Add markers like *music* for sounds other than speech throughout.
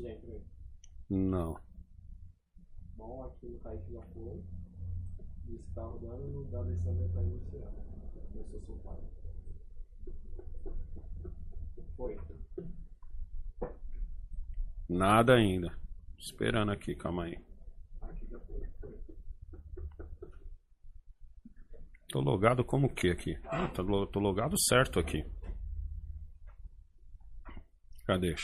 Entrou. Não. Bom, aqui no Kaique já foi. Disse que tá rodando no Alessandra pra iniciar. Começou seu pai. Foi. Nada ainda. Esperando aqui, calma aí. Aqui já foi. Foi. Tô logado como o que aqui? Ah, tô, lo- tô logado certo aqui. Cadê?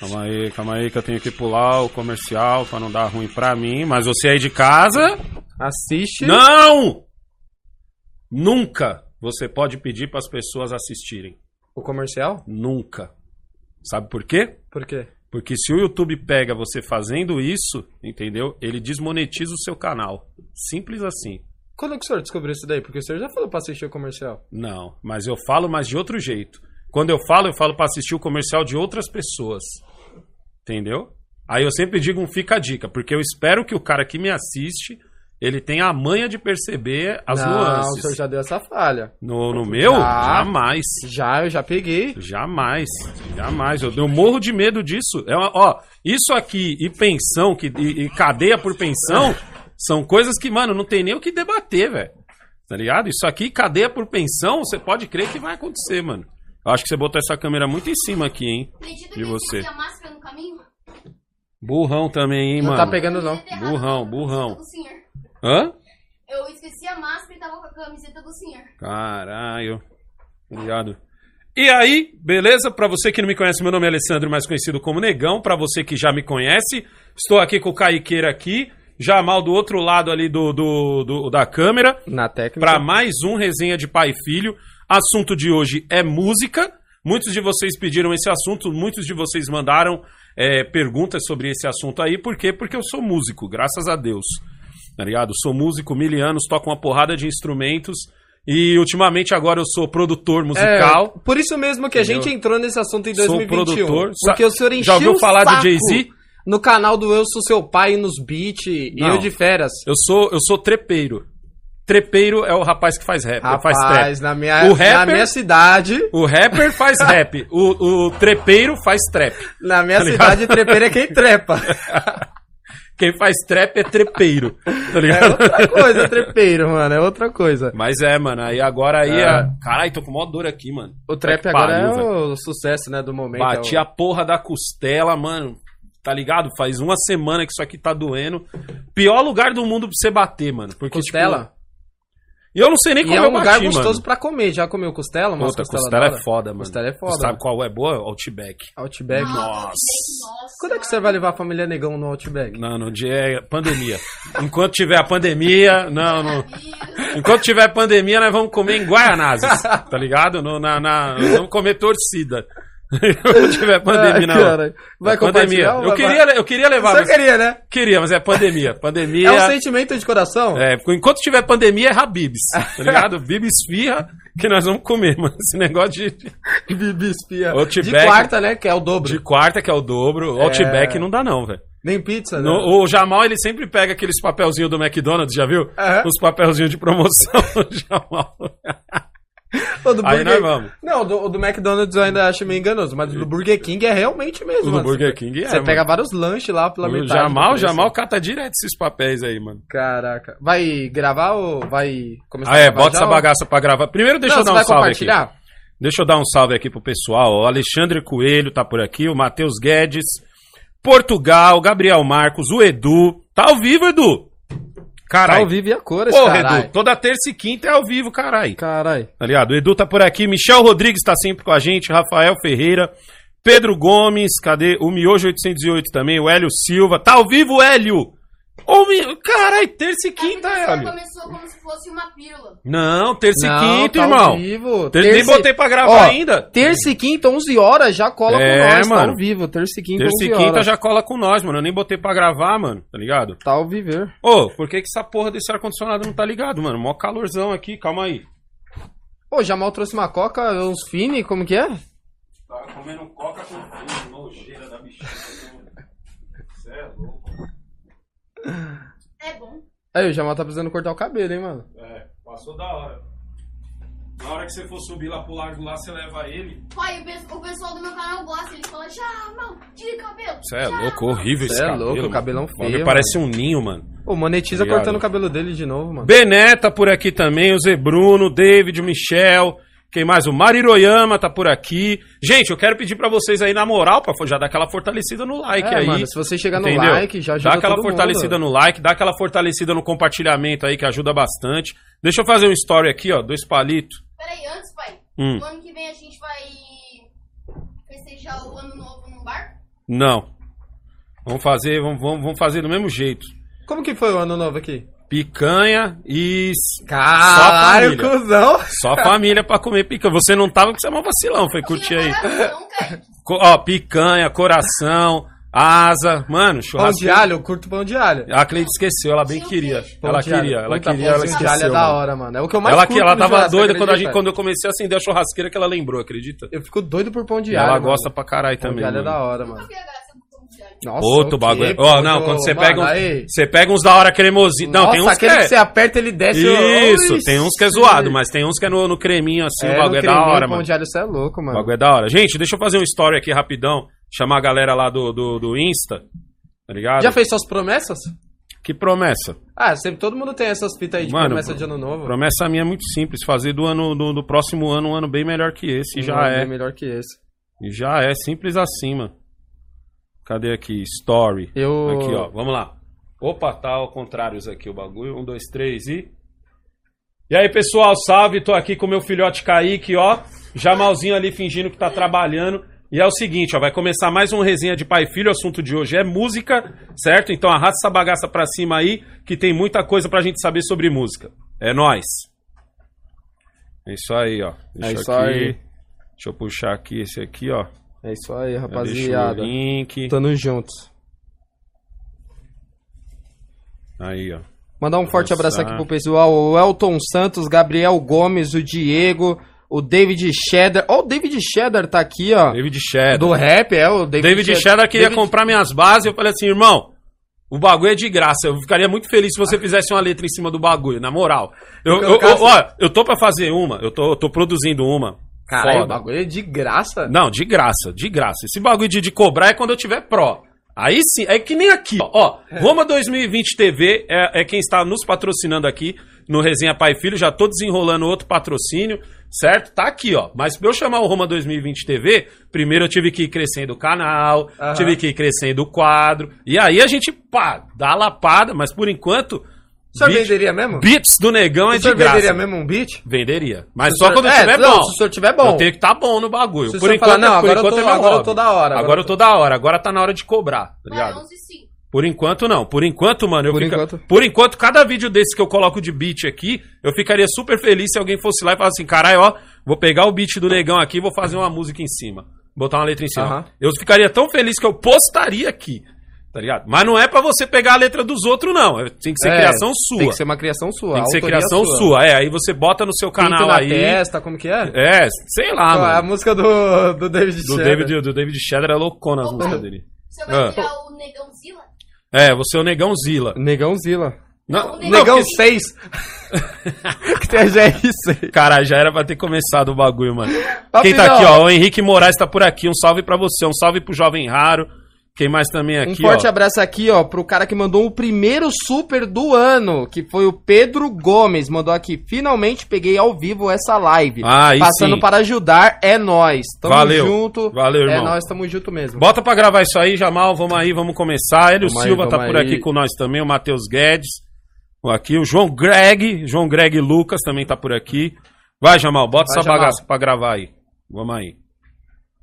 Calma aí, calma aí que eu tenho que pular o comercial pra não dar ruim pra mim. Mas você aí de casa, Assiste. não! Nunca você pode pedir para as pessoas assistirem. O comercial? Nunca. Sabe por quê? Por quê? Porque se o YouTube pega você fazendo isso, entendeu? Ele desmonetiza o seu canal. Simples assim. Quando que o senhor descobriu isso daí? Porque o senhor já falou pra assistir o comercial. Não, mas eu falo, mas de outro jeito. Quando eu falo, eu falo para assistir o comercial de outras pessoas. Entendeu? Aí eu sempre digo um fica a dica, porque eu espero que o cara que me assiste, ele tenha a manha de perceber as não, o nuances. senhor já deu essa falha. No, no meu? Já. Jamais. Já, eu já peguei. Jamais. Jamais. Eu, eu morro de medo disso. É uma- ó, isso aqui e pensão, que, e, e cadeia por pensão, *laughs* são coisas que, mano, não tem nem o que debater, velho. Tá ligado? Isso aqui, cadeia por pensão, você pode crer que vai acontecer, mano. Eu acho que você botou essa câmera muito em cima aqui, hein? Acredita De você. a máscara no caminho? Burrão também, hein, Não mano? tá pegando, não. Burrão, a burrão. Hã? Eu esqueci a máscara e tava com a camiseta do senhor. Caralho. Obrigado. E aí, beleza? Pra você que não me conhece, meu nome é Alessandro, mais conhecido como Negão. Pra você que já me conhece, estou aqui com o Caiqueira aqui, Jamal do outro lado ali do, do, do- da câmera, Na técnica. pra mais um resenha de pai e filho. Assunto de hoje é música. Muitos de vocês pediram esse assunto, muitos de vocês mandaram é, perguntas sobre esse assunto aí. Por quê? Porque eu sou músico, graças a Deus. Tá ligado? Sou músico, mil anos, toco uma porrada de instrumentos. E ultimamente agora eu sou produtor musical. É, por isso mesmo que a Entendeu? gente entrou nesse assunto em Sou 2021. produtor. Porque o senhor encheu Já ouviu falar de Jay-Z? No canal do Eu Sou Seu Pai, nos beat e eu de férias. Eu sou, eu sou trepeiro. Trepeiro é o rapaz que faz rap, faz trap. Rapaz, na minha, O na rapper- minha cidade, O rapper faz *laughs* rap, o, o trepeiro faz trap. na minha Tá ligado? cidade, trepeiro é quem trepa. *laughs* Quem faz trap é trepeiro, tá É ligado? outra *laughs* coisa, trepeiro, mano, é outra coisa. Mas é, mano, aí agora aí. É. A... Caralho, tô com maior dor aqui, mano. O trap agora pariu, é o sucesso, né, do momento. Bati é o- a porra da costela, mano. Tá ligado? Faz uma semana que isso aqui tá doendo. Pior lugar do mundo pra você bater, mano. Porque, Costela? Tipo, e eu não sei nem E como é eu um lugar bati, gostoso mano. pra comer. Já comeu costela? Uma Puta, costela, costela é foda, mano. Costela é foda. Sabe qual é boa? Outback. Outback. Nossa. Nossa. Quando é que você vai levar a família Negão no Outback? Não, no dia é pandemia. Enquanto tiver a pandemia, não, não. Enquanto tiver pandemia, nós vamos comer em Guaianazes, tá ligado? No, na, na- nós vamos comer torcida. Enquanto tiver pandemia, não. cara. Vai É pandemia. Eu vai- queria, eu queria levar, Você mas... queria, né? Queria, mas é pandemia. *laughs* Pandemia... É um sentimento de coração? É, enquanto tiver pandemia, é Habibs, *laughs* tá ligado? Bibis firra que nós vamos comer, *laughs* mano. Esse negócio de, de Bibi espia. Outback. De quarta, né? Que é o dobro. quarta, que é o dobro, Outback não dá não, velho. Nem pizza, né? No- o Jamal, ele sempre pega aqueles papelzinhos do McDonald's, já viu? Aham. Os papelzinhos de promoção do Jamal. *laughs* O do Aí nós Burger- vamos. Não, o do, o do McDonald's eu ainda acho meio enganoso, mas o do Burger King é realmente mesmo. O do mano. Burger King é, Você mano. pega vários lanches lá pela O metade. Jamal. Jamal cata direto esses papéis aí, mano. Caraca. Vai gravar ou vai começar Ah, a é, gravar bota já essa ou- bagaça pra gravar. Primeiro deixa Não, eu dar um salve aqui. Deixa eu dar um salve aqui pro pessoal. O Alexandre Coelho tá por aqui, o Matheus Guedes, Portugal, Gabriel Marcos, o Edu. Tá ao vivo, Edu? Tá Caralho. ao vivo e a cores, Porra, caralho. Edu, toda terça e quinta é ao vivo, caralho. Caralho. Tá ligado? O Edu tá por aqui, Michel Rodrigues tá sempre com a gente, Rafael Ferreira, Pedro Gomes, cadê? O Miojo 808 também, o Hélio Silva. Tá ao vivo, Hélio? Ô, Mi... Caralho, terça e quinta, a Hélio. começou como se fosse uma pílula. Não, terça Não, e quinta, tá irmão. Ao vivo. Ter- Nem Terça- botei pra gravar Ó, ainda. Terça e quinta, 11 horas, já cola É, com nós, tá mano. ao vivo. Terça e quinta, Terça 11 e quinta horas. já cola com nós, mano. Eu nem botei pra gravar, mano. Tá ligado? Tá ao viver. Ô, por que, que essa porra desse ar-condicionado não tá ligado, mano? Mó calorzão aqui, calma aí. Pô, Jamal trouxe uma coca, uns fini, como que é? Tava comendo coca com nojeira da bexiga. Você é bom. Aí, o Jamal tá precisando cortar o cabelo, hein, mano. É, passou da hora. Na hora que você for subir lá pro largo lá, você leva ele. Pai, o, pe- o pessoal do meu canal gosta, ele fala, já, não, tira cabelo. Você é louco, mano." horrível esse Cê é cabelo. louco, mano. cabelão O bagulho feio, Parece um ninho, mano. Ô, monetiza Obrigado. cortando o cabelo dele de novo, mano. Bené tá por aqui também, o Zé Bruno, o David, o Michel. Quem mais? O Mariroyama tá por aqui. Gente, eu quero pedir pra vocês aí, na moral, pra já dar aquela fortalecida no like É, aí. mano, se você chegar no Entendeu? like, já ajuda Dá aquela todo fortalecida mundo. no like, dá aquela fortalecida no compartilhamento aí, que ajuda bastante. Deixa eu fazer um story aqui, ó, dois palitos. Peraí, antes, pai, Hum. no ano que vem a gente vai festejar o ano novo no bar? Não. Vamos fazer, vamos, vamos, vamos fazer do mesmo jeito. Como que foi o ano novo aqui? Picanha e Caralho, família. cuzão! só família pra comer picanha. Você não tava porque você é um vacilão, foi curtir aí. Coração, cara. Co- ó, picanha, coração, asa. Mano, Pão churrasco. de alho, eu curto pão de alho. A Cleide esqueceu, ela bem queria. Pão Ela de queria, ela queria, ela pãozinho de esqueceu. alho é da hora, mano. É o que eu mais Ela, curto que, ela tava doida quando, a gente, quando eu comecei a acender a churrasqueira que ela lembrou, acredita? Eu fico doido por pão de E alho. ela mano. gosta pra caralho Pão também. de alho é da hora, mano. Nossa, Outro o bagulho. Ó, não, quando você Mano, pega uns. aí. Você pega uns da hora cremosinho. Não, Nossa, tem uns que aquele é. que você aperta, ele desce. Isso, tem uns que é zoado, mas tem uns que é no, no creminho assim, é, o bagulho é da hora, mano. de alho, você é louco, O mano. bagulho é da hora. Gente, deixa eu fazer um story aqui rapidão. Chamar a galera lá do, do, do Insta. Tá ligado? Já fez suas promessas? Que promessa? Ah, sempre todo mundo tem essas fitas aí de Mano, promessa de ano novo. Promessa minha é muito simples. Fazer do ano do, do próximo ano um ano bem melhor que esse. E já Não, é. bem melhor que esse. E já é. Simples assim, mano. Cadê aqui? Story. Eu. Aqui, ó. Vamos lá. Opa, tá ao contrário aqui o bagulho. Um, dois, três e. E aí, pessoal, salve. Tô aqui com meu filhote Kaique, ó. Jamalzinho ali fingindo que tá trabalhando. E é o seguinte, ó, vai começar mais um resenha de pai e filho. O assunto de hoje é música, certo? Então arrasta essa bagaça pra cima aí, que tem muita coisa pra gente saber sobre música. É nóis. É isso aí, ó. Deixa É isso aqui. aí. Deixa eu puxar aqui esse aqui, ó. É isso aí, rapaziada. o link. Tamo juntos. Aí, ó. Mandar um forte abraço aqui pro pessoal. O Elton Santos, Gabriel Gomes, o Diego, o David Cheddar. Ó, o David Cheddar tá aqui, ó. David Cheddar. Do rap, é o David, David Cheddar queria David- comprar minhas bases. Eu falei assim, irmão, o bagulho é de graça. Eu ficaria muito feliz se você fizesse uma letra em cima do bagulho, na moral. Eu, eu, eu, ó, eu tô pra fazer uma, eu tô, eu tô produzindo uma. Caralho, o bagulho é de graça. Não, de graça, de graça. Esse bagulho de, de cobrar é quando eu tiver pró. Aí sim, é que nem aqui, ó. ó Roma 2020 TV é, é quem está nos patrocinando aqui no Resenha Pai Filho. Já tô desenrolando outro patrocínio, certo? Tá aqui, ó. Mas pra eu chamar o Roma 2020 TV, primeiro eu tive que ir crescendo o canal, Aham. tive que ir crescendo o quadro. E aí a gente, pá, dá a lapada, mas por enquanto. O senhor beat- venderia mesmo? Beats do negão é o de senhor graça. venderia mesmo um beat? Venderia. Mas o só senhor- quando é, tiver não, bom. se o senhor tiver bom. Eu tenho que estar bom no bagulho. Se o por senhor enquanto, falar, não, por agora eu enquanto tô- é meu agora eu hobby. tô da hora, Agora, agora eu tô da hora. Agora tá na hora de cobrar, tá ligado? 11 e 5. Por enquanto não. Por enquanto, mano, eu Por fica... enquanto. Por enquanto, cada vídeo desse que eu coloco de beat aqui, eu ficaria super feliz se alguém fosse lá e falasse assim, caralho, ó, vou pegar o beat do negão aqui e vou fazer uma música em cima. Botar uma letra em cima. Aham. Eu ficaria tão feliz que eu postaria aqui. Tá ligado? Mas não é pra você pegar a letra dos outros, não. É- Tem que ser É, criação sua. Tem que ser uma criação sua. Tem que ser criação sua. É, aí você bota no seu Pinto canal na aí. testa, como que é? É, sei lá, mano. a música do, do David Do. David, do David Cheddar é loucona as músicas dele. Você vai Ah. virar o negãozila? É, você é o Negão Zila. Negão Zila. Não, Não, Negão porque- 6. *laughs* que tem a GR6. Caralho, já era pra ter começado o bagulho, mano. Quem tá aqui, ó? O Henrique Moraes tá por aqui. Um salve pra você. Um salve pro Jovem Raro. Quem mais também Um aqui, forte ó? abraço aqui, ó, pro cara que mandou o primeiro super do ano, que foi o Pedro Gomes. Mandou aqui, finalmente peguei ao vivo essa live. Ah, aí Passando sim. para ajudar, é nós. Tamo Valeu. junto. Valeu, É irmão. nós, tamo junto mesmo. Bota pra gravar isso aí, Jamal. Vamos aí, vamos começar. Hélio Vamos aí, Silva tá vamos por aí. aqui com nós também. O Matheus Guedes. Aqui o João Greg. João Greg Lucas também tá por aqui. Vai, Jamal, bota Vai, essa Jamal. bagaça pra gravar aí. Vamos aí.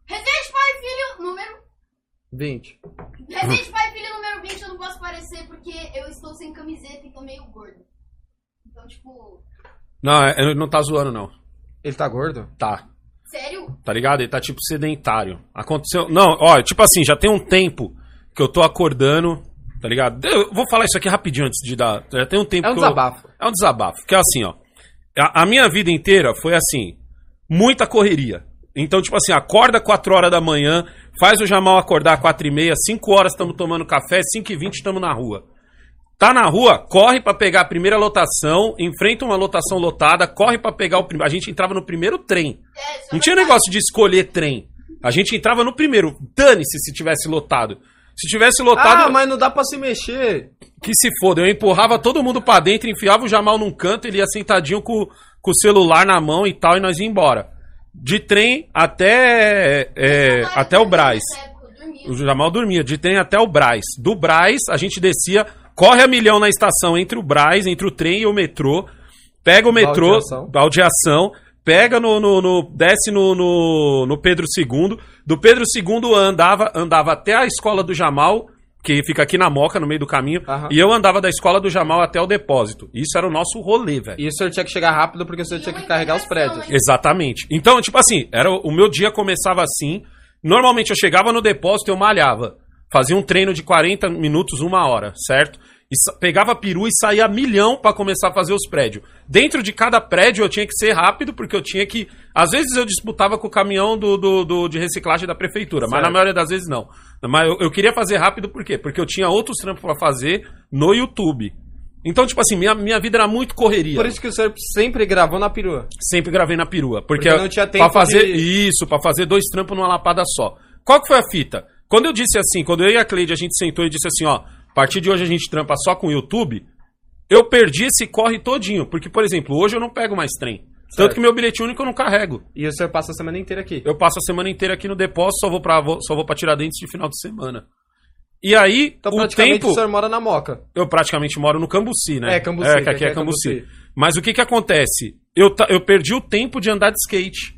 Resenha de pai e filho, número... 20. Resenha de pai e filho, número 20, eu não posso aparecer porque eu estou sem camiseta e tô meio gordo. Então, tipo... Não, é- ele não tá zoando, não. Ele tá gordo? Tá. Sério? Tá ligado? Ele tá tipo sedentário. Aconteceu. Não, ó, tipo assim, já tem um tempo que eu tô acordando, tá ligado? Eu vou falar isso aqui rapidinho antes de dar. Já tem um tempo É um que eu- desabafo. É um desabafo. Porque assim, ó. A, a minha vida inteira foi assim, muita correria. Então, tipo assim, acorda 4 horas da manhã, faz o Jamal acordar 4 e meia, 5 horas estamos tomando café, 5 e 20 estamos na rua. Tá na rua, corre pra pegar a primeira lotação, enfrenta uma lotação lotada, corre pra pegar o primeiro. A gente entrava no primeiro trem. Não tinha negócio de escolher trem. A gente entrava no primeiro. Dane-se se tivesse lotado. Se tivesse lotado, Ah, mas não dá pra se mexer. que se foda. Eu empurrava todo mundo pra dentro, enfiava o Jamal num canto, ele ia sentadinho com, com o celular na mão e tal, e nós ia embora. De trem até, é, Mas, até o Braz. O Jamal dormia, de trem até o Braz. Do Braz, a gente descia, corre a milhão na estação entre o Braz, entre o trem e o metrô. Pega o metrô, Baldeação. baldeação, pega no. no- no- desce no, no, no Pedro II. Do Pedro II andava, andava até a escola do Jamal, que fica aqui na Moca, no meio do caminho. Aham. E eu andava da escola do Jamal até o depósito. Isso era o nosso rolê, velho. E o senhor tinha que chegar rápido porque o senhor tinha que carregar os prédios. Exatamente. Então, tipo assim, era o o meu dia começava assim. Normalmente eu chegava no depósito e eu malhava. Fazia um treino de 40 minutos, uma hora, certo? E pegava peru e saía milhão pra começar a fazer os prédios. Dentro de cada prédio eu tinha que ser rápido, porque eu tinha que. Às vezes eu disputava com o caminhão do, do- do- de reciclagem da prefeitura, mas Certo. na maioria das vezes não. Mas eu, eu queria fazer rápido por quê? Porque eu tinha outros trampos pra fazer no YouTube. Então, tipo assim, minha, minha vida era muito correria. Por isso que o senhor sempre gravou na perua. Sempre gravei na perua. Porque, Porque não tinha tempo pra fazer de- isso, pra fazer dois trampos numa lapada só. Qual que foi a fita? Quando eu disse assim, quando eu e a Cleide a gente sentou e disse assim, ó, a partir de hoje a gente trampa só com o YouTube, eu perdi esse corre todinho. Porque, por exemplo, hoje eu não pego mais trem. Tanto Certo. que meu bilhete único eu não carrego. E o senhor passa a semana inteira aqui. Eu passo a semana inteira aqui no depósito, só vou pra, só vou pra Tiradentes de final de semana. E aí, Então o tempo... o senhor mora na Moca. Eu praticamente moro no Cambuci, né? É, Cambuci, É, que aqui é é Cambuci. Cambuci. Mas o que que acontece? Eu, eu perdi o tempo de andar de skate.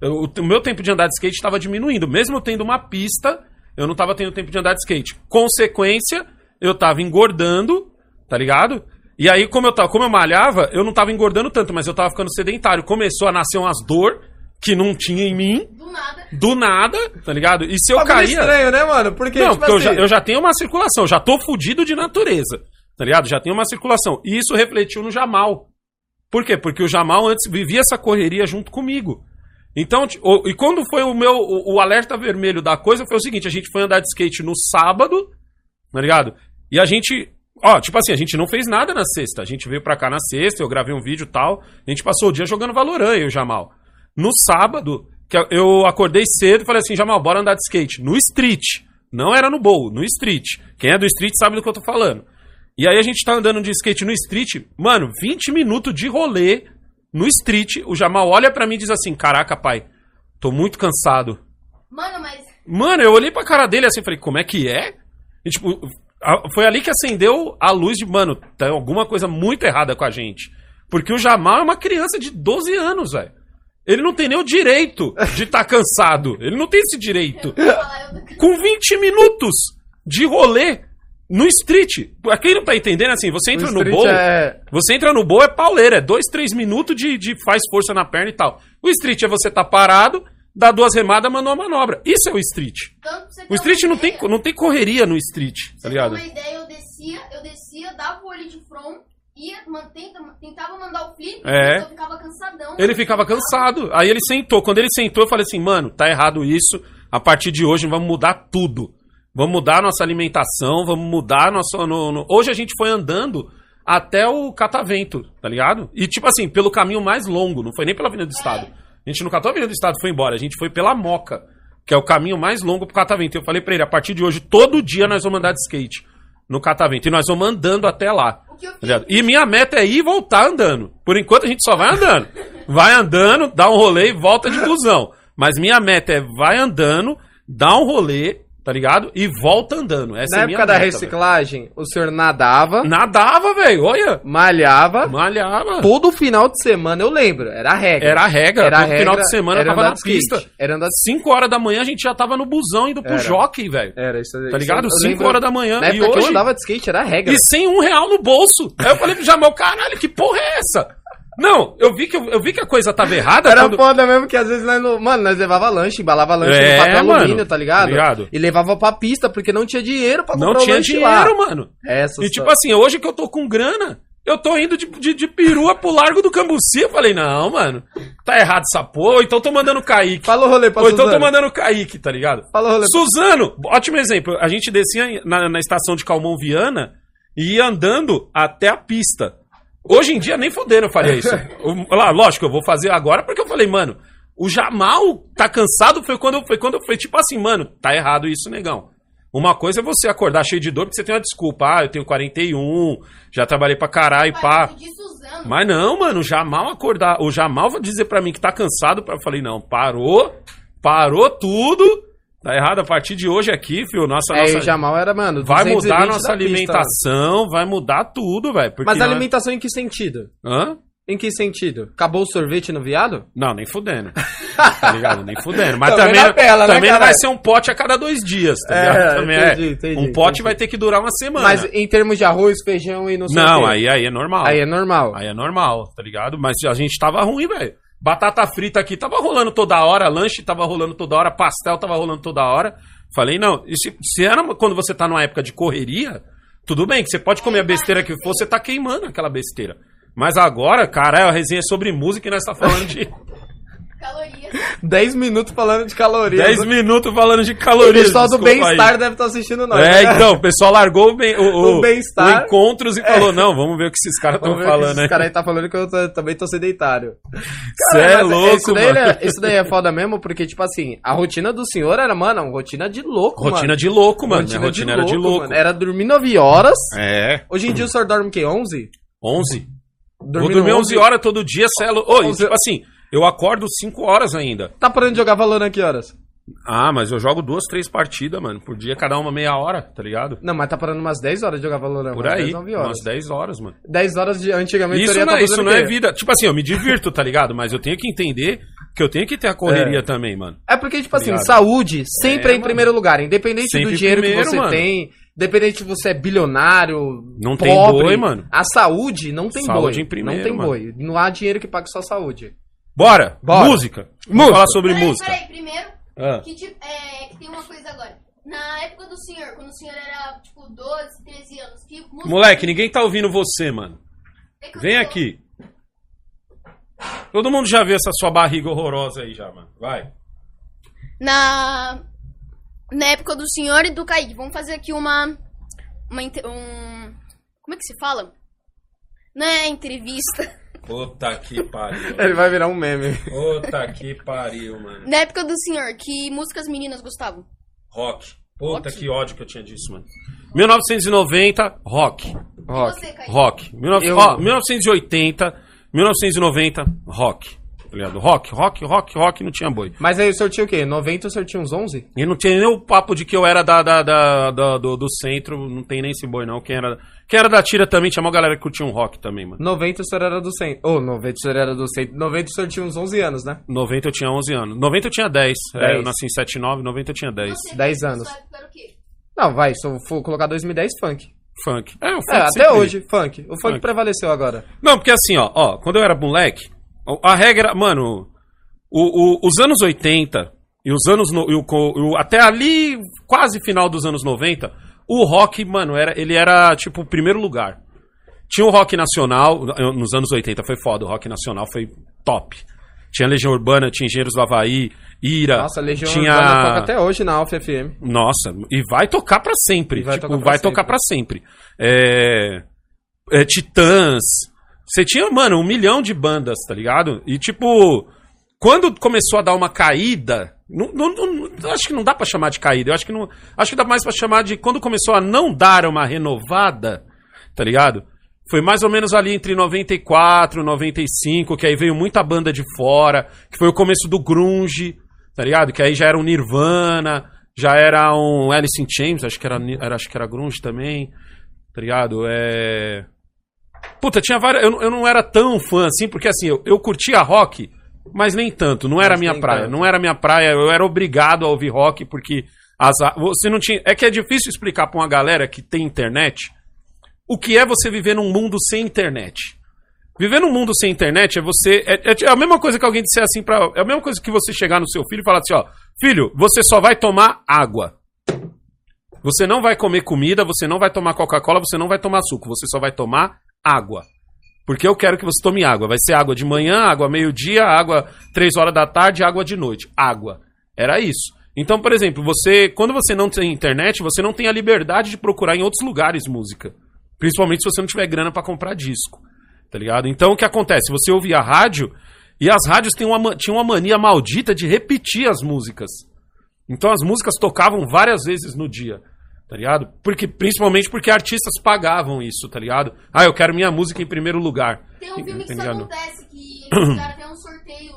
Eu- o meu tempo de andar de skate estava diminuindo. Mesmo tendo uma pista, eu não estava tendo tempo de andar de skate. Consequência, eu estava engordando, tá ligado? E aí, como eu, tava, como eu malhava, eu não estava engordando tanto, mas eu estava ficando sedentário. Começou a nascer umas dor que não tinha em mim, Do nada. do nada, tá ligado? E se eu Bagulho caía... estranho, né, mano? Porque, Não, tipo porque eu já, assim, eu já tenho uma circulação, já tô fudido de natureza, tá ligado? Já tenho uma circulação. E isso refletiu no Jamal. Por quê? Porque o Jamal antes vivia essa correria junto comigo. Então, e quando foi o meu o, o alerta vermelho da coisa, foi o seguinte, a gente foi andar de skate no sábado, tá ligado? E a gente, ó, tipo assim, a gente não fez nada na sexta. A gente veio pra cá na sexta, eu gravei um vídeo e tal. A gente passou o dia jogando Valorant, eu e o Jamal. No sábado, que eu- acordei cedo e falei assim, Jamal, bora andar de skate. No street. Não era no bowl, no street. Quem é do street sabe do que eu tô falando. E aí a gente tá andando de skate no street, mano, 20 minutos de rolê no street. O Jamal olha pra mim e diz assim: Caraca, pai, tô muito cansado. Mano, mas. Mano, eu olhei pra cara dele assim e falei: Como é que é? E, tipo, foi ali que acendeu a luz de, mano, tem alguma coisa muito errada com a gente. Porque o Jamal é uma criança de 12 anos, velho. Ele não tem nem o direito de estar *laughs* cansado. Ele não tem esse direito com 20 minutos de rolê no street. Pra quem não tá entendendo, assim, você entra no street bowl, é... você entra no bowl é pauleira, é 2, 3 minutos de, de faz força na perna e tal. O street é você tá parado, dá duas remadas, manda uma manobra. Isso é o street. Pra O street não tem, não tem correria no street, pra tá ligado? uma ideia, eu descia, eu descia, dava o olho de front, ia, man- tenta- tentava mandar o flip, É. eu ficava cansadão. Ele ficava cansado. Aí ele sentou. Quando ele sentou, eu falei assim, mano, tá errado isso. A partir de hoje vamos mudar tudo. Vamos mudar a nossa alimentação, vamos mudar a nossa. no- no- Hoje a gente foi andando até o catavento, tá ligado? E tipo assim, pelo caminho mais longo, não foi nem pela Avenida do Estado. A gente não catou a Avenida do Estado foi embora. A gente foi pela Moca, que é o caminho mais longo pro catavento. Eu falei pra ele, a partir de hoje, todo dia nós vamos andar de skate no catavento. E nós vamos andando até lá. Tá? E minha meta é ir e voltar andando. Por enquanto a gente só vai andando. Vai andando, dá um rolê e volta de busão. Mas minha meta é vai andando, dá um rolê, tá ligado? E volta andando. Essa Na é época da meta, reciclagem, o senhor nadava. Nadava, velho. Olha. malhava, Malhava. todo final de semana, eu lembro, era a regra. Era a regra. Era a Todo final regra, de semana eu tava na skate, pista. Era andar de 5 horas da manhã a gente já tava no busão indo pro Era. jockey, velho. Era, isso Tá ligado? eu 5 lembro- horas da manhã. Na E época que eu hoje. andava de skate, era a regra. E sem um real no bolso. Aí eu falei pro Jamal, caralho, que porra é essa? Não, eu vi que, eu vi que a coisa tava errada. Era quando- foda mesmo que às vezes nós não. Mano, nós levava lanche, embalava lanche É, no papel mano, alumínio, tá ligado? tá ligado? E levava pra pista, porque não tinha dinheiro pra Não comprar o tinha dinheiro, lá. mano. Essa E tipo assim, hoje que eu tô com grana, eu tô indo de, de, de perua pro Largo do Cambuci. Eu falei, não, mano, tá errado essa porra. Ou então tô mandando o Kaique. Fala o rolê pra Ou então tô Suzano. mandando o Kaique, tá ligado? Fala o rolê. Suzano, ótimo exemplo. A gente descia na, na estação de Calmon Viana e ia andando até a pista. Hoje em dia, nem fodendo eu faria isso. *laughs* Lá, lógico, eu vou fazer agora porque eu falei, mano, o Jamal tá cansado foi quando, foi quando foi tipo assim, mano, tá errado isso, negão. Uma coisa é você acordar cheio de dor porque você tem uma desculpa. Ah, eu tenho 41, já trabalhei pra caralho, pá. Pai, eu usando. Mas não, mano, o Jamal acordar. O Jamal vai dizer pra mim que tá cansado. Eu falei, não, parou, parou tudo. Tá errado a partir de hoje aqui, filho. Nossa, É, nossa. Jamal era, mano, Vai mudar a 220 nossa da pista. alimentação, vai mudar tudo, velho. Mas nós- alimentação em que sentido? Hã? Em que sentido? Acabou o sorvete no viado? Não, nem fudendo. *laughs* tá ligado? Nem fudendo. Mas Também também, né, também não vai ser um pote a cada dois dias, tá É, ligado? Também entendi, é. entendi, um pote entendi. vai ter que durar uma semana. Mas em termos de arroz, feijão e não sei o não, aí, aí é normal. Aí é normal. Aí é normal, tá ligado? Mas a gente tava ruim, velho. Batata frita aqui tava rolando toda hora, lanche tava rolando toda hora, pastel tava rolando toda hora. Falei, não, e se, se era quando você tá numa época de correria, tudo bem, que você pode comer a besteira que for, você tá queimando aquela besteira. Mas agora, caralho, a resenha é sobre música e nós tá falando de Calorias. 10 minutos falando de calorias. 10 minutos falando de O calorias. pessoal do bem-estar deve estar assistindo nós. É, né? então, o pessoal largou o, bem, o, o, O o encontros e falou, não, vamos ver o que esses caras estão o falando, Esse né? cara aí tá falando que eu tô- também tô sedentário. Você é mas louco, isso daí, mano. é- isso daí é foda mesmo, porque, tipo assim, a rotina do senhor era, mano, uma rotina de louco, Rotina mano. de louco, mano. Minha rotina era de louco. mano. Era dormir 9 horas. É. Hoje em dia o senhor dorme o quê? 11? 11. Vou Dormindo dormir 11 horas todo dia, celo. Ô, e, 11 tipo assim, eu acordo 5 horas ainda. Tá parando de jogar Valorant que horas? Ah, mas eu jogo duas, três partidas, mano, por dia, cada uma meia hora, tá ligado? Não, mas tá parando umas 10 horas de jogar Valorant. Por aí, 10, 9 horas. umas 10 horas, mano. 10 horas de antigamente Isso eu ia não, tá é, isso não é vida. Tipo assim, eu me divirto, tá ligado? Mas eu tenho que entender que eu tenho que ter a correria É. também, mano. É porque, tipo assim, Ligado? saúde sempre É, é, em mano. primeiro lugar. Independente Sempre do dinheiro primeiro, que você mano. tem, independente se você é bilionário, Não tem pobre, boi, mano. A saúde não tem Saúde boi. em primeiro, não tem mano. boi. Não há dinheiro que pague sua saúde. Bora! Bora. Música! Vamos falar sobre Peraí, música. peraí, primeiro, Ah. que, tipo, é, que tem uma coisa agora. Na época do senhor, quando o senhor era, tipo, 12, 13 anos, que música... Moleque, ninguém tá ouvindo você, mano. É Vem tô- aqui. Todo mundo já viu essa sua barriga horrorosa aí já, mano. Vai. Na... Na época do senhor e do Kaique, vamos fazer aqui uma... uma um... Como é que se fala? Não é entrevista. Puta que pariu. Ele vai virar um meme. Puta que pariu, mano. Na época do senhor, que músicas meninas gostavam? Rock. Puta Rock? que ódio que eu tinha disso, mano. 1990, rock. Rock. E você? Rock. 19... Eu- ó, 1980, 1990, rock. Tá ligado? Rock, rock, rock, rock, não tinha boi. Mas aí o senhor tinha o quê? 90 o senhor tinha uns 11? E não tinha nem o papo de que eu era da, da, da- da- do, do centro, não tem nem esse boi, não. Quem era, quem era da tira também, tinha uma galera que curtia um rock também, mano. 90 o senhor era do centro. Ô, 90 o senhor era do centro. 90 o senhor tinha uns 11 anos, né? 90 eu tinha 11 anos. 90 eu tinha 10. É, 10. eu nasci em 79, 90 eu tinha 10. Você, 10 na anos. quê? Não, vai, se eu for colocar 2010, funk. Funk. É, o funk É, até sempre- hoje, funk. O funk, Funk. prevaleceu agora. Não, porque assim, ó, ó, quando eu era moleque, a regra, mano, o- o- os anos 80 e os anos. no- e e o- até ali, quase final dos anos 90, o rock, mano, era, ele era tipo o primeiro lugar. Tinha o rock nacional, nos anos 80 foi foda, o rock nacional foi top. Tinha Legião Urbana, tinha Engenheiros do Havaí, Ira. Nossa, Legião tinha... Urbana toca até hoje na Alfa FM. Nossa, e vai tocar pra sempre. E vai tipo, tocar pra vai tocar pra sempre. É, é, Titãs. Você tinha, mano, um milhão de bandas, tá ligado? E tipo, quando começou a dar uma caída, não, não- não- acho que não dá pra chamar de caída. Eu acho que não, acho que dá mais pra chamar de quando começou a não dar uma renovada, tá ligado? Foi mais ou menos ali entre 94 e 95, que aí veio muita banda de fora, que foi o começo do grunge, tá ligado? Que aí já era um Nirvana, já era um Alice in Chains, acho que era, era- acho que era grunge também, tá ligado? É... Puta, tinha várias... Eu, não- eu não era tão fã assim, porque assim, eu, eu curtia rock, mas nem tanto, não era Mas minha praia, tanto. não era minha praia, eu era obrigado a ouvir rock, porque as, você não tinha... É que é difícil explicar pra uma galera que tem internet o que é você viver num mundo sem internet. Viver num mundo sem internet é você. É, é a mesma coisa que alguém disser assim para. É a mesma coisa que você chegar no seu filho e falar assim: ó, filho, você só vai tomar água. Você não vai comer comida, você não vai tomar Coca-Cola, você não vai tomar suco, você só vai tomar água. Porque eu quero que você tome água. Vai ser água de manhã, água meio-dia, água três horas da tarde, água de noite. Água. Era isso. Então, por exemplo, você, quando você não tem internet, você não tem a liberdade de procurar em outros lugares música. Principalmente se você não tiver grana pra comprar disco. Tá ligado? Então o que acontece? Você ouvia a rádio e as rádios uma, ma- tinham uma mania maldita de repetir as músicas. Então as músicas tocavam várias vezes no dia. Tá ligado? Porque, principalmente porque artistas pagavam isso, tá ligado? Ah, eu quero minha música em primeiro lugar. Tem um filme que isso acontece, que *clears throat* eles fizeram até um sorteio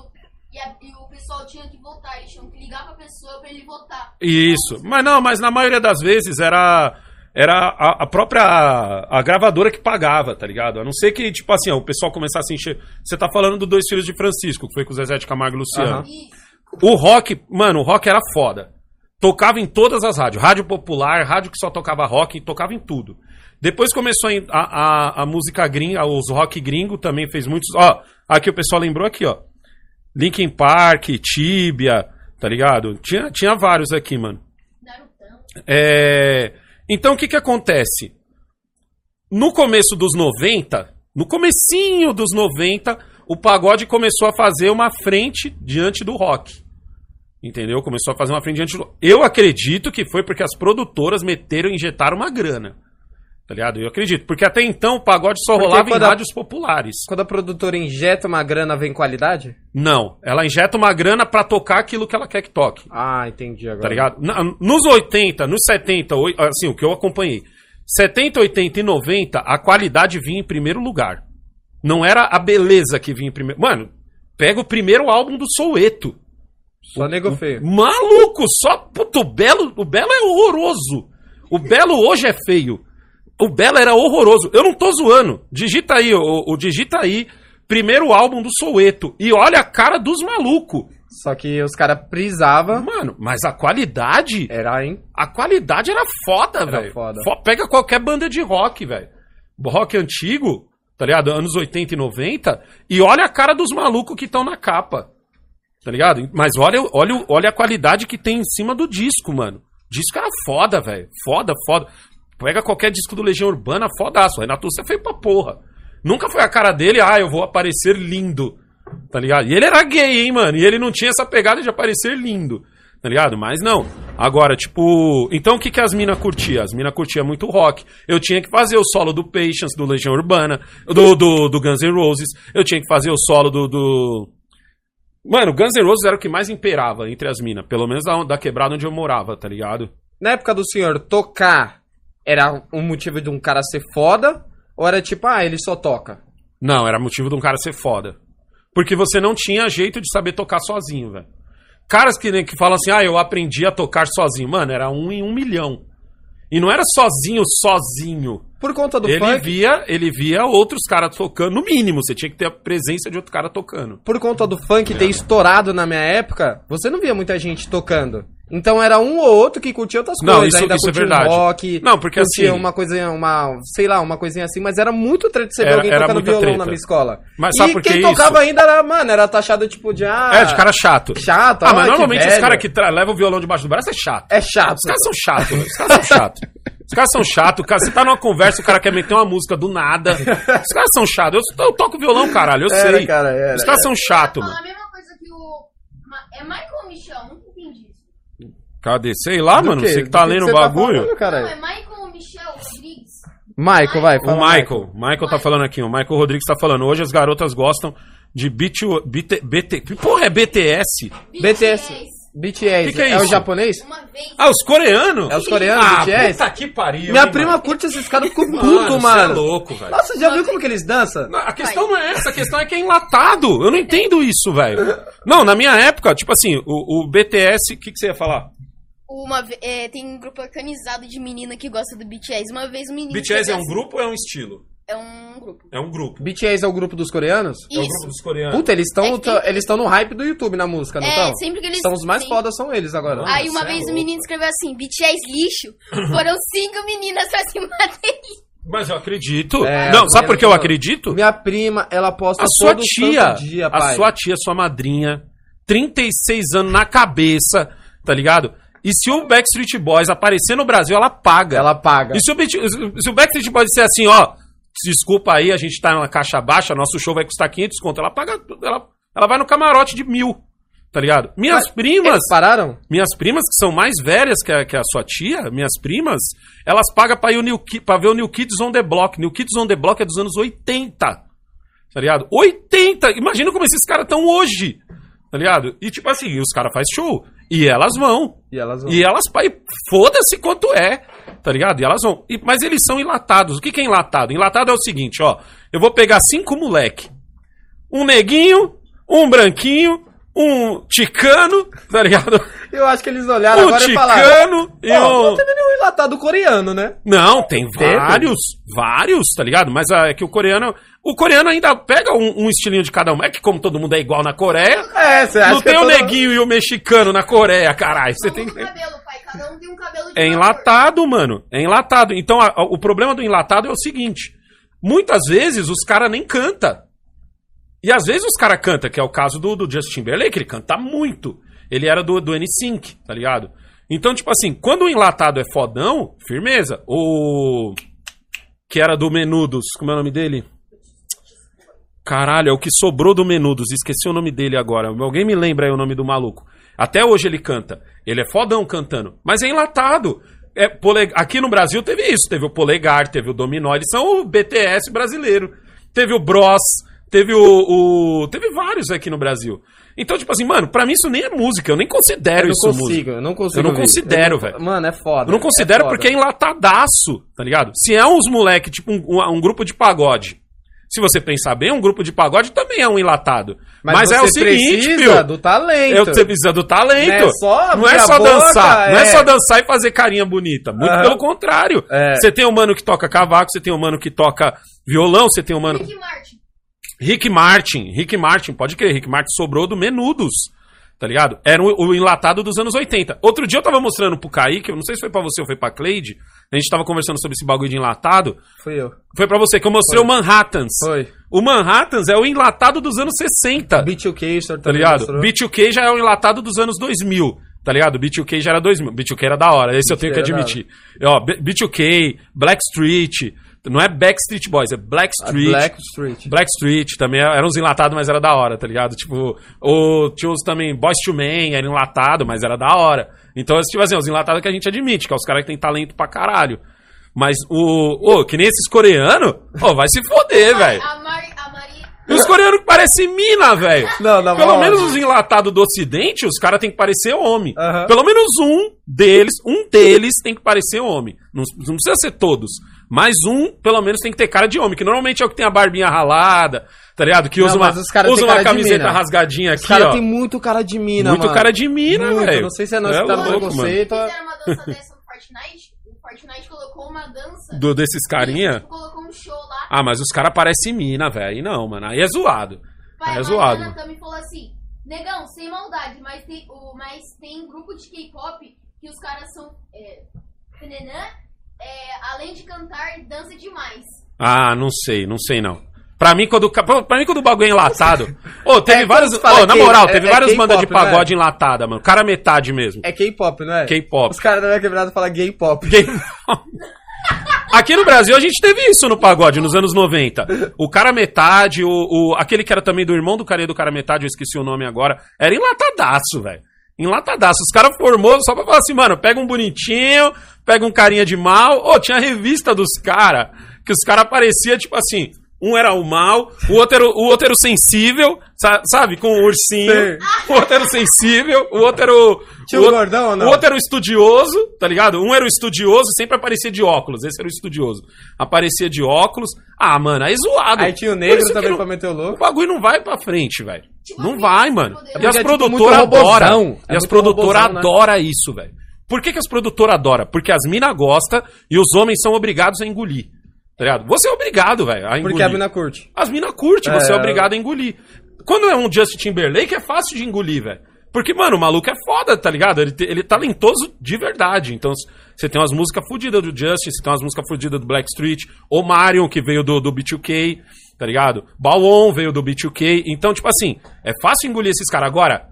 e, a- e o pessoal tinha que votar. Eles tinham que ligar pra pessoa pra ele votar. Isso. Mas não, mas na maioria das vezes era era a, a própria a gravadora que pagava, tá ligado? A não ser que, tipo assim, ó, o pessoal começasse a encher. Você tá falando do Dois Filhos de Francisco, que foi com o Zezé de Camargo e Luciano. Isso. O rock, mano, o rock era foda. Tocava em todas as rádios. Rádio popular, rádio que só tocava rock, tocava em tudo. Depois começou a, a, a- música gringa, os rock gringo também fez muitos. Ó, aqui o pessoal lembrou aqui, ó. Linkin Park, Tibia, tá ligado? Tinha, tinha vários aqui, mano. É, Então o que que acontece? No começo dos 90, no comecinho dos 90, o pagode começou a fazer uma frente diante do rock. Entendeu? Começou a fazer uma frente diante do Eu acredito que foi porque as produtoras meteram e injetaram uma grana. Tá ligado? Eu acredito. Porque até então o pagode só Porque rolava em a- rádios populares. Quando a produtora injeta uma grana, vem qualidade? Não. Ela injeta uma grana pra tocar aquilo que ela quer que toque. Ah, entendi agora. Tá ligado? Nos 80, nos 70, oi- assim, o que eu acompanhei. 70, 80 e 90, a qualidade vinha em primeiro lugar. Não era a beleza que vinha em primeiro. Mano, pega o primeiro álbum do Soueto. Só nego feio. Maluco, só. Puto, o Belo, o Belo é horroroso. O Belo hoje é feio. O Belo era horroroso. Eu não tô zoando. Digita aí, o, o digita aí. Primeiro álbum do Soueto. E olha a cara dos malucos. Só que os caras prisavam. Mano, mas a qualidade. Era, hein? A qualidade era foda, velho. Pega qualquer banda de rock, velho. Rock antigo, tá ligado? Anos 80 e 90. E olha a cara dos malucos que estão na capa. Tá ligado? Mas olha, olha, olha a qualidade que tem em cima do disco, mano. Disco era foda, velho. Foda, foda. Pega qualquer disco do Legião Urbana, fodaço. Renato Russo é feio pra porra. Nunca foi a cara dele, ah, eu vou aparecer lindo. Tá ligado? E ele era gay, hein, mano? E ele não tinha essa pegada de aparecer lindo. Tá ligado? Mas não. Agora, tipo. Então o que, que as minas curtiam? As minas curtiam muito rock. Eu tinha que fazer o solo do Patience, do Legião Urbana, do, do, do Guns N' Roses. Eu tinha que fazer o solo do. do... Mano, Guns N' Roses era o que mais imperava entre as minas. Pelo menos da, da quebrada onde eu morava, tá ligado? Na época do senhor, tocar era um motivo de um cara ser foda? Ou era tipo, ah, ele só toca? Não, era motivo de um cara ser foda. Porque você não tinha jeito de saber tocar sozinho, velho. Caras que, que falam assim, ah, eu aprendi a tocar sozinho. Mano, era um em um milhão. E não era sozinho, sozinho. Por conta do Ele funk? via, ele via outros caras tocando. No mínimo, você tinha que ter a presença de outro cara tocando. Por conta do funk ter estourado na minha época, você não via muita gente tocando. Então era um ou outro que curtia outras Não, coisas, isso- ainda isso é curtia um verdade. rock, Não, porque curtia assim- uma coisinha, uma, sei lá, uma coisinha assim, mas era muito treta você ver alguém era tocando violão treta. na minha escola. Mas e sabe por que quem isso? tocava ainda era, mano, era taxado tipo de, ah... é, de cara chato. chato, Ah, ah, mas normalmente os caras que tra- levam o violão debaixo do braço é chato. É chato. Os caras são chatos, os caras são chatos. Os caras são chatos, cara, você tá numa conversa, o cara quer meter uma música do nada. Os caras são chatos. Eu, eu toco violão, caralho, eu Era, sei. cara, era, Os caras são chatos, mano. a mesma coisa que o. É Michael Michel, nunca entendi. Cadê? Sei lá, Do mano, quê? você que tá que lendo o você tá bagulho. falando, Não, é Michael Michel Rodrigues. Michael, vai, o fala. Michael, Michael tá falando aqui, o Michael Rodrigues tá falando. Hoje as garotas gostam de BT, BT, BT porra, é BTS? BTS. BTS. Que que é é o isso? japonês? Uma vez. Ah, os coreanos? É os coreanos, ah, BTS? puta que pariu. Minha hein, prima mano? curte esses caras, ficou Mano, puto, mano. é louco, velho. Nossa, já viu como que eles dançam? Não, A questão não é essa, a questão é que é enlatado. Eu não entendo isso, velho. Não, na minha época, tipo assim, o, o BTS, o que, que você ia falar? Uma, é, tem um grupo organizado de menina que gosta do BTS. Uma vez um menino. BTS é um grupo ou é um estilo? É um grupo. É um grupo. BTS é o grupo dos coreanos? É o Isso. grupo dos coreanos. Puta, eles estão É tem- eles estão no hype do YouTube na música, não É, estão? sempre que eles- São os mais sim. fodas, são eles agora. Aí uma é vez louco. o menino escreveu assim: BTS lixo. *coughs* Foram cinco meninas pra cima dele. Mas eu acredito. É, não, sabe por que eu acredito? Minha prima, ela posta A sua todo tia, santo dia, a sua tia, sua madrinha, 36 anos na cabeça, tá ligado? E se o Backstreet Boys aparecer no Brasil, ela paga. Ela paga. E se o, se o Backstreet Boys disser assim, ó, desculpa aí, a gente tá na caixa baixa, nosso show vai custar 500 conto, ela paga, ela, ela vai no camarote de mil, tá ligado? Minhas Mas primas, pararam? minhas primas que são mais velhas que a, que a sua tia, minhas primas, elas pagam pra, ir o New pra ver o New Kids on the Block. New Kids on the Block é dos anos 80, tá ligado? 80! Imagina como esses caras estão hoje, tá ligado? E tipo assim, os caras fazem show. E elas vão. E elas vão. E elas, pai, foda-se quanto é, tá ligado? E elas vão. E- mas eles são enlatados. O que, que é enlatado? Enlatado é o seguinte, ó. Eu vou pegar cinco moleque. Um neguinho, um branquinho, um ticano, tá ligado? Eu acho que eles olharam Um agora e falaram. ticano e um... não teve nenhum enlatado coreano, né? Não, tem vários, vários, tá ligado? Mas ah, é que o coreano... O coreano ainda pega um, um estilinho de cada um. É que como todo mundo é igual na Coreia, É, você acha não que tem é o neguinho e o mexicano na Coreia, caralho. Você tem que... cabelo, pai. Cada um tem um cabelo de É enlatado, mano. É enlatado. Então, a- a- o problema do enlatado é o seguinte: muitas vezes os caras nem canta. E às vezes os caras canta, que é o caso do, do Justin Timberlake, ele canta muito. Ele era do, do N5, tá ligado? Então, tipo assim, quando o enlatado é fodão, firmeza. O. Que era do Menudos, como é o nome dele? Caralho, é o que sobrou do Menudos, esqueci o nome dele agora. Alguém me lembra aí o nome do maluco. Até hoje ele canta. Ele é fodão cantando, mas é enlatado. É, pole- Aqui no Brasil teve isso. Teve o Polegar, teve o Dominó, eles são o BTS brasileiro. Teve o Bros, teve o, o- Teve vários aqui no Brasil. Então, tipo assim, mano, pra mim isso nem é música, eu nem considero Eu não isso consigo, música. eu não consigo. Eu não considero, Eu não- velho. Mano, é foda. Eu não considero é porque é enlatadaço, tá ligado? Se é uns moleque, tipo um, um- um grupo de pagode. Se você pensar bem, um grupo de pagode também é um enlatado. Mas, é o você seguinte, precisa filho. do talento. É que você precisa do talento. Não é só Não é só boca, dançar. Não é é. só dançar e fazer carinha bonita. Muito Aham. pelo contrário. É. Você tem um mano que toca cavaco, você tem um mano que toca violão, você tem um mano. Rick Martin. Rick Martin. Rick Martin, pode crer. Rick Martin sobrou do Menudos. Tá ligado? Era o, o enlatado dos anos 80. Outro dia eu tava mostrando pro Kaique, eu não sei se foi pra você ou foi pra Cleide. A gente tava conversando sobre esse bagulho de enlatado. Fui eu. Foi pra você que eu mostrei Foi. o Manhattans. Foi. O Manhattans é o enlatado dos anos 60. B2K, o senhor Tá ligado? mostrou. B2K já é o enlatado dos anos 2000. Tá ligado? B2K já era 2000. B2K era da hora, esse eu tenho que admitir. Ó, B- B2K, Blackstreet. Não é Backstreet Boys, é A Blackstreet. Black Street. Blackstreet também era uns enlatados, mas era da hora, tá ligado? Tipo, o, tinha uns também Boys to Men, era enlatado, mas era da hora. Então, tipo assim, os enlatados que a gente admite, que é os caras que tem talento pra caralho. Mas o. Ô, que nem esses coreanos, ô, vai se foder, velho. E os coreanos que parecem mina, velho. *laughs* Não, não, Pelo menos os enlatados do ocidente, os caras têm que parecer homem. Aham. Pelo menos um deles, um deles tem que parecer homem. Não, não precisa ser todos. Mas um, pelo menos, tem que ter cara de homem. Que normalmente é o que tem a barbinha ralada, tá ligado? Que Não, usa uma, os caras usa uma cara camiseta rasgadinha aqui, Os caras ó. têm muito cara de mina, Muito mano. cara de mina, velho. Não sei se é nós É que tá no louco, preconceito. Fizeram uma dança dessa no Fortnite. O Fortnite colocou uma dança. Do, desses carinha. Tipo, colocou um show lá. Ah, mas os caras parecem mina, velho. Aí não, mano. Aí é zoado. Pai, é a zoado. Mariana também falou assim: Negão, sem maldade, mas tem, o, mas tem grupo de K-pop que os caras são. É, é, além de cantar, dança demais. Ah, não sei, não sei não. Pra mim, quando, pra mim, quando o bagulho é enlatado. *laughs* Ô, teve É, vários. Ô, na moral, é- teve é várias bandas de né? pagode enlatada, mano. Cara metade mesmo. É K-pop, não é? K-pop. Os caras da minha quebrada falam gay pop. *laughs* Gay- Aqui no Brasil a gente teve isso no pagode nos anos 90. O cara metade, o, o- aquele que era também do irmão do cara do cara metade, eu esqueci o nome agora, era enlatadaço, velho. Enlatadaço. Os caras formou só pra falar assim, mano, pega um bonitinho, pega um carinha de mal. Ô, tinha a revista dos caras, que os caras apareciam, tipo assim, um era o mal, o outro era o, o outro era o sensível, sa- sabe? Com o ursinho. Sei. O outro era o sensível, o outro era o. Tinha o o outro- gordão ou não? O outro era o estudioso, tá ligado? Um era o estudioso, sempre aparecia de óculos. Esse era o estudioso. Aparecia de óculos. Ah, mano, aí zoado. Aí tinha o negro também não- pra meter o O louco. bagulho não vai pra frente, velho. Não vai, mano. E É as porque é tipo produtoras adoram. E É as produtoras né? adoram isso, velho. Por que, que as produtoras adoram? Porque as minas gostam e os homens são obrigados a engolir. Tá ligado? Você é obrigado, velho, a engolir. Porque a mina curte. As minas curtem, você é É. obrigado a engolir. Quando é um Justin Timberlake, é fácil de engolir, velho. Porque, mano, o maluco é foda, tá ligado? Ele, ele é talentoso de verdade. Então, você tem umas músicas fodidas do Justin, você tem umas músicas fodidas do Blackstreet, o Marion, que veio do, do B2K, tá ligado? Bawon veio do B2K. Então, tipo assim, é fácil engolir esses caras. Agora,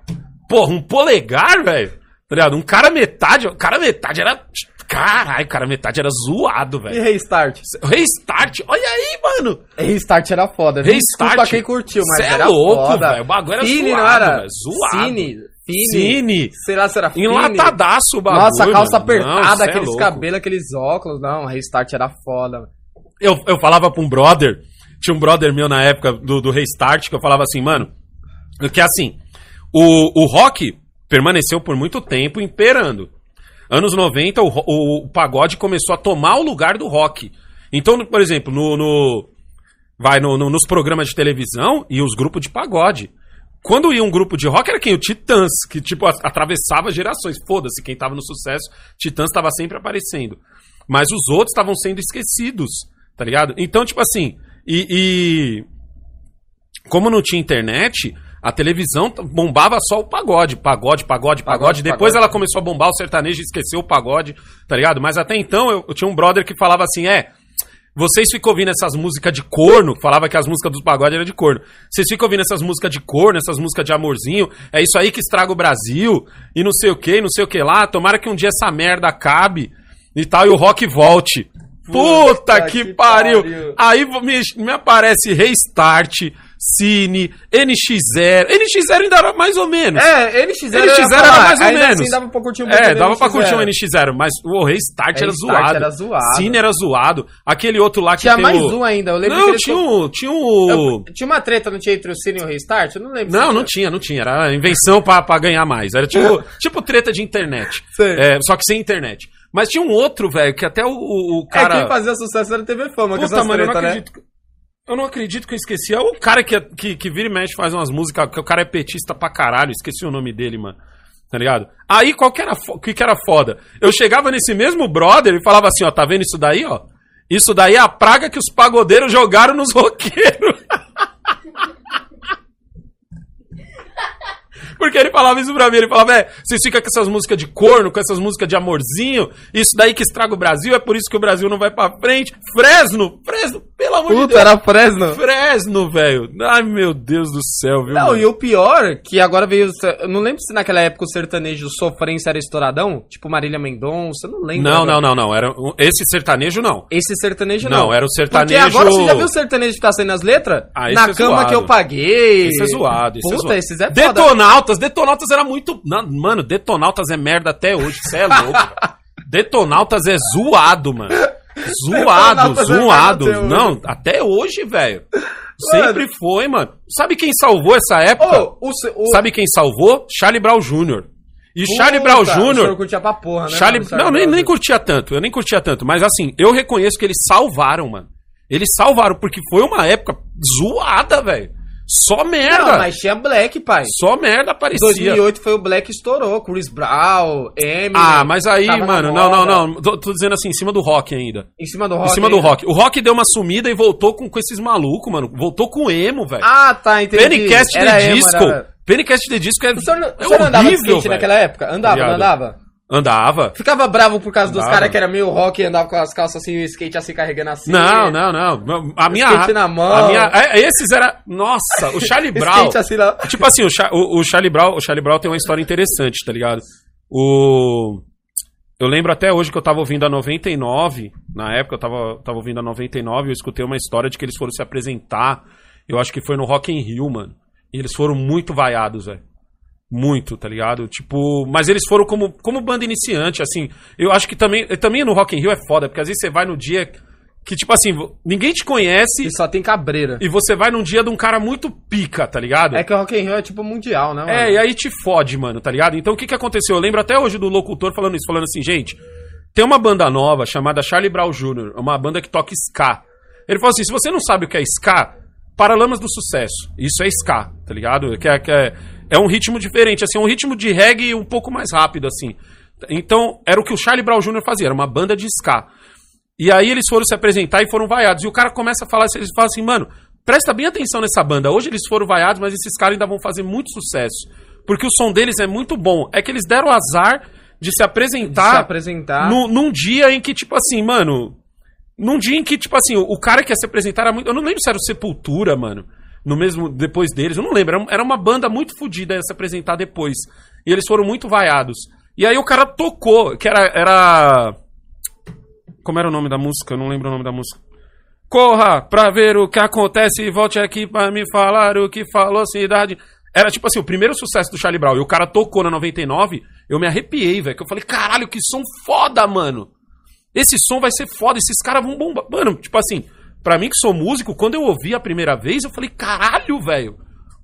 porra, um polegar, velho, tá ligado? Um cara metade, o cara metade era... Caralho, cara, metade era zoado, E velho. Restart? Restart, olha aí, mano. Restart era foda. viu? Restart. Desculpa quem curtiu, mas Cê é era louco, foda. velho. O bagulho era Cine, zoado, não era? velho, zoado. Cine. Fine. Cine. Sei lá se era Fine. Enlatadaço o bagulho. Nossa, calça mano. apertada, Não, é aqueles louco. cabelos, aqueles óculos. Não, Restart era foda. Eu, eu falava pra um brother, tinha um brother meu na época do, do Restart, que eu falava assim, mano, que assim, o, o rock permaneceu por muito tempo imperando. Anos 90, o, o, o pagode começou a tomar o lugar do rock. Então, por exemplo, no, no- vai no- no- nos programas de televisão e os grupos de pagode. Quando ia um grupo de rock, era quem? O Titãs, que, tipo, atravessava gerações. Foda-se, quem tava no sucesso, Titãs estava sempre aparecendo. Mas os outros estavam sendo esquecidos, tá ligado? Então, tipo assim, e, e como não tinha internet, a televisão bombava só o pagode, pagode, pagode, pagode. Pagode, Depois pagode. ela começou a bombar o sertanejo e esqueceu o pagode, tá ligado? Mas até então eu, eu tinha um brother que falava assim, é, vocês ficam ouvindo essas músicas de corno, falava que as músicas dos pagode eram de corno. Vocês ficam ouvindo essas músicas de corno, essas músicas de amorzinho, é isso aí que estraga o Brasil, e não sei o que, não sei o que lá, tomara que um dia essa merda acabe e tal, e o rock volte. Puta, Puta que, que pariu. pariu. Aí me, me aparece Restart, Cine, NX0. NX0 ainda era mais ou menos. É, NX0 NX0 era mais ou menos. Assim, dava pra curtir um É, dava pra NX0. curtir um NX0, mas o Restart, era, Restart zoado. era zoado. Cine era zoado. Aquele outro lá que Tinha mais o... um ainda, eu lembro que Não, tinha um... Tinha um... Eu- Tinha uma treta, não tinha entre o Cine e o Restart? Eu não lembro. Não, não tinha, não tinha. Era invenção pra, pra ganhar mais. Era tipo, *laughs* tipo treta de internet. É, só que sem internet. Mas tinha um outro, velho, que até o, o, o É, cara... quem fazia sucesso era TV Fama, Puta, essas mano, eu não treta, né? Eu não acredito que eu esqueci. É o cara que, que, que vira e mexe faz umas músicas, que o cara é petista pra caralho. Esqueci o nome dele, mano. Tá ligado? Aí, qual que era, que, que era foda? Eu chegava nesse mesmo brother e falava assim, ó, tá vendo isso daí, ó? Isso daí é a praga que os pagodeiros jogaram nos *laughs* roqueiros. Porque ele falava isso pra mim, ele falava, é, vocês ficam com essas músicas de corno, com essas músicas de amorzinho, isso daí que estraga o Brasil, é por isso que o Brasil não vai pra frente. Fresno, Fresno, pelo amor de Puta, Deus. era Fresno. Fresno, velho. Ai, meu Deus do céu, viu? Não, mano? e o pior, que agora veio. Eu não lembro se naquela época o sertanejo sofrência era estouradão, tipo Marília Mendonça, não lembro. Não, agora. não, não, não. Era, esse sertanejo não. Esse sertanejo não. Não, era o sertanejo- Porque agora você já viu o sertanejo que tá saindo nas letras? Ah, Na é cama zoado. que eu paguei. Esse é zoado, esse Puta, é zoado. esses é foda. Detonautas, Detonautas era muito. Mano, Detonautas é merda até hoje, você é louco. *laughs* Detonautas é zoado, mano. Zoado, zoado. Não, até hoje, velho. Sempre foi, mano. Sabe quem salvou essa época? Ô, o, o, Sabe quem salvou? Charlie Brown Jr. E Puta, Charlie Brown Jr. curtia pra porra, né? Charlie... mano? Não, nem, nem curtia tanto. Eu nem curtia tanto. Mas assim, eu reconheço que eles salvaram, mano. Eles salvaram, porque foi uma época zoada, velho. Só merda. Não, mas tinha Black, pai. Só merda aparecia. 2008 foi o Black que estourou. Chris Brown, Eminem. Ah, mas aí, mano, não, não, não. Tô, tô dizendo assim, em cima do rock ainda. Em cima do rock. em cima do ainda. rock. O rock deu uma sumida e voltou com, com esses malucos, mano. Voltou com emo, velho. Ah, tá, entendi. Pennycast de emo, disco. era- Pennycast de disco é, O senhor, não- é o senhor não andava de horrível, skate velho. naquela época? Andava, não Viado. andava? Andava. Ficava bravo por causa dos Andava. caras que era meio rock e andava com as calças assim, o skate assim, carregando assim. Não, não, não. A minha. Skate na mão. A minha, é, esses era. Nossa, o Charlie *laughs* Brown. Skate assim lá. Tipo assim, o, Cha- o, o Charlie Brown, o Charlie Brown tem uma história interessante, tá ligado? O eu lembro até hoje que eu tava ouvindo a 99, na época eu tava, tava ouvindo a 99 e eu escutei uma história de que eles foram se apresentar, eu acho que foi no Rock in Rio, mano. E eles foram muito vaiados, velho. Muito, tá ligado? Tipo, mas eles foram como, como banda iniciante, assim. Eu acho que também, também no Rock in Rio é foda, porque às vezes você vai no dia que, tipo assim, ninguém te conhece E só tem cabreira. e você vai num dia de um cara muito pica, tá ligado? É que o Rock in Rio é tipo mundial, né, mano? É, e aí te fode, mano, tá ligado? Então o que que aconteceu? Eu lembro até hoje do locutor falando isso, falando assim, gente, tem uma banda nova chamada Charlie Brown Jr., uma banda que toca ska. Ele falou assim, se você não sabe o que é ska, Paralamas do Sucesso. Isso é ska, tá ligado? Que é, que é, é um ritmo diferente, assim, é um ritmo de reggae um pouco mais rápido, assim. Então, era o que o Charlie Brown Jr. fazia, era uma banda de ska. E aí eles foram se apresentar e foram vaiados. E o cara começa a falar, eles falam assim, mano, presta bem atenção nessa banda. Hoje eles foram vaiados, mas esses caras ainda vão fazer muito sucesso. Porque o som deles é muito bom. É que eles deram azar de se apresentar, se apresentar. no- num dia em que, tipo assim, mano. Num dia em que, tipo assim, o, o cara que ia se apresentar era muito. Eu não lembro se era o Sepultura, mano. No mesmo. Depois deles. Eu não lembro. Era, um- uma banda muito fodida se apresentar depois. E eles foram muito vaiados. E aí o cara tocou, que era. era Como era o nome da música? Eu não lembro o nome da música. Corra pra ver o que acontece e volte aqui pra me falar o que falou cidade. Era tipo assim, o primeiro sucesso do Charlie Brown. E o cara tocou na 99, eu me arrepiei, velho. Que eu falei, caralho, que som foda, mano. Esse som vai ser foda, esses caras vão bombar. Mano, tipo assim, pra mim que sou músico, quando eu ouvi a primeira vez, eu falei, caralho, velho.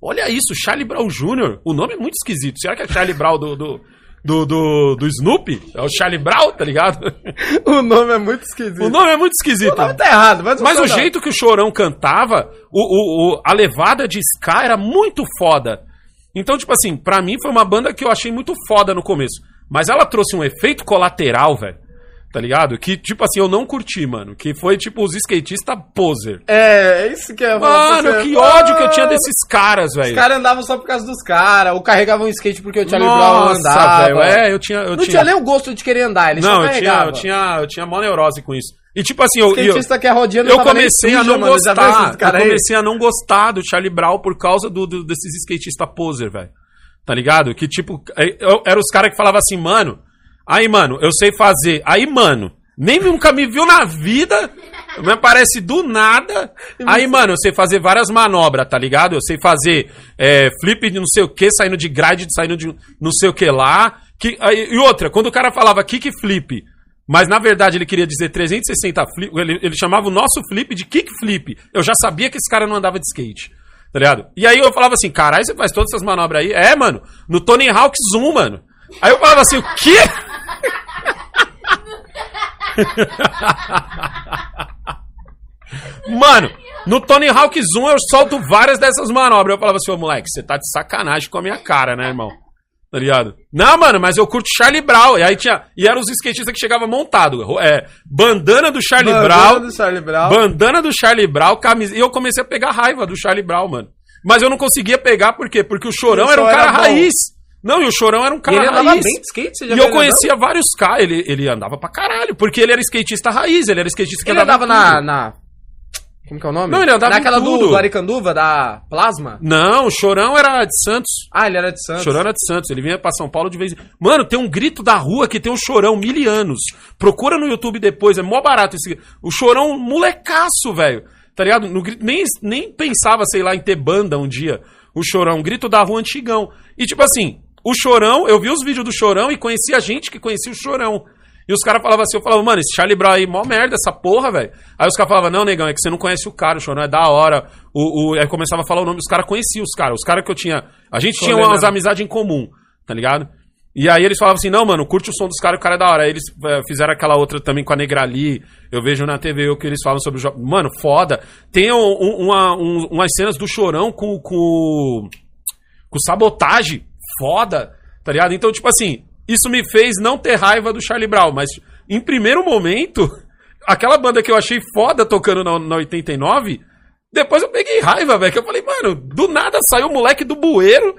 Olha isso, Charlie Brown Jr. O nome é muito esquisito. Será que é Charlie Brown do, do, do, do, do Snoopy? É o Charlie Brown, tá ligado? *laughs* O nome é muito esquisito. O nome é muito esquisito. O nome tá errado, mas, Mas o tá. jeito que o Chorão cantava, o, o, o- a levada de ska era muito foda. Então, tipo assim, pra mim foi uma banda que eu achei muito foda no começo. Mas ela trouxe um efeito colateral, velho. Tá ligado? Que, tipo assim, eu não curti, mano. Que foi, tipo, os skatistas poser. É, é isso que pra Mano, você. que ódio que eu tinha desses caras, Os velho. caras andavam só por causa dos caras, ou carregavam um skate porque o Charlie Brown andava. velho. É, eu tinha. Eu não tinha... tinha nem o gosto de querer andar, ele Não, só eu tinha, eu tinha, eu tinha mó neurose com isso. E tipo assim, eu, eu, que é rodinha não eu comecei a não mano, gostar. Eu comecei a não gostar do Charlie Brown por causa do, do- desses skatistas poser, velho. Tá ligado? Que tipo, é, eu- era os caras que falavam assim, mano. Aí, mano, eu sei fazer. Aí, mano, nem nunca me viu na vida. Me aparece do nada. Aí, mano, eu sei fazer várias manobras, tá ligado? Eu sei fazer é, flip de não sei o que, saindo de grade, saindo de não sei o que lá. Que, aí- e outra, quando o cara falava kick flip, mas na verdade ele queria dizer 360 flip, ele, ele chamava o nosso flip de kick flip. Eu já sabia que esse cara não andava de skate. Tá ligado? E aí eu falava assim, caralho, você faz todas essas manobras aí? É, mano, no Tony Hawk Zoom, mano. Aí eu falava assim, o quê? Mano, no Tony Hawk Zoom eu solto várias dessas manobras. Eu falava assim, ô moleque, você tá de sacanagem com a minha cara, né, irmão? Tá ligado? Não, mano, mas eu curto Charlie Brown. E aí tinha. E eram os skatistas que chegavam montado. É, bandana do Charlie Bandana Brown. do Charlie Brown. Bandana do Charlie Brown, camisa. E eu comecei a pegar raiva do Charlie Brown, mano. Mas eu não conseguia pegar, por quê? Porque o Chorão era um cara era raiz. Não, e o Chorão era um E cara ele andava raiz. bem de skate, você já E eu conhecia vários caras. Ele, ele andava pra caralho, porque ele era skatista raiz, ele era skatista que Ele andava em na, na... Como que é o nome? Não, ele andava Naquela do, do Aricanduva, da Plasma? Não, o Chorão era de Santos. Ah, ele era de Santos. Chorão era de Santos, ele vinha pra São Paulo de vez em Mano, tem um grito da rua que tem um chorão mil anos. Procura no YouTube depois, é mó barato esse. O chorão molecaço, velho. Tá ligado? No nem, nem pensava, sei lá, em ter banda um dia. O chorão, grito da rua antigão. E tipo assim, o chorão, eu vi os vídeos do chorão e conhecia gente que conhecia o chorão. E os caras falavam assim, eu falava, mano, esse Charlie Brown aí, mó merda, essa porra, velho. Aí os caras falavam, não, negão, é que você não conhece o cara, o chorão é da hora. O, o... Aí começava a falar o nome, os caras conheciam os caras. Os caras que eu tinha. A gente tinha umas amizades em comum, tá ligado? E aí eles falavam assim, não, mano, curte o som dos caras, o cara é da hora. Aí eles eh, fizeram aquela outra também com a Negrali. Eu vejo na TV o que eles falam sobre o jogo. Mano, foda. Tem um- um- uma, um- umas cenas do chorão com, com, com sabotagem. Foda, tá ligado? Então, tipo assim, isso me fez não ter raiva do Charlie Brown, mas em primeiro momento, *laughs* aquela banda que eu achei foda tocando na, na 89, depois eu peguei raiva, velho. Que eu falei, mano, do nada saiu o moleque do bueiro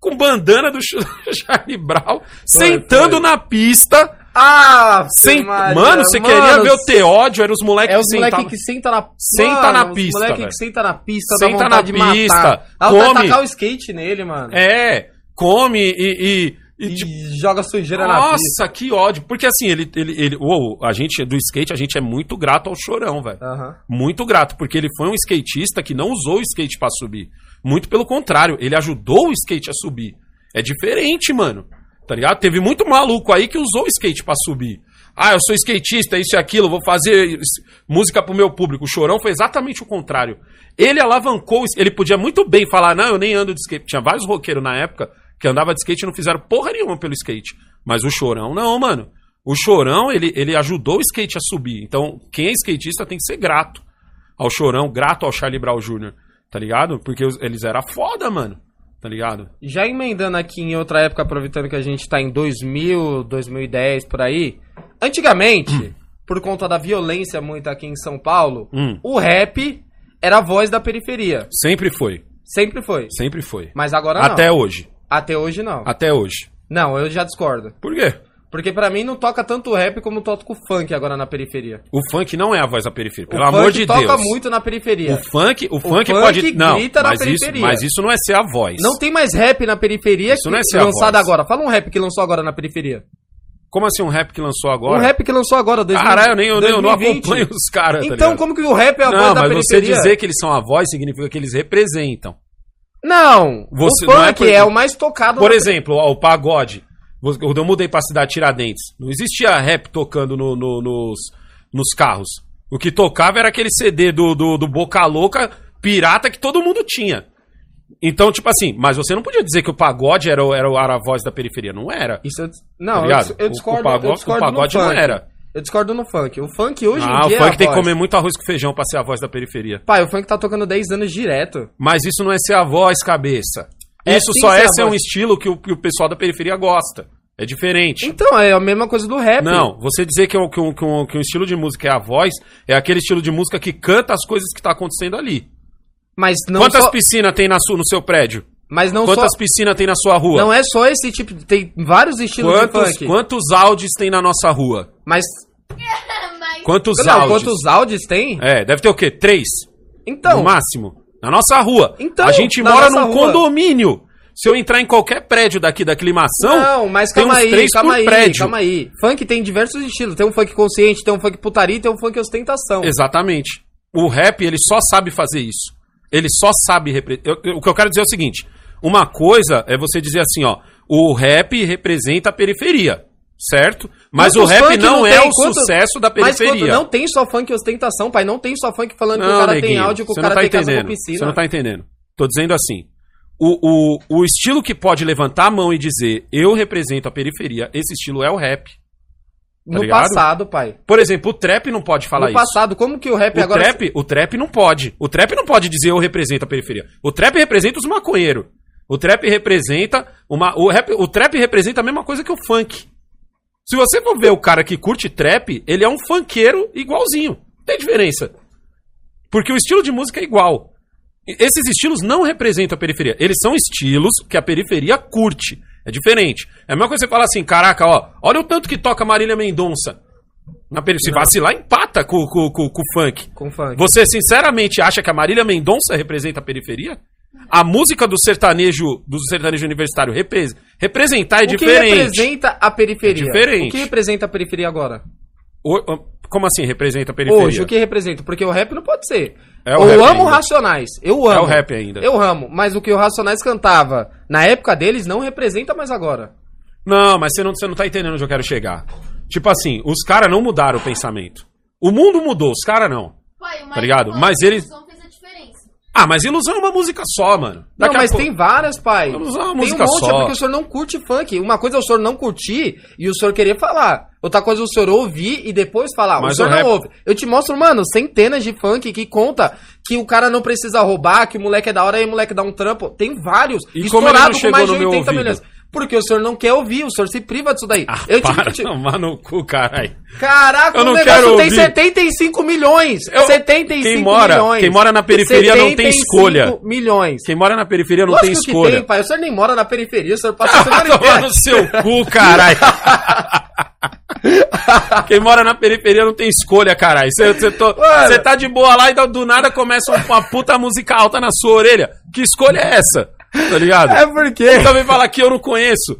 com bandana do Ch- *laughs* Charlie Brown, sentando foi. na pista. Ah, Sem... Maria, Mano, você mano, queria ver o teódio? Eram os moleques É os que sentavam. que senta na Senta na os pista, moleque velho. que senta na pista, Senta na pista. Dá come. tacar o skate nele, mano. É, come e. e, e, E tipo, joga sujeira na pista. nossa, que ódio. Porque assim, ele. ele, ele uou, a gente do skate, a gente é muito grato ao chorão, velho. Aham. Muito grato, porque ele foi um skatista que não usou o skate pra subir. Muito pelo contrário, ele ajudou o skate a subir. É diferente, mano. Tá ligado? Teve muito maluco aí que usou o skate pra subir. Ah, eu sou skatista, isso e aquilo, vou fazer música pro meu público. O Chorão foi exatamente o contrário. Ele alavancou, ele podia muito bem falar, não, eu nem ando de skate. Tinha vários roqueiros na época que andava de skate e não fizeram porra nenhuma pelo skate. Mas o Chorão não, mano. O Chorão, ele, ele ajudou o skate a subir. Então, quem é skatista tem que ser grato ao Chorão, grato ao Charlie Brown Jr., tá ligado? Porque eles eram foda, mano, tá ligado? Já emendando aqui em outra época, aproveitando que a gente tá em 2000, 2010, por aí. Antigamente, por conta da violência muito aqui em São Paulo, Hum. o rap era a voz da periferia. Sempre foi, Sempre foi. sempre foi. Mas agora não. Até hoje, Até hoje não. até hoje. Não, eu já discordo. Por quê? Porque pra mim não toca tanto o rap como toca o funk agora na periferia. O funk não é a voz da periferia, pelo o amor de toca Deus. muito na periferia. O funk, o, funk funk pode não, grita na mas isso, periferia. mas isso não é ser a voz. Não tem mais rap na periferia Isso que não é ser a lançado voz. agora. Fala um rap que lançou agora na periferia. Como assim um rap que lançou agora? Um rap que lançou agora, 2000, Caralho, eu, nem, eu, nem- eu não 2020. acompanho os caras, tá Então, ligado? como que o rap é a voz Não, da mas você periferia? dizer que eles são a voz significa que eles representam. Não, Você- o não é funk por- é, o mais tocado. Por na- exemplo, ó, o pagode. Quando eu mudei pra cidade Tiradentes, não existia rap tocando no- no- nos, nos carros. O que tocava era aquele CD do, do, do Boca Louca pirata que todo mundo tinha. Então, tipo assim, mas você não podia dizer que o pagode era, o- era, era a voz da periferia. Não era. Isso eu, tá não, eu, dis- eu O- discordo, o pagode, eu discordo o pagode não funk. era. Eu discordo no funk. O funk hoje Ah, em o dia funk é tem que comer muito arroz com feijão pra ser a voz da periferia. Pai, o funk tá tocando 10 anos direto. Mas isso não é ser a voz, cabeça. É isso só é ser um estilo que o, que o pessoal da periferia gosta. É diferente. Então, é a mesma coisa do rap. Não, você dizer que, o- que, um- que, um, que um estilo de música é a voz, é aquele estilo de música que canta as coisas que tá acontecendo ali. Mas não Quantas só, piscinas tem na no seu prédio? Mas não só Quantas piscinas tem na sua rua? não é só esse tipo, de- tem vários estilos quantos, de funk. quantos áudios tem na nossa rua? Mas Quantos não, áudios? quantos áudios tem? É, deve ter o quê? Três? Então, no máximo. Na nossa rua. Então, a gente mora num rua. condomínio. Se eu entrar em qualquer prédio daqui da aclimação, Não, mas calma aí, três calma aí, prédio. calma aí. Funk tem diversos estilos. Tem um funk consciente, tem um funk putaria e tem um funk ostentação. Exatamente. O rap, ele só sabe fazer isso. Ele só sabe. repre- eu- eu- o que eu quero dizer é o seguinte: uma coisa é você dizer assim, ó, o rap representa a periferia, certo? Mas Quantos o rap funk não, é tem? o Quantos- sucesso da Mas periferia. quando- não tem só funk ostentação, pai. Não tem só funk falando que o Não, cara tem neguinho, áudio, que o cara não tá tem casa com entendendo. piscina. Você não tá entendendo. Tô dizendo assim. O, o, o estilo que pode levantar a mão e dizer eu represento a periferia, esse estilo é o rap. no tá ligado? passado, pai. Por exemplo, o trap não pode falar no isso. passado, como que o rap O agora... trap, o trap não pode. O trap não pode dizer eu represento a periferia. O trap representa os maconheiros. O trap representa uma o rap, o trap representa a mesma coisa que o funk. Se você for ver o cara que curte trap, ele é um funkeiro igualzinho. Não tem diferença. Porque o estilo de música é igual. Esses estilos não representam a periferia. Eles são estilos que a periferia curte. É diferente. É a mesma coisa que você falar assim, caraca, ó, olha o tanto que toca Marília Mendonça. Na peri- Se vacilar, empata com, com, com, com o funk. Com funk. Você sinceramente acha que a Marília Mendonça representa a periferia? A música do sertanejo, do sertanejo universitário repre- representar é o que diferente. representa a periferia? É diferente. O que representa a periferia agora? O- o- como assim representa a periferia? Hoje, o que representa? Porque o rap não pode ser. É o eu rap amo ainda. Racionais. Eu amo. É o rap ainda. Eu amo. Mas o que o Racionais cantava na época deles não representa mais agora. Não, mas você não, você não tá entendendo onde eu quero chegar. Tipo assim, os caras não mudaram o pensamento. O mundo mudou, os caras não. Pai, o Tá ligado? Mas ele- Jackson fez a diferença. Ah, mas ilusão é uma música só, mano. Não, Daqui a mas pouco- tem várias, pai. Vamos usar uma tem música um monte, só. é porque o senhor não curte funk. Uma coisa é o senhor não curtir e o senhor querer falar. Outra coisa é o senhor ouvir e depois falar. Mas o senhor o não rap- ouve. Eu te mostro, mano, centenas de funk que conta que o cara não precisa roubar, que o moleque é da hora e o moleque dá um trampo. Tem vários. E como ele não chegou no meu ouvido? milhões. Porque o senhor não quer ouvir, o senhor se priva disso daí. Ah, eu para, te, tomar no cu, caralho. Caraca, Eu não o negócio quero tem ouvir. 75 milhões. Eu- 75 quem mora- milhões. quem mora na periferia não tem 75 escolha. milhões. Quem mora na periferia não Lógico tem escolha. tem, pai. O senhor nem mora na periferia, o senhor passa a Vai semana tomar no seu cu, caralho. *laughs* Quem mora na periferia não tem escolha, caralho. Você tá de boa lá e do nada começa uma puta música alta na sua orelha. Que escolha é essa? Tá ligado? É porque... Então vem falar que eu não conheço.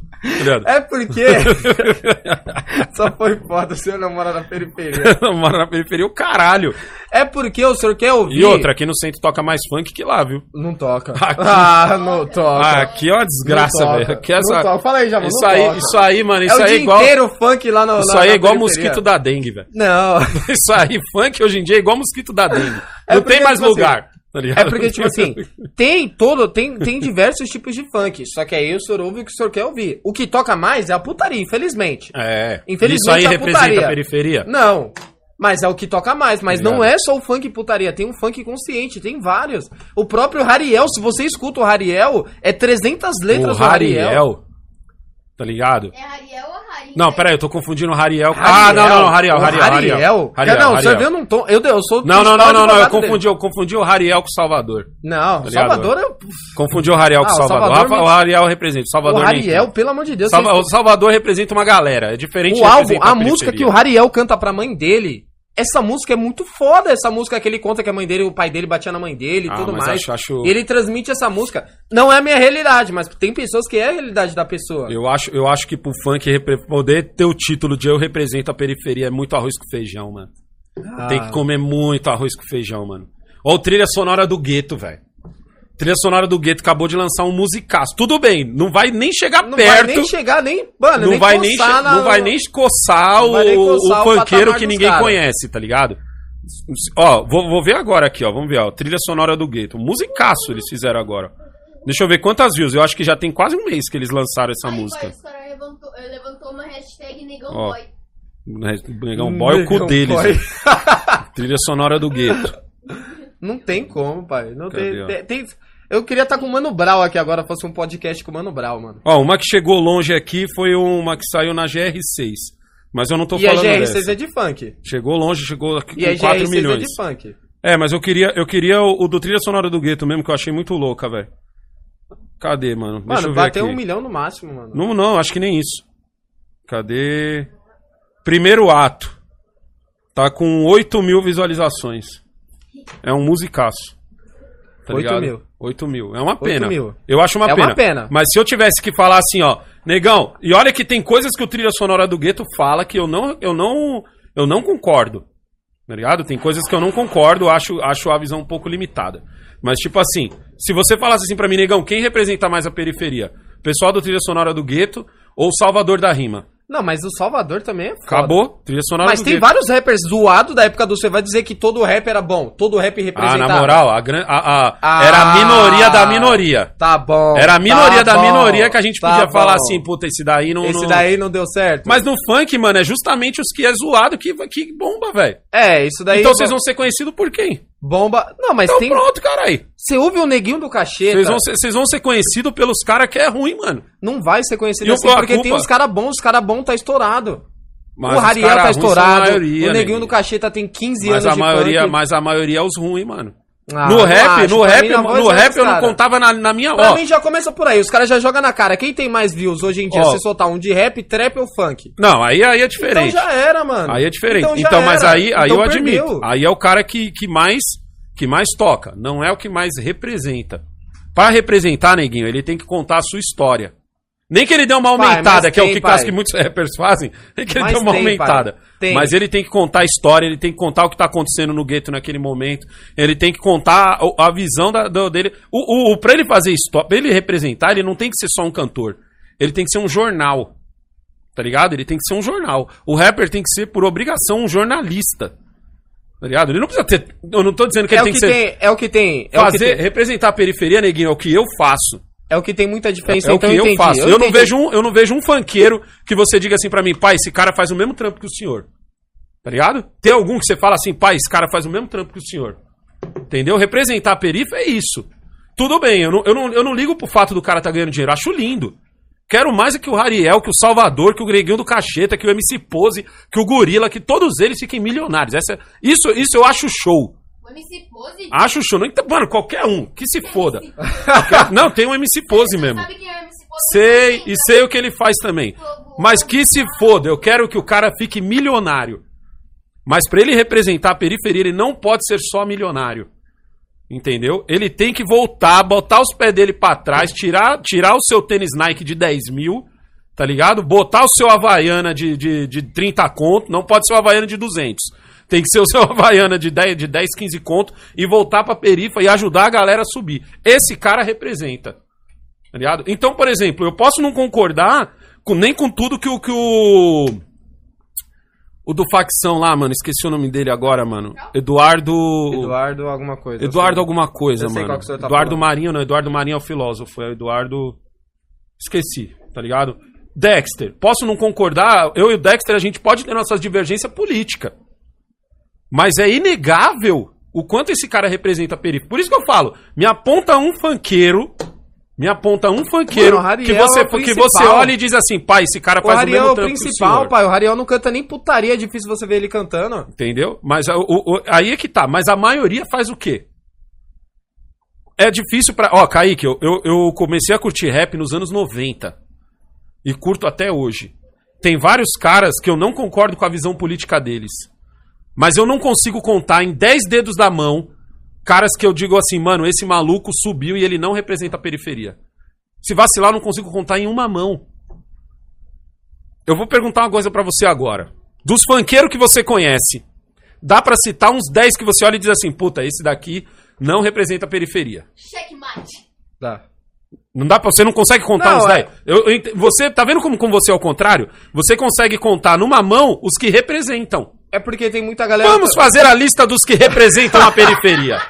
Tá? É porque... *laughs* Só foi foda, o senhor não mora na periferia. *laughs* Eu moro na periferia, o caralho. É porque o senhor quer ouvir... E outra, aqui no centro toca mais funk que lá, viu? Não toca. Aqui. *laughs* Ah, não toca. Ah, aqui é uma desgraça, velho. Aqui é Não essa... toca. Fala aí, Jamon, Isso aí, toca. isso aí, mano, é isso o aí é igual. inteiro funk lá no Isso aí é igual periferia. mosquito da dengue, velho. Não. Isso aí, funk hoje em dia é igual mosquito da dengue. É Não tem mais tipo lugar. Tá ligado? É porque, tipo assim, tem todo, tem, tem diversos tipos de funk. Só que aí o senhor ouve o que o senhor quer ouvir. O que toca mais é a putaria, infelizmente. É. Infelizmente, Isso aí a representa putaria. a periferia. Não. Mas é o que toca mais. Mas Tá não é só o funk putaria. Tem um funk consciente. Tem vários. O próprio Hariel, se você escuta o Hariel, é 300 letras o do Hariel. Hariel. Tá ligado? É Ariel ou? Não, peraí, eu tô confundindo o Hariel. Ah, não, não, não, Hariel, O Hariel, Hariel. Hariel? Hariel, não, o Hariel. senhor viu num tom. Eu, eu sou. Não, não, não, não, não, eu confundi, eu confundi o Hariel com o Salvador. Não, ligado? Salvador é. Confundi o Hariel com Ah, o o Salvador. Salvador O Hariel representa, o O Salvador nem Hariel, tanto. pelo amor de Deus. Salva- O Salvador representa uma galera, é diferente O álbum, representa a música que o. Hariel canta pra mãe dele essa música é muito foda, essa música que ele conta que a mãe dele, o pai dele batia na mãe dele e Ah, tudo mais. acho- acho- ele transmite essa música. Não é a minha realidade, mas tem pessoas que é a realidade da pessoa. Eu acho, eu acho que pro funk poder ter o título de eu represento a periferia é muito arroz com feijão, mano. Ah. Tem que comer muito arroz com feijão, mano. Ó, o trilha sonora do gueto, velho. Trilha sonora do gueto acabou de lançar um musicaço. Tudo bem, não vai nem chegar Não perto. vai nem chegar, nem. Mano, não, nem vai nem, na- não vai nem coçar Não o, nem o, coçar o funkeiro patamar que ninguém cara. conhece, tá ligado? Ó, vou, vou ver agora aqui, ó. Vamos ver, ó. Trilha sonora do gueto. Musicaço eles fizeram agora. Deixa eu ver quantas views. Eu acho que já tem quase um mês que eles lançaram essa Aí, música. Os caras levantou, eh, levantou uma hashtag negão Ó. boy. Negão boy é o cu deles. Trilha sonora do gueto. Não tem como, pai. Não Cadê, tem, tem, tem- Eu queria estar com o Mano Brau aqui agora, fosse um podcast com o Mano Brau, mano. Ó, uma que chegou longe aqui foi uma que saiu na GR6. Mas eu não tô e a falando GR6 dessa. é de funk. Chegou longe, chegou aqui E a com 4 GR6 milhões. é de funk. É, mas eu queria, eu queria o, o do trilha sonora do gueto mesmo, que eu achei muito louca, velho. Cadê, mano? Deixa Mano, bateu aqui. um milhão no máximo, mano. Não, não, acho que nem isso. Cadê? Primeiro ato. Tá com 8 mil visualizações. É um musicaço. Tá 8 ligado? mil. 8 mil. É uma pena. mil. Eu acho uma, É pena. uma pena. Mas se eu tivesse que falar assim, ó, negão, e olha que tem coisas que o trilha sonora do gueto fala que eu não, eu não, eu não concordo. Tá ligado? Tem coisas que eu não concordo, acho, acho a visão um pouco limitada. Mas, tipo assim, se você falasse assim pra mim, negão, quem representa mais a periferia? Pessoal do trilha sonora do gueto ou Salvador da Rima? Não, mas o Salvador também é foda. Acabou? Trilha sonora Mas tem vários rappers zoados da época do Você vai dizer que todo rap era bom, todo rap Ah, representava. na moral, a, gran- a, a- Ah. era a minoria da minoria. Tá bom. Era a minoria tá da bom, minoria que a gente tá podia falar bom. assim, puta, esse daí não. Esse não- daí não deu certo. Mas no funk, mano, é justamente os que é zoado que, que bomba, velho. É, isso daí. Então vocês vão ser conhecidos por quem? Bomba. Não, mas Então tem. pronto, caralho. Você ouve o neguinho do cacheta. Vocês vão, ser- vão ser conhecidos pelos caras que é ruim, mano. Não vai ser conhecido E assim, porque culpa- tem os caras bons, os caras bons tá estourado. Mas o Rariel tá estourado. maioria, o neguinho neguinho. do cacheta tem 15 Mas anos a de maioria, funk. mas a maioria é os ruins, mano. Ah, no rap, no rap, mim, no é rap eu não contava na, na minha. Pra Ó, mim já começa por aí. Os caras já jogam na cara. Quem tem mais views hoje em dia? Ó. Se soltar um de rap, trap ou funk? não, aí, aí é diferente. Então já era, mano. Aí é diferente. Então, Então, mas aí, aí Então eu admito. Aí é o cara que, que mais que mais toca, não é o que mais representa. Pra representar, neguinho, ele tem que contar a sua história. Nem que ele dê uma Pai, aumentada, mas que é o tem, que pai. quase que muitos *laughs* rappers fazem, nem que ele Mas dê uma tem, aumentada. pai. Tem. Mas ele tem que contar a história, ele tem que contar o que tá acontecendo no gueto naquele momento, ele tem que contar a, a visão da- do- dele. O, o, o- pra ele fazer história, pra ele representar, ele não tem que ser só um cantor. Ele tem que ser um jornal. Tá ligado? Ele tem que ser um jornal. O rapper tem que ser, por obrigação, um jornalista. Tá ligado? Ele não precisa ter. Eu não tô dizendo que É ele tem que que ser. tem, é o que tem. É o que fazer, tem, representar a periferia, neguinho, é o que eu faço. É o que tem muita diferença. É o então que eu entendi, faço. Eu, não entendi. vejo um, eu não vejo um funkeiro que você diga assim pra mim, pai, esse cara faz o mesmo trampo que o senhor. Tá ligado? Tem algum que você fala assim, pai, esse cara faz o mesmo trampo que o senhor. Entendeu? Representar a periferia é isso. Tudo bem, eu não, eu, não, eu não ligo pro fato do cara tá ganhando dinheiro. Acho lindo. Quero mais é que o Rariel, que o Salvador, que o Greguinho do Cacheta, que o MC Pose, que o Gorila, que todos eles fiquem milionários. Essa, isso, isso eu acho show. MC Pose? Acho show. Não, mano, qualquer um. Que se foda. Qualquer- não, tem um MC Pose mesmo. Sabe quem é o MC Pose? Sei, e sei o que ele faz também. Mas que se foda, eu quero que o cara fique milionário. Mas pra ele representar a periferia, ele não pode ser só milionário. Entendeu? Ele tem que voltar, botar os pés dele pra trás, tirar, tirar o seu tênis Nike de 10 mil, tá ligado? Botar o seu Havaiana de, de, de 30 conto, não pode ser o Havaiana de 200. Tem que ser o seu *laughs* Havaiana de 10, de 10 15 conto e voltar pra perifa e ajudar a galera a subir. Esse cara representa. Tá ligado? Então, por exemplo, eu posso não concordar com, nem com tudo que o. Que o o do facção lá, mano, esqueci o nome dele agora, mano. Eduardo. Eduardo alguma coisa. Eduardo assim. alguma coisa, Eu sei mano. tá Eduardo falando. Marinho, não, Eduardo Marinho é o filósofo, é o Eduardo. Esqueci, tá ligado? Dexter, posso não concordar? Eu e o Dexter, a gente pode ter nossas divergências políticas. Mas é inegável o quanto esse cara representa a periferia. Por isso que eu falo, me aponta um funkeiro. Me aponta um funkeiro Mano, que você, é que você olha e diz assim, pai, esse cara O faz o Rariel é mesmo o principal, pai. O Rariel não canta nem putaria, é difícil você ver ele cantando. Entendeu? Mas o- o- aí é que tá. Mas a maioria faz o quê? É difícil pra. Ó, Kaique, eu, eu, eu comecei a curtir rap nos anos 90. E curto até hoje. Tem vários caras que eu não concordo com a visão política deles. Mas eu não consigo contar em 10 dedos da mão caras que eu digo assim, mano, esse maluco subiu e ele não representa a periferia. Se vacilar, eu não consigo contar em uma mão. Eu vou perguntar uma coisa pra você agora. Dos funkeiros que você conhece, dá pra citar uns 10 que você olha e diz assim, puta, esse daqui não representa a periferia. Checkmate. Tá. Não dá pra, você não consegue contar Não, uns é- 10. Eu, eu ent- você, tá vendo como com você é o contrário? Você consegue contar numa mão os que representam. É porque tem muita galera. Vamos fazer a lista dos que representam a periferia.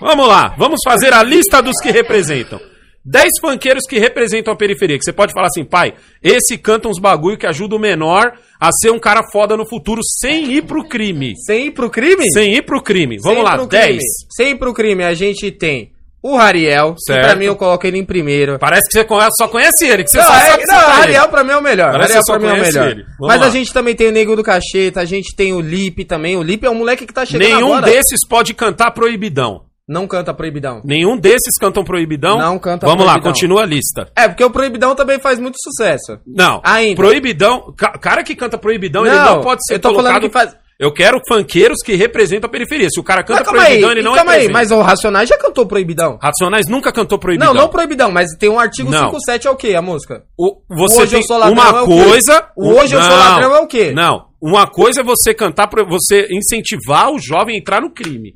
Vamos lá, vamos fazer a lista dos que representam. 10 funkeiros que representam a periferia. Que você pode falar assim, pai, esse canta uns bagulho que ajuda o menor a ser um cara foda no futuro sem ir pro crime. Sem ir pro crime? Sem ir pro crime. Vamos lá, pro 10. crime. Sem ir pro crime, a gente tem o Rariel, que Certo. pra mim eu coloco ele em primeiro. Parece que você só conhece ele, que você Não, só é- sabe não, ele. Ariel pra mim é o melhor. Parece Ariel que pra mim é o melhor. Mas lá. a gente também tem o Nego do Cacheta, a gente tem o Lipe também. O Lipe é um moleque que tá chegando Nenhum agora. desses pode cantar proibidão. Não canta Proibidão. Nenhum desses cantam proibidão. Não canta Vamos lá, Proibidão. continua a lista. É, porque o Proibidão também faz muito sucesso. Não, Ainda. proibidão. ca- cara que canta proibidão, ele Não, não pode ser eu tô falando colocado. que faz- Eu quero funkeiros que representam a periferia. Se o cara canta calma aí, proibidão, ele não calma aí, representa. mas o Racionais já cantou Proibidão. Racionais nunca cantou proibidão. Não, não Proibidão, mas tem um artigo Não. 57 é o quê, a música? O- você Hoje eu sou ladrão uma é o coisa. O hoje eu sou Não, ladrão é o quê? Não. Uma coisa é você cantar, você incentivar o jovem a entrar no crime.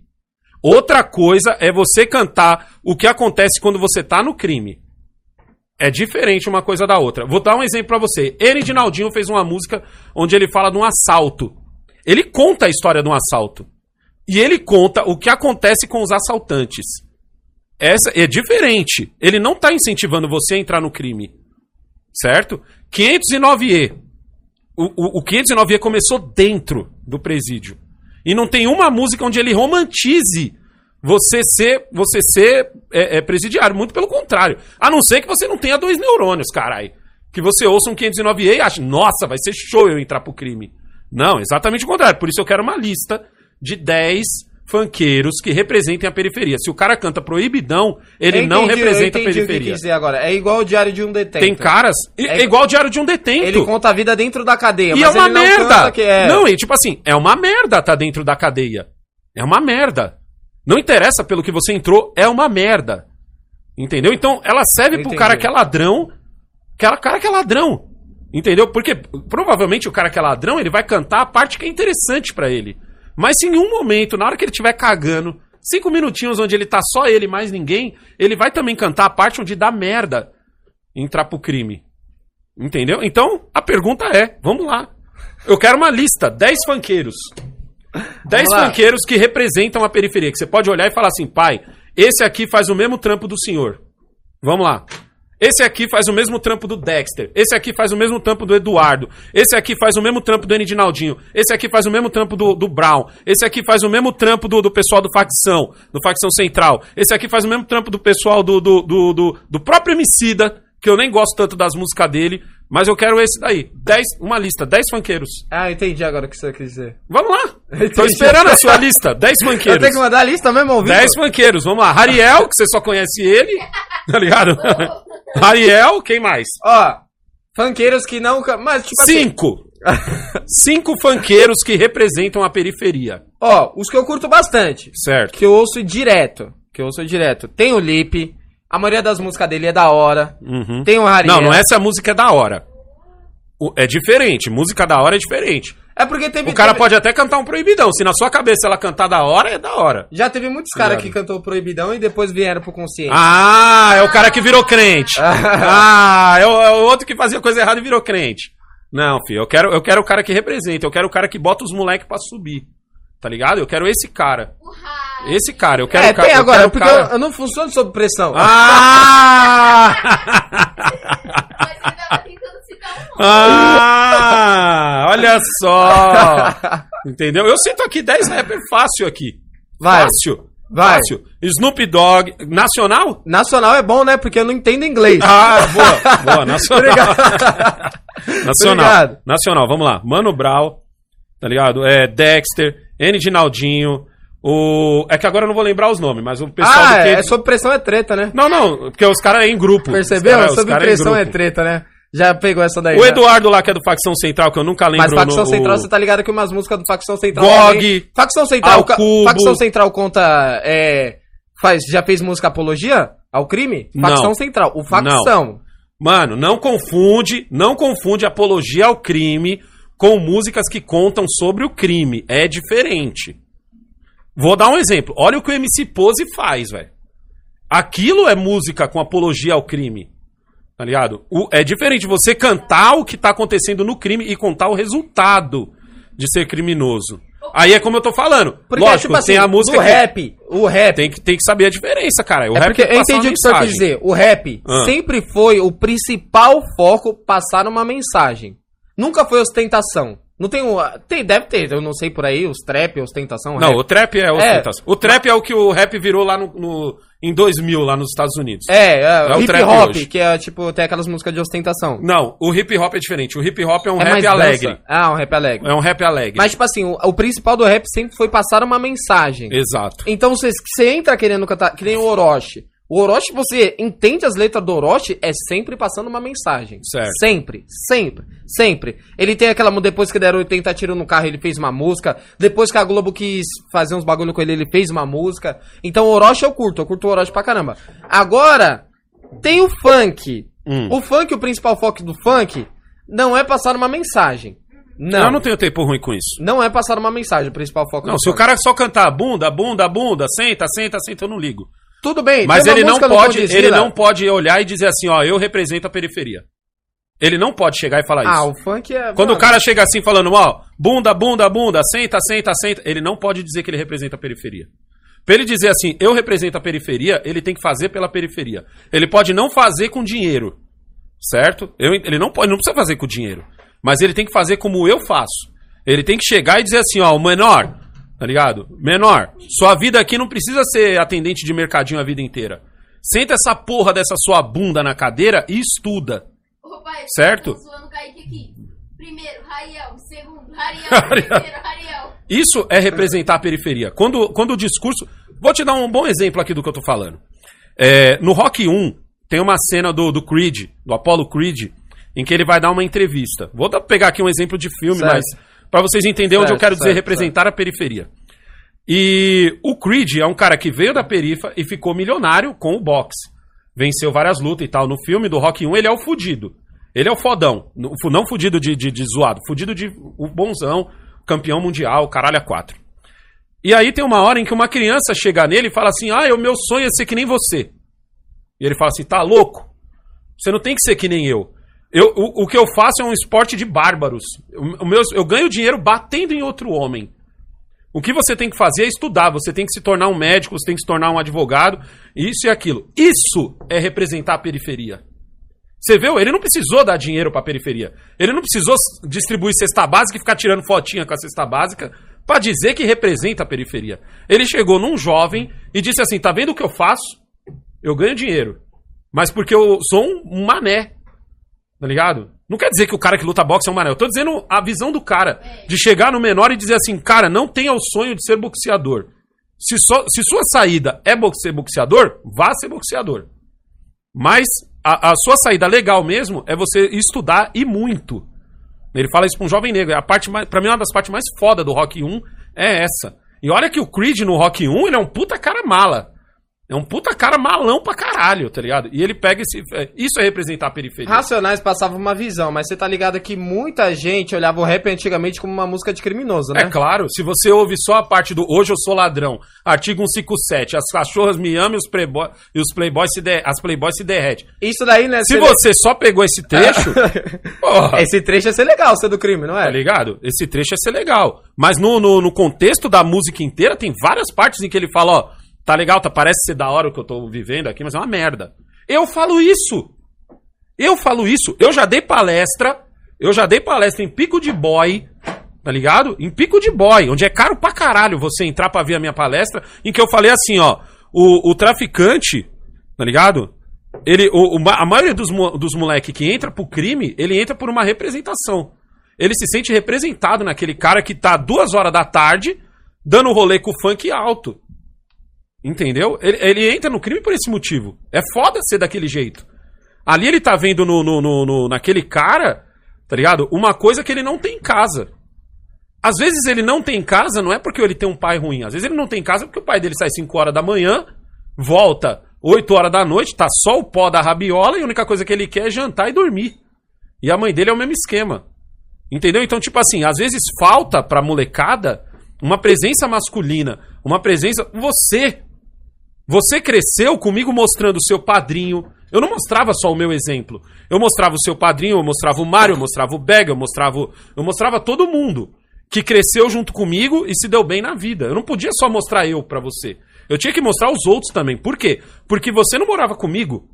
Outra coisa é você cantar o que acontece quando você tá no crime. É diferente uma coisa da outra. Vou dar um exemplo pra você. Ele de Naldinho fez uma música onde ele fala de um assalto. Ele conta a história de um assalto. E ele conta o que acontece com os assaltantes. Essa é diferente. Ele não tá incentivando você a entrar no crime. Certo? 509E. O, o, o 509E começou dentro do presídio. E não tem uma música onde ele romantize você ser, você ser é, é, presidiário. Muito pelo contrário. A não ser que você não tenha dois neurônios, carai. Que você ouça um 509E e ache, nossa, vai ser show eu entrar pro crime. Não, exatamente o contrário. Por isso eu quero uma lista de 10 funkeiros que representem a periferia. Se o cara canta proibidão, ele Eu não entendi, eu representa a entendi o que periferia. dizer agora. É igual o Diário de um Detento. Tem caras. É, É- igual o diário de um detento. Ele conta a vida dentro da cadeia, E é uma não merda. que é... Não, e tipo assim, é uma merda tá dentro da cadeia. É uma merda. Não interessa pelo que você entrou, é uma merda. Entendeu? Então, ela serve Eu pro entendi. cara que é ladrão, aquela cara que é ladrão. Entendeu? Porque provavelmente o cara que é ladrão, ele vai cantar a parte que é interessante pra ele. Mas se em um momento, na hora que ele estiver cagando, cinco minutinhos onde ele tá só ele e mais ninguém, ele vai também cantar a parte onde dá merda entrar pro crime. Entendeu? Então, a pergunta é, vamos lá. Eu quero uma lista, 10 funkeiros. 10 Vamos lá. funkeiros que representam a periferia, que você pode olhar e falar assim, pai, esse aqui faz o mesmo trampo do senhor. Vamos lá. Esse aqui faz o mesmo trampo do Dexter. Esse aqui faz o mesmo trampo do Eduardo. Esse aqui faz o mesmo trampo do N. Dinaldinho. Esse aqui faz o mesmo trampo do, do Brown. Esse aqui faz o mesmo trampo do, do pessoal do Facção, do Facção Central. Esse aqui faz o mesmo trampo do pessoal do, do, do, do, do próprio Emicida, que eu nem gosto tanto das músicas dele, mas eu quero esse daí. Dez, uma lista, 10 funkeiros. Ah, entendi agora o que você quis dizer. Vamos lá. Tô esperando a sua lista. 10 *laughs* Eu funkeiros. tenho que mandar a lista mesmo vivo? 10 funkeiros, vamos lá. Rariel, que você só conhece ele. *laughs* Tá ligado? *laughs* Rariel, quem mais? Ó, funkeiros que não... Mas, tipo assim... Cinco. *laughs* Cinco funkeiros que representam a periferia. Ó, os que eu curto bastante. Certo. Que eu ouço direto. Que eu ouço direto. Tem o Lipe. A maioria das músicas dele é da hora. Uhum. Tem o Rariel. Não, não é essa música é da hora. É diferente. Música da hora é diferente. É porque teve... O cara teve- pode até cantar um proibidão. Se na sua cabeça ela cantar da hora, é da hora. Já teve muitos caras que cantou Proibidão e depois vieram pro consciente. Ah, é o cara que virou crente. *laughs* Ah, é o, é o outro que fazia coisa errada e virou crente. Não, filho, eu quero, eu quero o cara que representa, eu quero o cara que bota os moleques pra subir. Tá ligado? Eu quero esse cara. Esse cara, eu quero é, o cara. tem eu agora, o porque cara- eu, eu não funciono sob pressão. Ah! *laughs* *laughs* ah! Olha só! Entendeu? Eu sinto aqui 10 rapper fácil aqui. Vai. Fácil. Vai. Fácil. Snoop Dogg. Nacional? Nacional é bom, né? Porque eu não entendo inglês. Ah, boa. Boa, nacional. nacional. Obrigado. Nacional, vamos lá. Mano Brown, tá ligado? É Dexter, N. Dinaldinho, o... É que agora eu não vou lembrar os nomes, mas o pessoal ah, do é, que... sob pressão é treta, né? Não, não, porque os caras é em grupo. Percebeu? Cara- os sob cara pressão é grupo. treta, né? Já pegou essa daí. O? Eduardo lá, que é do Facção Central, que eu nunca lembro Mas Facção no- Central, o- você tá ligado que umas músicas do Facção Central. GOG, também- Facção Central, Cubo. Facção Central conta. É, faz, já fez música apologia ao crime? Não. Facção Central. O Facção. Mano, não confunde, não confunde apologia ao crime com músicas que contam sobre o crime. É diferente. Vou dar um exemplo. Olha o que o MC Pose faz, velho. Aquilo é música com apologia ao crime. Tá ligado? O- é diferente você cantar o que tá acontecendo no crime e contar o resultado de ser criminoso. Aí é como eu tô falando. Porque, Lógico, tipo assim, tem a música do que- rap, o rap. tem que, tem que saber a diferença, cara. O é rap porque eu entendi o que você quer dizer. O rap Ah. sempre foi o principal foco passar uma mensagem. Nunca foi ostentação. Não tem um. Tem, deve ter, eu não sei por aí, os trap, ostentação. Não, rap. o trap é ostentação. O trap é o que o rap virou lá no, no- em 2000, lá nos Estados Unidos. É, é, É o hip hop, hoje. que é tipo, tem aquelas músicas de ostentação. Não, o hip hop é diferente. O hip hop é um é rap alegre. dança. Ah, um rap alegre. É um rap alegre. Mas, tipo assim, o, o principal do rap sempre foi passar uma mensagem. Exato. Então, você, você entra querendo cantar, que nem o Orochi. O Orochi, você entende as letras do Orochi, é sempre passando uma mensagem. Certo. Sempre, sempre, sempre. Ele tem aquela, depois que deram 80 tiros no carro, ele fez uma música. Depois que a Globo quis fazer uns bagulho com ele, ele fez uma música. Então, o Orochi eu curto, eu curto o Orochi pra caramba. Agora, tem o funk. Hum. O funk, o principal foco do funk, não é passar uma mensagem. Não. Eu não tenho tempo ruim com isso. Não é passar uma mensagem, o principal foco Não, se o funk. cara só cantar bunda, bunda, bunda, senta, senta, senta, eu não ligo. Tudo bem, Mas ele não pode, ele não pode olhar e dizer assim, ó, eu represento a periferia. Ele não pode chegar e falar Ah, isso. o funk é. Quando o mano, cara chega assim falando, ó, bunda, bunda, bunda, senta, senta, senta, ele não pode dizer que ele representa a periferia. Pra ele dizer assim, eu represento a periferia, ele tem que fazer pela periferia. Ele pode não fazer com dinheiro, certo? Eu- ele não pode, não precisa fazer com dinheiro, mas ele tem que fazer como eu faço. Ele tem que chegar e dizer assim, ó, o menor, tá ligado? Menor, sua vida aqui não precisa ser atendente de mercadinho a vida inteira. Senta essa porra dessa sua bunda na cadeira e estuda. Ô, pai, Certo? tô zoando o Kaique aqui. Primeiro, Rariel. Segundo, *laughs* Rariel. Rariel. Terceiro, Rariel. Isso é representar a periferia. Quando, quando o discurso. Vou te dar um bom exemplo aqui do que eu tô falando. É, no Rock 1, tem uma cena do, do Creed, do Apollo Creed, em que ele vai dar uma entrevista. Vou pegar aqui um exemplo de filme, Certo. mas para vocês entenderem onde eu Certo, quero dizer certo, representar a periferia. E o Creed é um cara que veio da perifa e ficou milionário com o boxe. Venceu várias lutas e tal. No filme do Rock 1, ele é o fudido. Ele é o fodão. Não fudido de, de, de zoado, fudido de o bonzão, campeão mundial, caralho a quatro. E aí tem uma hora em que uma criança chega nele e fala assim: Ah, o meu sonho é ser que nem você. E ele fala assim: Tá louco? Você não tem que ser que nem eu. Eu o, o que eu faço é um esporte de bárbaros. O, o eu ganho dinheiro batendo em outro homem. O que você tem que fazer é estudar. Você tem que se tornar um médico, você tem que se tornar um advogado, isso e aquilo. Isso é representar a periferia. Você viu? Ele não precisou dar dinheiro pra periferia. Ele não precisou distribuir cesta básica e ficar tirando fotinha com a cesta básica pra dizer que representa a periferia. Ele chegou num jovem e disse assim: tá vendo o que eu faço? Eu ganho dinheiro. Mas porque eu sou um mané. Tá ligado? Não quer dizer que o cara que luta boxe é um mané. Eu tô dizendo a visão do cara. De chegar no menor e dizer assim, cara, não tenha o sonho de ser boxeador. Se, só, se sua saída é ser boxeador, vá ser boxeador. Mas a, a sua saída legal mesmo é você estudar e muito. Ele fala isso pra um jovem negro. A parte mais, pra mim, uma das partes mais foda do Rock 1 é essa. E olha que o Creed no Rock 1, ele é um puta cara mala. É um puta cara malão pra caralho, tá ligado? E ele pega esse. é, Isso é representar a periferia. Racionais passava uma visão, mas você tá ligado que muita gente olhava o rap antigamente como uma música de criminoso, né? É claro, se você ouve só a parte do Hoje eu sou ladrão, artigo 157, as cachorras me amam e os, playboy, e os playboys se de, as playboys se derrete. Isso daí, né? Se você- você só pegou esse trecho, *laughs* porra, Esse trecho ia ser legal, ser do crime, não é? tá ligado? Esse trecho ia ser legal. Mas no, no, no contexto da música inteira, tem várias partes em que ele fala, ó, tá legal, tá, parece ser da hora o que eu tô vivendo aqui, mas é uma merda. Eu falo isso. Eu falo isso. Eu já dei palestra, eu já dei palestra em Pico de Boy, tá ligado? Em Pico de Boy, onde é caro pra caralho você entrar pra ver a minha palestra, em que eu falei assim, ó, o, o traficante, tá ligado? Ele, o, o a maioria dos, dos moleque que entra pro crime, ele entra por uma representação. Ele se sente representado naquele cara que tá duas horas da tarde dando rolê com o funk alto. Entendeu? Ele, ele entra no crime por esse motivo. É foda ser daquele jeito. Ali ele tá vendo no, no, no- no- naquele cara, tá ligado? Uma coisa que ele não tem em casa. Às vezes ele não tem em casa, não é porque ele tem um pai ruim. Às vezes ele não tem em casa porque o pai dele sai 5 horas da manhã, volta 8 horas da noite, tá só o pó da rabiola e a única coisa que ele quer é jantar e dormir. E a mãe dele é o mesmo esquema. Entendeu? Então, tipo assim, às vezes falta pra molecada uma presença masculina, uma presença. Você! Você cresceu comigo mostrando o seu padrinho. Eu não mostrava só o meu exemplo. Eu mostrava o seu padrinho, eu mostrava o Mário, eu mostrava o Bega, eu mostrava, eu mostrava todo mundo que cresceu junto comigo e se deu bem na vida. Eu não podia só mostrar eu pra você. Eu tinha que mostrar os outros também. Por quê? Porque você não morava comigo.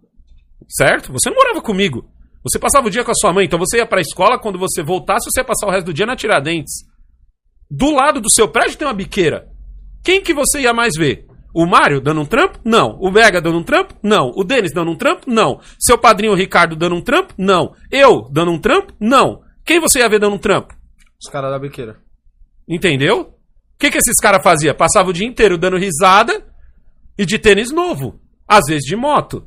Certo? Você não morava comigo. Você passava o dia com a sua mãe, então você ia pra escola, quando você voltasse, você ia passar o resto do dia na Tiradentes. Do lado do seu prédio tem uma biqueira. Quem que você ia mais ver? O Mário dando um trampo? Não. O Vega dando um trampo? Não. O Denis dando um trampo? Não. Seu padrinho Ricardo dando um trampo? Não. Eu dando um trampo? Não. Quem você ia ver dando um trampo? Os caras da biqueira. Entendeu? O que, que esses caras faziam? Passava o dia inteiro dando risada e de tênis novo. Às vezes de moto.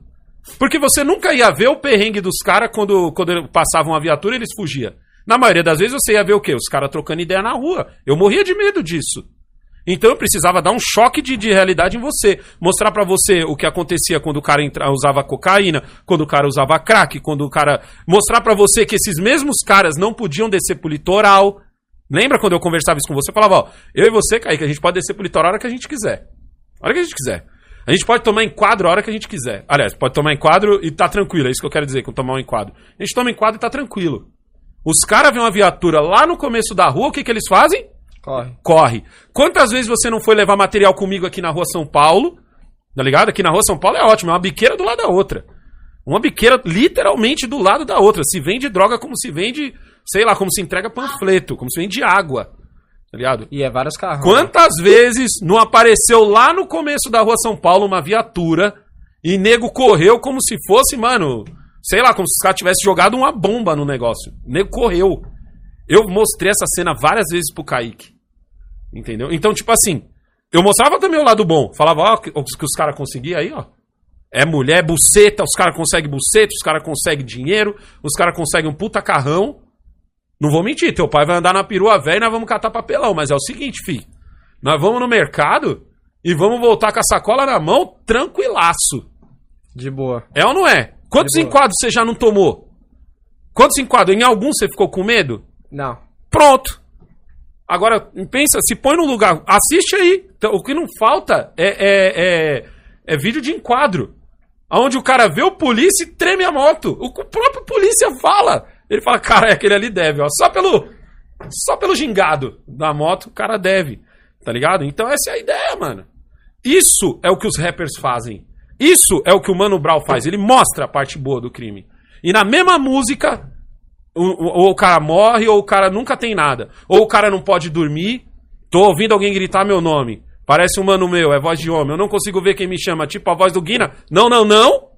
Porque você nunca ia ver o perrengue dos caras quando, quando passavam uma viatura e eles fugiam. Na maioria das vezes você ia ver o quê? Os caras trocando ideia na rua. Eu morria de medo disso. Então eu precisava dar um choque de, de realidade em você. Mostrar pra você o que acontecia quando o cara entra- usava cocaína, quando o cara usava crack, quando o cara. Mostrar pra você que esses mesmos caras não podiam descer pro litoral. Lembra quando eu conversava isso com você? Eu falava, ó, eu e você, Kaique, a gente pode descer pro litoral a hora que a gente quiser. A hora que a gente quiser. A gente pode tomar enquadro a hora que a gente quiser. Aliás, pode tomar enquadro e tá tranquilo. É isso que eu quero dizer com tomar um enquadro. A gente toma enquadro e tá tranquilo. Os caras vêem uma viatura lá no começo da rua, o que, que eles fazem? Corre. corre. Quantas vezes você não foi levar material comigo aqui na rua São Paulo? Tá ligado? Aqui na rua São Paulo é ótimo, é uma biqueira do lado da outra. Uma biqueira literalmente do lado da outra. Se vende droga como se vende, sei lá, como se entrega panfleto, como se vende água. Tá ligado? E é vários carros. Quantas vezes não apareceu lá no começo da rua São Paulo uma viatura e nego correu como se fosse, mano, sei lá, como se os caras tivessem jogado uma bomba no negócio. O nego correu. Eu mostrei essa cena várias vezes pro Kaique. Entendeu? Então, tipo assim, eu mostrava também o lado bom. Falava, ó, que, o que os caras conseguiam aí, ó. É mulher, buceta, os caras conseguem buceta, os caras conseguem dinheiro, os caras conseguem um puta carrão. Não vou mentir, teu pai vai andar na perua velha e nós vamos catar papelão. Mas é o seguinte, fi. Nós vamos no mercado e vamos voltar com a sacola na mão tranquilaço. De boa. É ou não é? Quantos enquadros você já não tomou? Quantos enquadros? Em algum você ficou com medo? Não. Pronto. Agora, pensa, se põe no lugar. Assiste aí. Então, o que não falta é, é, é, é vídeo de enquadro. Onde o cara vê o polícia e treme a moto. O c- próprio polícia fala. Ele fala, cara, é *laughs* aquele ali deve, ó. Só pelo. Só pelo gingado da moto, o cara deve. Tá ligado? Então essa é a ideia, mano. Isso é o que os rappers fazem. Isso é o que o Mano Brown faz. Ele mostra a parte boa do crime. E na mesma música, o- o- ou o cara morre, ou o cara nunca tem nada. Ou o cara não pode dormir. Tô ouvindo alguém gritar meu nome. Parece um mano meu, é voz de homem. Eu não consigo ver quem me chama. Tipo a voz do Guina. Não, não, não.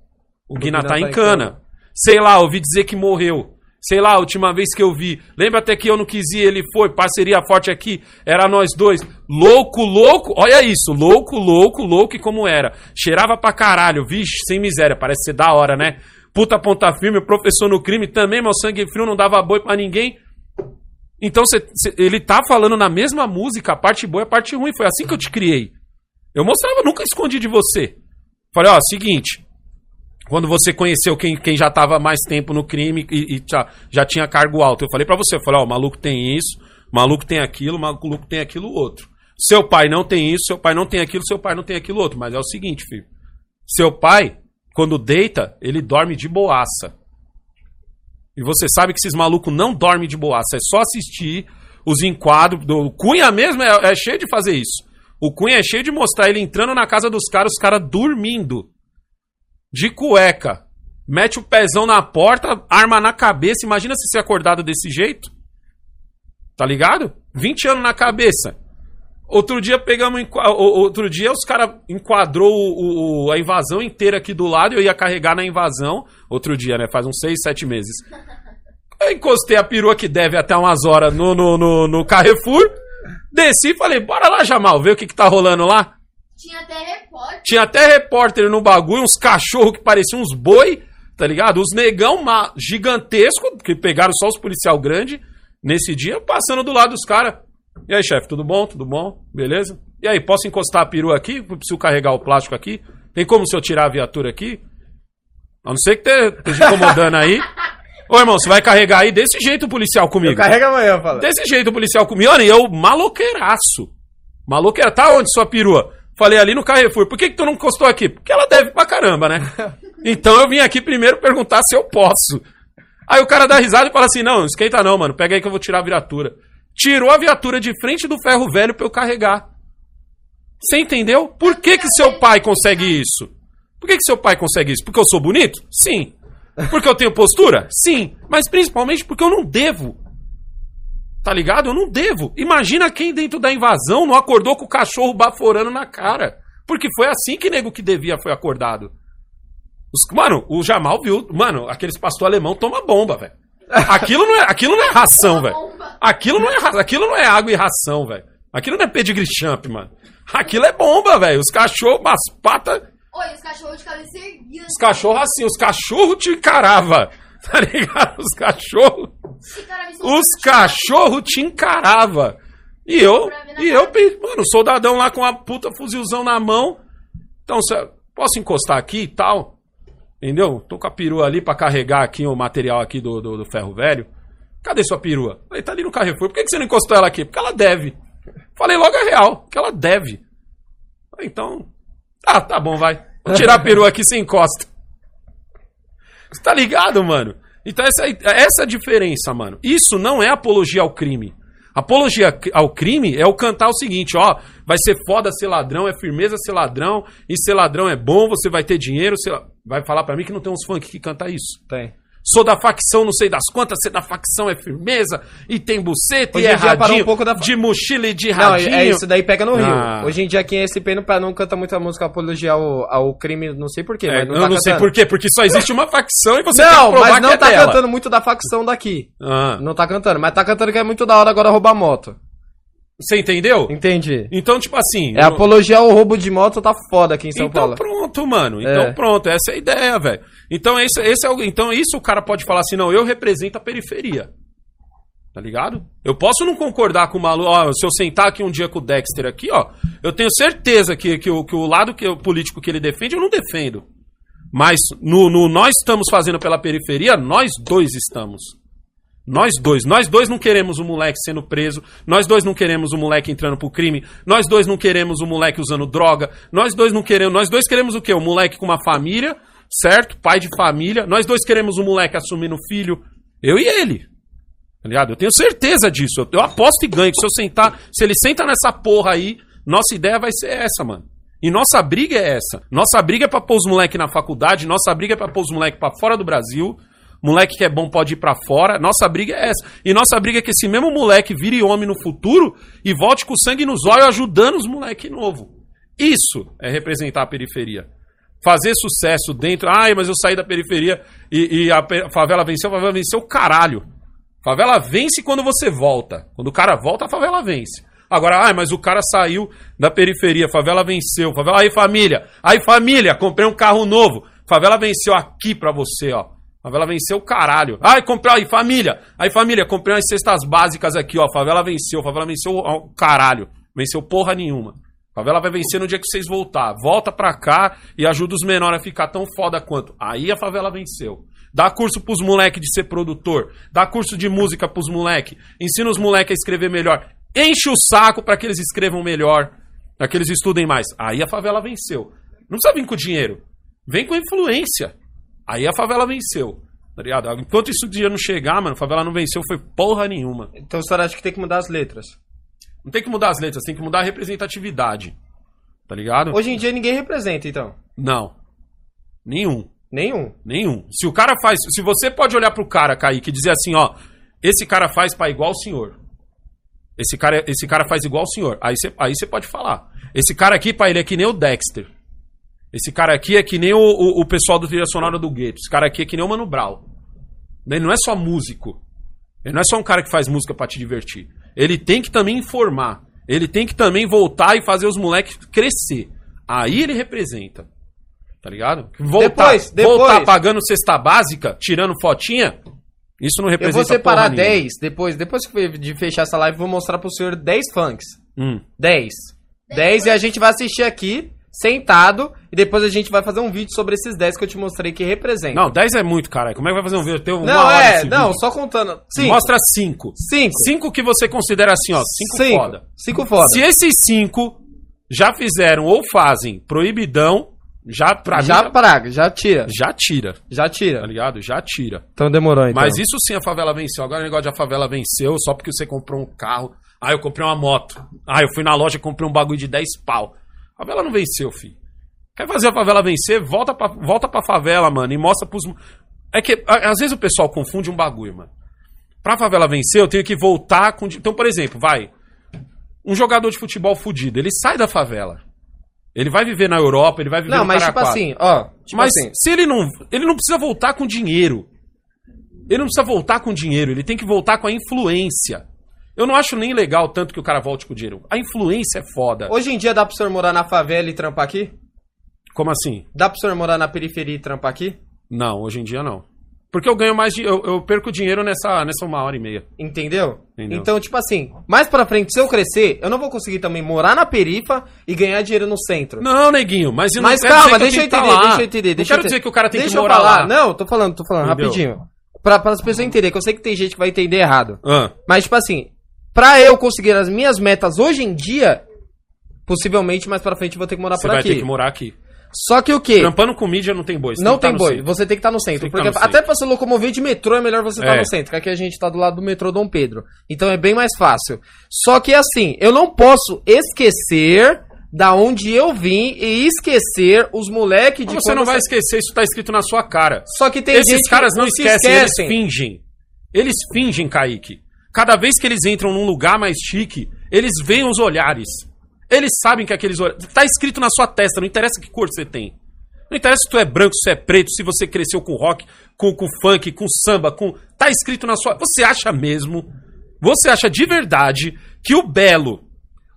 O Guina Guina tá tá em em cana. Sei lá, ouvi dizer que morreu. Sei lá, a última vez que eu vi. Lembra até que eu não quis ir, ele foi. Parceria forte aqui. Era nós dois. Louco, louco. Olha isso. Louco, louco, louco e como era. Cheirava pra caralho. Vixe, sem miséria. Parece ser da hora, né? Puta ponta firme, professor no crime. Também, meu sangue frio não dava boi pra ninguém. Então cê- cê- ele tá falando na mesma música, a parte boa e a parte ruim. Foi assim que eu te criei. Eu mostrava, nunca escondi de você. Falei, ó, seguinte. Quando você conheceu quem, quem já tava mais tempo no crime e, e já, já tinha cargo alto, eu falei pra você, eu falei, ó, maluco tem isso, maluco tem aquilo, maluco tem aquilo outro. Seu pai não tem isso, seu pai não tem aquilo, seu pai não tem aquilo outro. Mas é o seguinte, filho. Seu pai, quando deita, ele dorme de boaça. E você sabe que esses malucos não dormem de boaça. É só assistir os enquadros. Do... O Cunha mesmo é, é cheio de fazer isso. O Cunha é cheio de mostrar ele entrando na casa dos caras, os caras dormindo. De cueca. Mete o pezão na porta, arma na cabeça. Imagina se ser acordado desse jeito. Tá ligado? 20 anos na cabeça. Outro dia pegamos. Outro dia os caras enquadrou o- o- a invasão inteira aqui do lado. Eu ia carregar na invasão. Outro dia, né? Faz uns 6, 7 meses. Eu encostei a perua que deve até umas horas no, no, no, no Carrefour. Desci e falei, bora lá, Jamal, ver o que, que tá rolando lá. Tinha até repórter. Tinha até repórter no bagulho, uns cachorros que pareciam uns boi, tá ligado? Os negão gigantesco, que pegaram só os policial grande nesse dia, passando do lado dos caras. E aí, chefe, tudo bom? Tudo bom? Beleza? E aí, posso encostar a perua aqui? Eu Preciso carregar o plástico aqui? Tem como se eu tirar a viatura aqui? A não ser que te- esteja incomodando aí. Ô, irmão, você vai carregar aí desse jeito o policial comigo. Carrega amanhã, fala. Desse jeito o policial comigo. Olha, e eu maloqueiraço. Maloqueira. Tá onde sua perua? Falei ali no Carrefour. Por que, que tu não encostou aqui? Porque ela deve pra caramba, né? *laughs* Então eu vim aqui primeiro perguntar se eu posso. Aí o cara dá risada e fala assim: não, esquenta não, mano. Pega aí que eu vou tirar a viatura. Tirou a viatura de frente do ferro velho pra eu carregar. Você entendeu? Por que, que seu pai consegue isso? Por que, que seu pai consegue isso? Porque eu sou bonito? Sim. Porque eu tenho postura? Sim. Mas principalmente porque eu não devo. Tá ligado? Eu não devo. Imagina quem dentro da invasão não acordou com o cachorro baforando na cara. Porque foi assim que nego que devia foi acordado. Os- mano, o Jamal viu. Mano, aqueles pastor alemão toma bomba, velho. Aquilo não é, aquilo não é ração, velho. Aquilo não é, aquilo não é água e ração, velho. Aquilo não é pedigree champ, mano. Aquilo é bomba, velho. Os cachorros, as patas Oi, os cachorros de cabeça erguida. os cachorros assim, os cachorros te encarava. *laughs* Tá ligado? Os cachorros. Os cachorros te encarava. E eu, e eu, mano, soldadão lá com a puta fuzilzão na mão. Então, posso encostar aqui e tal? Entendeu? Tô com a perua ali pra carregar aqui o material aqui do, do, do ferro velho. Cadê sua perua? Falei, tá ali no Carrefour. Por que, que você não encostou ela aqui? Porque ela deve. Falei logo a real, que ela deve. Falei, Então, tá, tá bom, vai. Vou tirar a perua aqui sem encosta. Você tá ligado, mano? Então essa, essa é a diferença, mano. Isso não é apologia ao crime. Apologia ao crime é o cantar o seguinte, ó, vai ser foda ser ladrão, é firmeza ser ladrão, e ser ladrão é bom, você vai ter dinheiro, você vai falar pra mim que não tem uns funk que canta isso. Tem. Sou da facção, não sei das quantas, ser da facção é firmeza, e tem buceta, Hoje e é radinho, um pouco da de mochila e de Não, radinho. é isso daí pega no Rio. Ah. Hoje em dia aqui em SP não, não canta muita música apologia ao, ao crime, não sei porquê. É, mas não eu tá não sei cantando. por quê, porque só existe uma facção e você Não, mas não é tá dela. cantando muito da facção daqui. Ah, Não tá cantando, mas tá cantando que é muito da hora agora roubar moto. Você entendeu? Entendi. Então, tipo assim... É eu- apologia ao roubo de moto, tá foda aqui em São então Paulo. pronto, mano. Então É. pronto, essa é a ideia, velho. Então esse, esse é o, então isso o cara pode falar assim, não, eu represento a periferia. Tá ligado? Eu posso não concordar com o maluco, ó, se eu sentar aqui um dia com o Dexter aqui, ó, eu tenho certeza que, que, o, que o lado que, o político que ele defende, eu não defendo. Mas no, no nós estamos fazendo pela periferia, nós dois estamos. Nós dois. Nós dois não queremos o moleque sendo preso. Nós dois não queremos o moleque entrando pro crime. Nós dois não queremos o moleque usando droga. Nós dois não queremos. Nós dois queremos o quê? O moleque com uma família, certo? Pai de família. Nós dois queremos o moleque assumindo filho. Eu e ele. Tá ligado? Eu tenho certeza disso. Eu, eu aposto e ganho que se eu sentar. Se ele senta nessa porra aí, nossa ideia vai ser essa, mano. E nossa briga é essa. Nossa briga é pra pôr os moleque na faculdade. Nossa briga é pra pôr os moleque pra fora do Brasil. Moleque que é bom pode ir pra fora. Nossa briga é essa. E nossa briga é que esse mesmo moleque vire homem no futuro e volte com sangue nos olhos ajudando os moleque novo. Isso é representar a periferia. Fazer sucesso dentro. Ai, mas eu saí da periferia e, e a favela venceu. A favela venceu caralho. Favela vence quando você volta. Quando o cara volta, a favela vence. Agora, ai, mas o cara saiu da periferia, favela venceu. Favela, aí família, aí família, comprei um carro novo. Favela venceu aqui pra você, ó. Favela venceu o caralho. Ai, comprei, aí família, aí família, comprei umas cestas básicas aqui, ó. Favela venceu, favela venceu o caralho. Venceu porra nenhuma. Favela vai vencer no dia que vocês voltar. Volta pra cá e ajuda os menores a ficar tão foda quanto. Aí a favela venceu. Dá curso pros moleque de ser produtor. Dá curso de música pros moleque. Ensina os moleque a escrever melhor. Enche o saco pra que eles escrevam melhor. Pra que eles estudem mais. Aí a favela venceu. Não precisa vir com dinheiro. Vem com influência. Aí a favela venceu. Tá ligado? Enquanto isso dia não chegar, mano, a favela não venceu, foi porra nenhuma. Então o senhor acha que tem que mudar as letras? Não tem que mudar as letras, tem que mudar a representatividade. Tá ligado? Hoje em dia ninguém representa, então. Não. Nenhum. Nenhum. Nenhum. Se o cara faz. Se você pode olhar pro cara, Kaique, e dizer assim, ó, esse cara faz pra igual o senhor. Esse cara, esse cara faz igual o senhor. Aí você aí você pode falar. Esse cara aqui, pai, ele é que nem o Dexter. Esse cara aqui é que nem o, o, o pessoal do trilha sonora do gueto. Esse cara aqui é que nem o Mano Brown. Ele não é só músico. Ele não é só um cara que faz música pra te divertir. Ele tem que também informar. Ele tem que também voltar e fazer os moleques crescer. Aí ele representa. Tá ligado? Voltar, Depois, depois. voltar pagando cesta básica, tirando fotinha, isso não Eu representa vou separar porra nenhuma. 10, depois, depois que- de fechar essa live, eu vou mostrar pro senhor 10 funks. Hum. 10. 10 e a gente vai assistir aqui, sentado, e depois a gente vai fazer um vídeo sobre esses 10 que eu te mostrei que representam. Não, 10 é muito, cara. Como é que vai fazer um vídeo? Tem uma Não, é, não, só contando. Sim, Mostra 5. 5. 5 que você considera assim, ó. 5 foda. 5 foda. Se esses 5 já fizeram ou fazem proibidão, já pra Já mim, praga, já tira. já tira, Já tá tira. ligado? Já tira. Então demorou, então. Mas isso sim a favela venceu. Agora o negócio de a favela venceu só porque você comprou um carro. Ah, eu comprei uma moto. Ah, eu fui na loja e comprei um bagulho de 10 pau. A favela não venceu, filho. Quer fazer a favela vencer? Volta pra, volta pra favela, mano, e mostra pros. É que às vezes o pessoal confunde um bagulho, mano. Pra favela vencer, eu tenho que voltar com. Então, por exemplo, vai. Um jogador de futebol fudido, ele sai da favela. Ele vai viver na Europa, ele vai viver Não, no mas tipo assim, ó. Tipo Mas assim. se ele não. Ele não precisa voltar com dinheiro. Ele não precisa voltar com dinheiro, ele tem que voltar com a influência. Eu não acho nem legal tanto que o cara volte com dinheiro. A influência é foda. Hoje em dia dá pro senhor morar na favela e trampar aqui? Como assim? Dá pro senhor morar na periferia e trampar aqui? Não, hoje em dia não. Porque eu ganho mais de. Eu, eu perco dinheiro nessa, nessa uma hora e meia. Entendeu? Entendeu. Então, tipo assim, mais pra frente, se eu crescer, eu não vou conseguir também morar na perifa e ganhar dinheiro no centro. Não, neguinho, mas eu não Mas calma, deixa eu entender, tá lá. deixa eu entender. Não eu quero dizer que o cara tem deixa que eu morar falar. lá. Não, tô falando, tô falando, Entendeu? rapidinho. Pra, para as pessoas entenderem, que eu sei que tem gente que vai entender errado. Ah, Mas, tipo assim, pra eu conseguir as minhas metas hoje em dia, possivelmente mais pra frente eu vou ter que morar você por vai aqui. ter que morar aqui. Só que o quê? Trampando com mídia não tem boi. você Não que tá tem no boi, centro. você tem que estar no centro. Tem que tá Porque no até centro. pra se locomover de metrô é melhor você estar É. no centro, que aqui a gente tá do lado do metrô Dom Pedro. Então é bem mais fácil. Só que assim, eu não posso esquecer da onde eu vim e esquecer os moleques de Mas você quando não vai sa- esquecer, isso tá escrito na sua cara. Só que tem Esses gente que caras não se esquecem, eles fingem. Eles fingem, Kaique. Cada vez que eles entram num lugar mais chique, eles veem os olhares. Eles sabem que aqueles olhares. Tá escrito na sua testa, não interessa que cor você tem. Não interessa se tu é branco, se é preto, se você cresceu com rock, com, com funk, com samba, com. Tá escrito na sua. Você acha mesmo? Você acha de verdade que o Belo.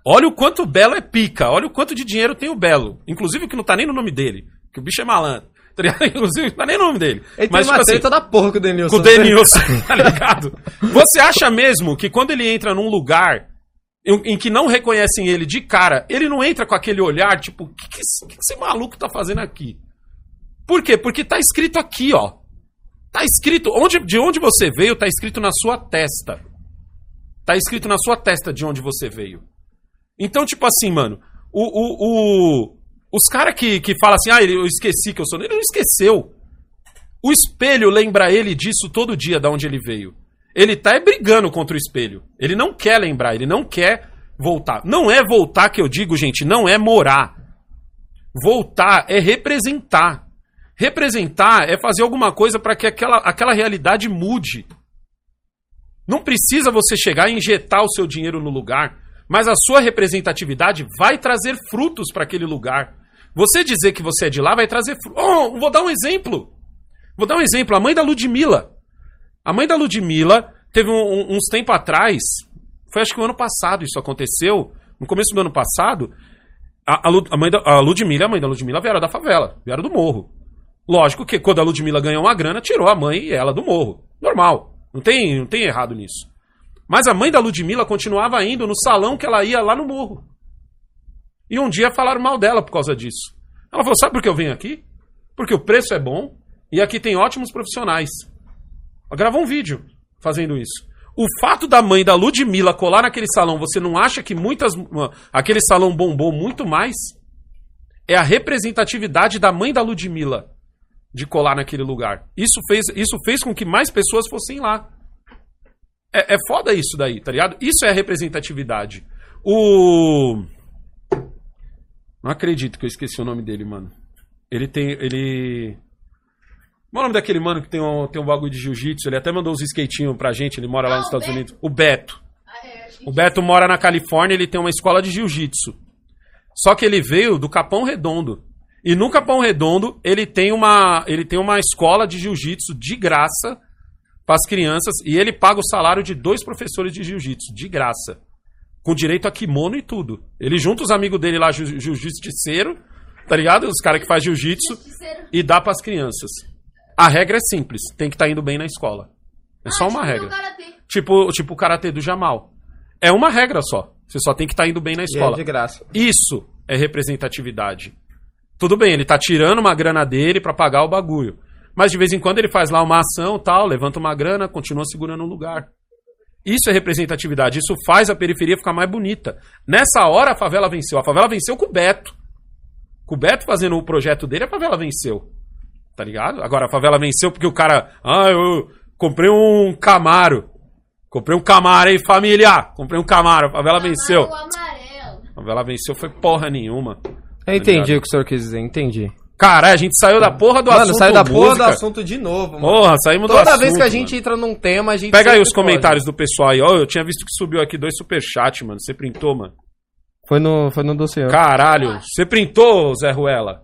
Olha o quanto o Belo é pica, olha o quanto de dinheiro tem o Belo. Inclusive que não tá nem no nome dele. Que o bicho é malandro. Tá ligado? *laughs* Inclusive, não tá nem no nome dele. Ele Mas, tem uma tipo assim, treta da porra com o Denilson. com o Denilson, *laughs* tá ligado? Você acha mesmo que quando ele entra num lugar em, que não reconhecem ele de cara, ele não entra com aquele olhar, tipo, o que, que, esse- que esse maluco tá fazendo aqui? Por quê? Porque tá escrito aqui, ó. Tá escrito, onde, de onde você veio, tá escrito na sua testa. Tá escrito na sua testa de onde você veio. Então, tipo assim, mano, o, o, o- os caras que, que falam assim, ah, eu esqueci que eu sou. Ele não esqueceu. O espelho lembra ele disso todo dia, da onde ele veio. Ele tá é brigando contra o espelho. Ele não quer lembrar, ele não quer voltar. Não é voltar que eu digo, gente, não é morar. Voltar é representar. Representar é fazer alguma coisa para que aquela, aquela realidade mude. Não precisa você chegar e injetar o seu dinheiro no lugar, mas a sua representatividade vai trazer frutos para aquele lugar. Você dizer que você é de lá vai trazer. Oh, vou dar um exemplo. Vou dar um exemplo. A mãe da Ludmilla. A mãe da Ludmilla teve um- um- uns tempo atrás, foi acho que o ano passado isso aconteceu, no começo do ano passado, a, a, a mãe da, a Ludmilla a mãe da Ludmilla vieram da favela, vieram do morro. Lógico que quando a Ludmilla ganhou uma grana, tirou a mãe e ela do morro. Normal. Não tem, não tem errado nisso. Mas a mãe da Ludmilla continuava indo no salão que ela ia lá no morro. E um dia falaram mal dela por causa disso. Ela falou: sabe por que eu venho aqui? Porque o preço é bom e aqui tem ótimos profissionais. Ela gravou um vídeo fazendo isso. O fato da mãe da Ludmilla colar naquele salão, você não acha que muitas. aquele salão bombou muito mais? É a representatividade da mãe da Ludmilla de colar naquele lugar. Isso fez, isso fez com que mais pessoas fossem lá. É, é foda isso daí, tá ligado? Isso é representatividade. O. Não acredito que eu esqueci o nome dele, mano. Ele tem. Ele. Qual é o nome daquele mano que tem um, tem um bagulho de jiu-jitsu? Ele até mandou uns skatinhos pra gente, ele mora lá Ah, nos Estados Beto. Unidos. O Beto. Ah, é, O Beto mora na Califórnia, ele tem uma escola de jiu-jitsu. Só que ele veio do Capão Redondo. E no Capão Redondo, ele tem uma, ele tem uma escola de jiu-jitsu de graça para as crianças e ele paga o salário de dois professores de jiu-jitsu de graça. Com direito a kimono e tudo. Ele junta os amigos dele lá, jiu- jiu-jitsu tá ligado? Os caras que faz jiu-jitsu e dá pras crianças. A regra é simples, tem que estar indo bem na escola. É só uma regra. Tipo, tipo o karatê do Jamal. É uma regra só. Você só tem que estar indo bem na E é escola. de graça. Isso é representatividade. Tudo bem, ele tá tirando uma grana dele pra pagar o bagulho. Mas de vez em quando ele faz lá uma ação, tal, levanta uma grana, continua segurando um lugar. Isso é representatividade. Isso faz a periferia ficar mais bonita. Nessa hora a favela venceu. A favela venceu com o Beto. Com o Beto fazendo o projeto dele, a favela venceu. Tá ligado? Agora a favela venceu porque o cara. Ah, eu comprei um Camaro. Comprei um Camaro aí, família. Comprei um Camaro. A favela venceu. A favela venceu foi porra nenhuma. Eu entendi o que o senhor quis dizer, entendi. Caralho, a gente saiu da porra do Mano, assunto saiu da porra do música. assunto de novo, mano. Porra, saímos do Toda assunto. vez que a gente mano. entra num tema, a gente. Pega aí os foge. comentários do pessoal aí. Ó, eu tinha visto que subiu aqui dois superchats, mano. Você printou, mano. Foi no, foi no do senhor. Caralho. Você printou, Zé Ruela?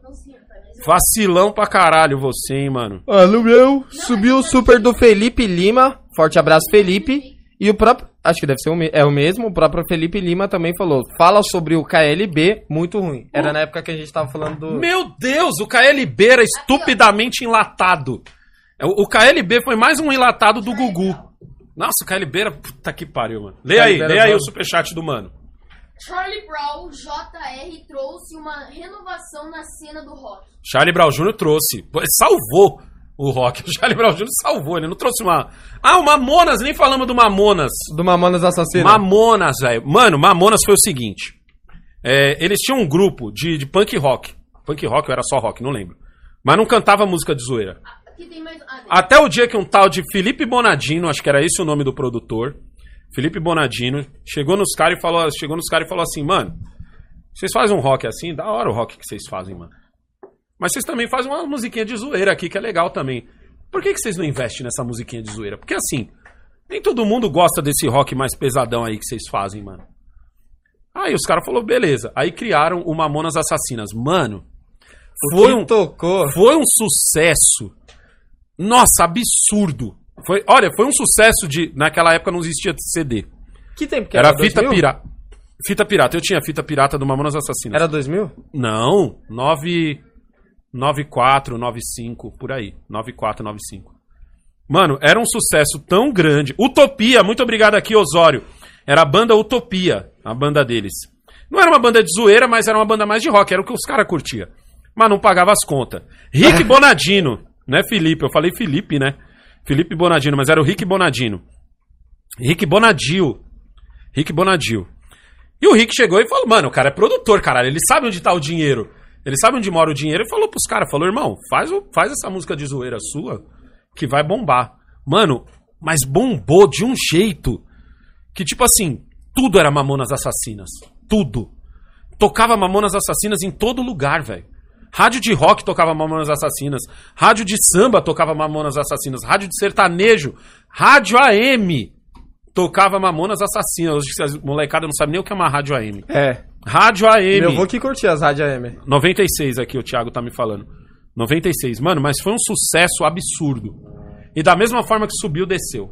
Vacilão pra caralho você, hein, mano. No meu, subiu o super do Felipe Lima. Forte abraço, Felipe. E o próprio. Acho que deve ser o, é o mesmo. O próprio Felipe Lima também falou. Fala sobre o KLB, muito ruim. Era na época que a gente tava falando do. Meu Deus, o KLB era estupidamente enlatado. É, O o KLB foi mais um enlatado do Gugu. Nossa, o KLB era. Puta que pariu, mano. Lê aí, lê aí o superchat do mano. Charlie Brown JR trouxe uma renovação na cena do rock. Charlie Brown Jr. trouxe. Salvou o rock. *laughs* O Charlie Brown Jr. salvou. Ele não trouxe uma. Ah, o Mamonas, nem falamos do Mamonas. Do Mamonas Assassino. Mamonas, velho. Mano, Mamonas foi o seguinte. É, eles tinham um grupo de, de punk rock. Punk rock ou era só rock, não lembro. Mas não cantava música de zoeira. Mais. Ah. Até o dia que um tal de Felipe Bonadino, acho que era esse o nome do produtor, Felipe Bonadino, chegou nos caras e falou, chegou nos caras e falou assim, mano, vocês fazem um rock assim, da hora o rock que vocês fazem, mano. Mas vocês também fazem uma musiquinha de zoeira aqui que é legal também. Por que, que vocês não investem nessa musiquinha de zoeira? Porque assim, nem todo mundo gosta desse rock mais pesadão aí que vocês fazem, mano. Aí os caras falaram, beleza. Aí criaram o Mamonas Assassinas. Mano, foi um, tocou. foi um sucesso. Nossa, absurdo. Foi, olha, foi um sucesso de. Naquela época não existia CD. Que tempo que Era, era? fita 2000? pirata. Fita pirata. Eu tinha fita pirata do Mamonas Assassinas. Era 2000? Não, 9. 94, 95, por aí. 94, 95. Mano, era um sucesso tão grande. Utopia, muito obrigado aqui, Osório. Era a banda Utopia, a banda deles. Não era uma banda de zoeira, mas era uma banda mais de rock, era o que os caras curtiam. Mas não pagava as contas. Rick *laughs* Bonadino, né, Felipe? Eu falei Felipe, né? Felipe Bonadino, mas era o Rick Bonadino. Rick Bonadil. Rick Bonadil. E o Rick chegou e falou, mano, o cara é produtor, caralho, ele sabe onde tá o dinheiro. Ele sabe onde mora o dinheiro e falou pros caras, falou, irmão, faz, faz essa música de zoeira sua que vai bombar. Mano, mas bombou de um jeito que, tipo assim, tudo era Mamonas Assassinas. Tudo. Tocava Mamonas Assassinas em todo lugar, velho. Rádio de rock tocava Mamonas Assassinas. Rádio de samba tocava Mamonas Assassinas. Rádio de sertanejo. Rádio AM tocava Mamonas Assassinas. Hoje molecada não sabe nem o que é uma rádio AM. É. Rádio AM. Meu avô que curtia as rádios AM. 96 aqui, o Thiago tá me falando. 96. Mano, mas foi um sucesso absurdo. E da mesma forma que subiu, desceu.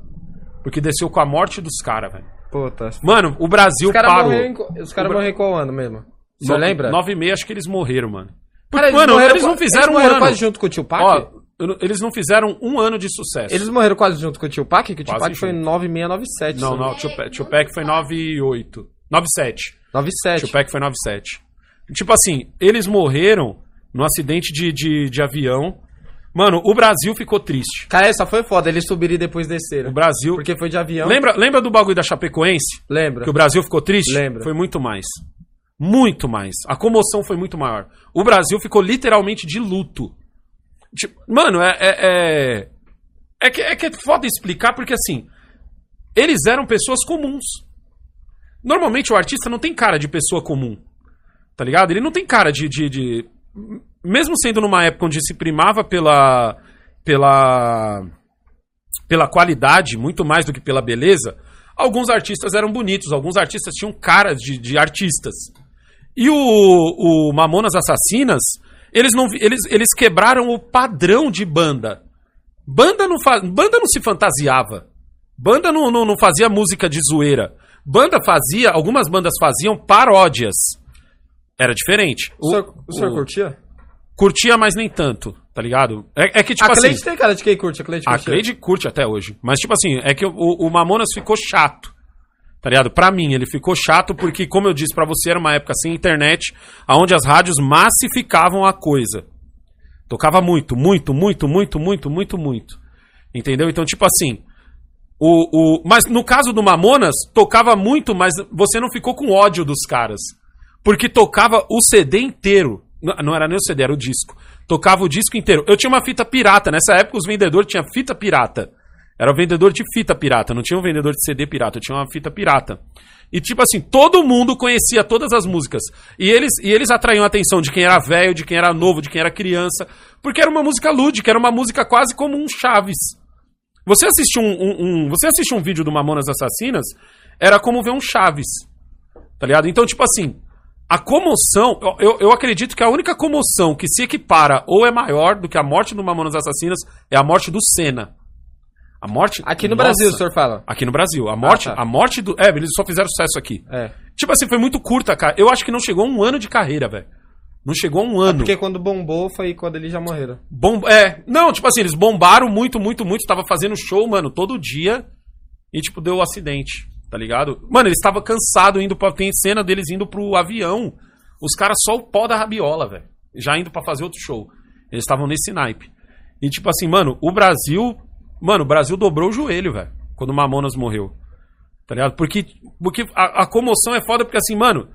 Porque desceu com a morte dos caras, velho. Puta. Mano, o Brasil Os caras parou. morreram, os caras O morreram qual ano mesmo? Você No- lembra? 9 e meia, acho que eles morreram, mano. Cara, mano, eles não fizeram eles um ano. quase junto com o Tio Pac? Ó, eles não fizeram um ano de sucesso. Eles morreram quase junto com o Tio Pac? Que o Tio Pac foi junto. 9697. Não, não, Tio Pac, Tio Pac foi 98. 97. 97. Tio Pac foi 97. Tipo assim, eles morreram num acidente de, de, de avião. Mano, o Brasil ficou triste. Cara, essa foi foda. Eles subiram e depois desceram. O Brasil. Porque foi de avião. Lembra, lembra do bagulho da Chapecoense? Lembra. Que o Brasil ficou triste? Lembro. Foi muito mais. Muito mais. A comoção foi muito maior. O Brasil ficou literalmente de luto. Tipo, mano, é. É, é, é que, é que é foda explicar porque assim. Eles eram pessoas comuns. Normalmente o artista não tem cara de pessoa comum. Tá ligado? Ele não tem cara de. de, de- mesmo sendo numa época onde se primava pela. pela. pela qualidade, muito mais do que pela beleza, alguns artistas eram bonitos, alguns artistas tinham caras de, de artistas. E o, o Mamonas Assassinas, eles, não, eles, eles quebraram o padrão de banda. Banda não, fa, banda não se fantasiava. Banda não, não, não fazia música de zoeira. Banda fazia, algumas bandas faziam paródias. Era diferente. O, senhor, o senhor curtia? Curtia, mas nem tanto, tá ligado? É, é que, tipo a Cleide assim. tem cara de quem curte, a Cleide A curtia. Cleide curte até hoje. Mas, tipo assim, é que o, o Mamonas ficou chato. Tá ligado? Pra mim, ele ficou chato porque, como eu disse pra você, era uma época sem internet, onde as rádios massificavam a coisa. Tocava muito, muito, muito, muito, muito, muito, muito. Entendeu? Então, tipo assim. O, o, mas no caso do Mamonas, tocava muito, mas você não ficou com ódio dos caras. Porque tocava o CD inteiro. Não, não era nem o CD, era o disco. Tocava o disco inteiro. Eu tinha uma fita pirata. Nessa época, os vendedores tinham fita pirata. Era o vendedor de fita pirata. Não tinha um vendedor de CD pirata. Eu tinha uma fita pirata. E, tipo assim, todo mundo conhecia todas as músicas. E eles, e eles atraíam a atenção de quem era velho, de quem era novo, de quem era criança. Porque era uma música lúdica, era uma música quase como um Chaves. Você assiste um, um- um- você assiste um vídeo do Mamonas Assassinas, era como ver um Chaves. Tá ligado? Então, tipo assim, a comoção, eu, eu, acredito que a única comoção que se equipara ou é maior do que a morte do Mamonas Assassinas é a morte do Senna. A morte. Aqui no Nossa. Brasil, o senhor fala. Aqui no Brasil. A morte, Ah, tá. a morte do. É, eles só fizeram sucesso aqui. É. Tipo assim, foi muito curta, cara. Eu acho que não chegou um ano de carreira, velho. Não chegou a um ano. Porque quando bombou foi quando eles já morreram. Bom, é, não, tipo assim, eles bombaram muito, muito, muito. Tava fazendo show, mano, todo dia. E, tipo, deu um acidente, tá ligado? Mano, eles estavam cansados indo pra. Tem cena deles indo pro avião. Os caras só o pó da rabiola, velho. Já indo pra fazer outro show. Eles estavam nesse naipe. E, tipo assim, mano, o Brasil. Mano, o Brasil dobrou o joelho, velho. Quando o Mamonas morreu. Tá ligado? Porque, porque a, a comoção é foda, porque assim, mano,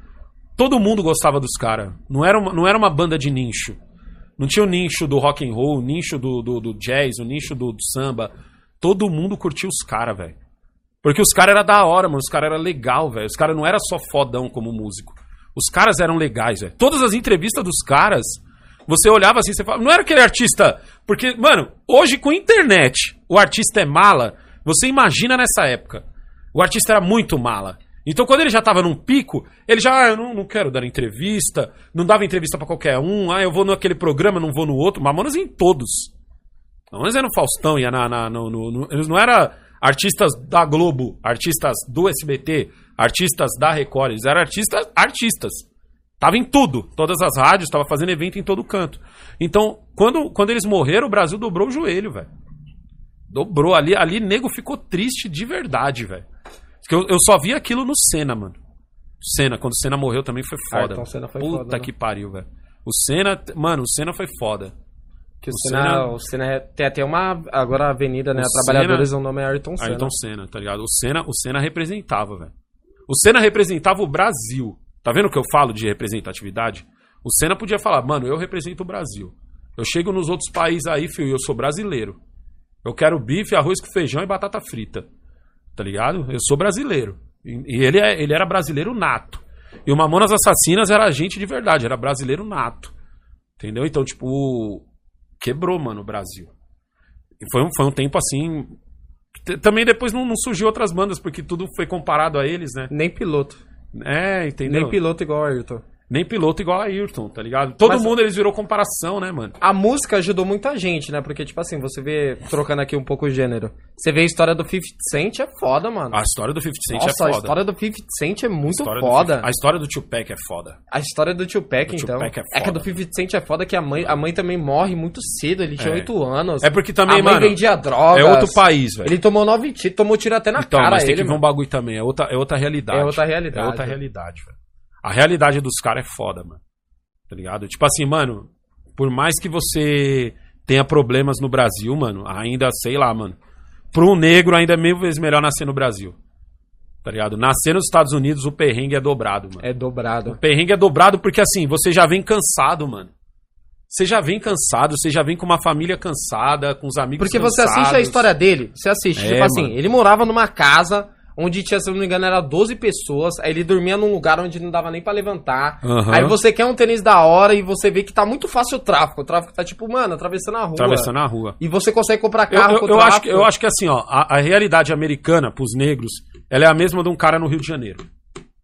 todo mundo gostava dos caras. Não era, uma, não era uma banda de nicho. Não tinha o nicho do rock and roll, o nicho do, do, do jazz, o nicho do, do samba. Todo mundo curtia os caras, velho. Porque os caras eram da hora, mano. Os caras eram legal, velho. Os caras não eram só fodão como músico. Os caras eram legais, velho. Todas as entrevistas dos caras, você olhava assim, você falava. Não era aquele artista. Porque, mano, hoje com internet, o artista é mala. Você imagina nessa época. O artista era muito mala. Então, quando ele já tava num pico, ele já, ah, eu não, não quero dar entrevista, não dava entrevista pra qualquer um, ah, eu vou naquele programa, não vou no outro. Mamonas em todos. Mamonas era no Faustão, ia na, na- no, no- no- eles não eram artistas da Globo, artistas do SBT, artistas da Record, eles eram artistas, artistas. Tava em tudo, todas as rádios, tava fazendo evento em todo canto. Então, quando, quando eles morreram, o Brasil dobrou o joelho, velho. Dobrou. Ali, ali, nego ficou triste de verdade, velho. Porque Eu, eu só vi aquilo no Senna, mano. Senna, quando o Senna morreu também foi foda. Ayrton Senna foi Puta foda, né? que pariu, velho. O Senna, mano, o Senna foi foda. Que o O Senna, Senna- o Senna é- tem até uma. Agora a avenida, né? A Trabalhadores, o nome é Ayrton Senna. Ayrton Senna, tá ligado? O Senna, o Senna representava, velho. O Senna representava o Brasil. Tá vendo o que eu falo de representatividade? O Senna podia falar, mano, eu represento o Brasil. Eu chego nos outros países aí, filho, e eu sou brasileiro. Eu quero bife, arroz com feijão e batata frita. Tá ligado? Eu sou brasileiro. E, e ele, é- ele era brasileiro nato. E o Mamonas Assassinas era gente de verdade, era brasileiro nato. Entendeu? Então, tipo, quebrou, mano, o Brasil. E foi um, foi um tempo assim. Também depois não, não surgiu outras bandas, porque tudo foi comparado a eles, né? Nem piloto. É, entendeu? Nem piloto igual o Ayrton. Nem piloto igual a Ayrton, tá ligado? Todo Mas- mundo eles virou comparação, né, mano? A música ajudou muita gente, né? Porque, tipo assim, você vê, trocando aqui um pouco o gênero, você vê a história do 50 Cent é foda, mano. A história do 50 Cent Nossa, é foda. a história do 50 Cent é muito A do foda. 50 a história do Tupac é foda. A história do Tupac, Do então. Tupac é que a do foda. 50 Cent é foda que a mãe, a mãe também morre muito cedo, ele tinha É. 8 anos. É porque também, a mãe mano, vendia drogas. É outro país, velho. Ele tomou nove tiros, tomou tiro até na Então, cara mas tem ele, que ver um bagulho também. É outra, é outra realidade. É outra realidade. É outra realidade, velho. A realidade dos caras é foda, mano. Tá ligado? Tipo assim, mano, por mais que você tenha problemas no Brasil, mano, ainda, sei lá, mano. Pra um negro ainda é mil vezes melhor nascer no Brasil. Tá ligado? Nascer nos Estados Unidos, o perrengue é dobrado, mano. É dobrado. O perrengue é dobrado porque assim, você já vem cansado, mano. Você já vem cansado, você já vem com uma família cansada, com os amigos Porque você cansados. assiste a história dele, você assiste, É, tipo assim, mano. ele morava numa casa onde tinha, se eu não me engano, era 12 pessoas, aí ele dormia num lugar onde não dava nem pra levantar. Aham. Aí você quer um tênis da hora e você vê que tá muito fácil o tráfico. O tráfico tá tipo, mano, atravessando a rua. Atravessando a rua. E você consegue comprar Eu, carro eu- com o eu acho, que- eu acho que assim, ó, a, a realidade americana pros negros, ela é a mesma de um cara no Rio de Janeiro.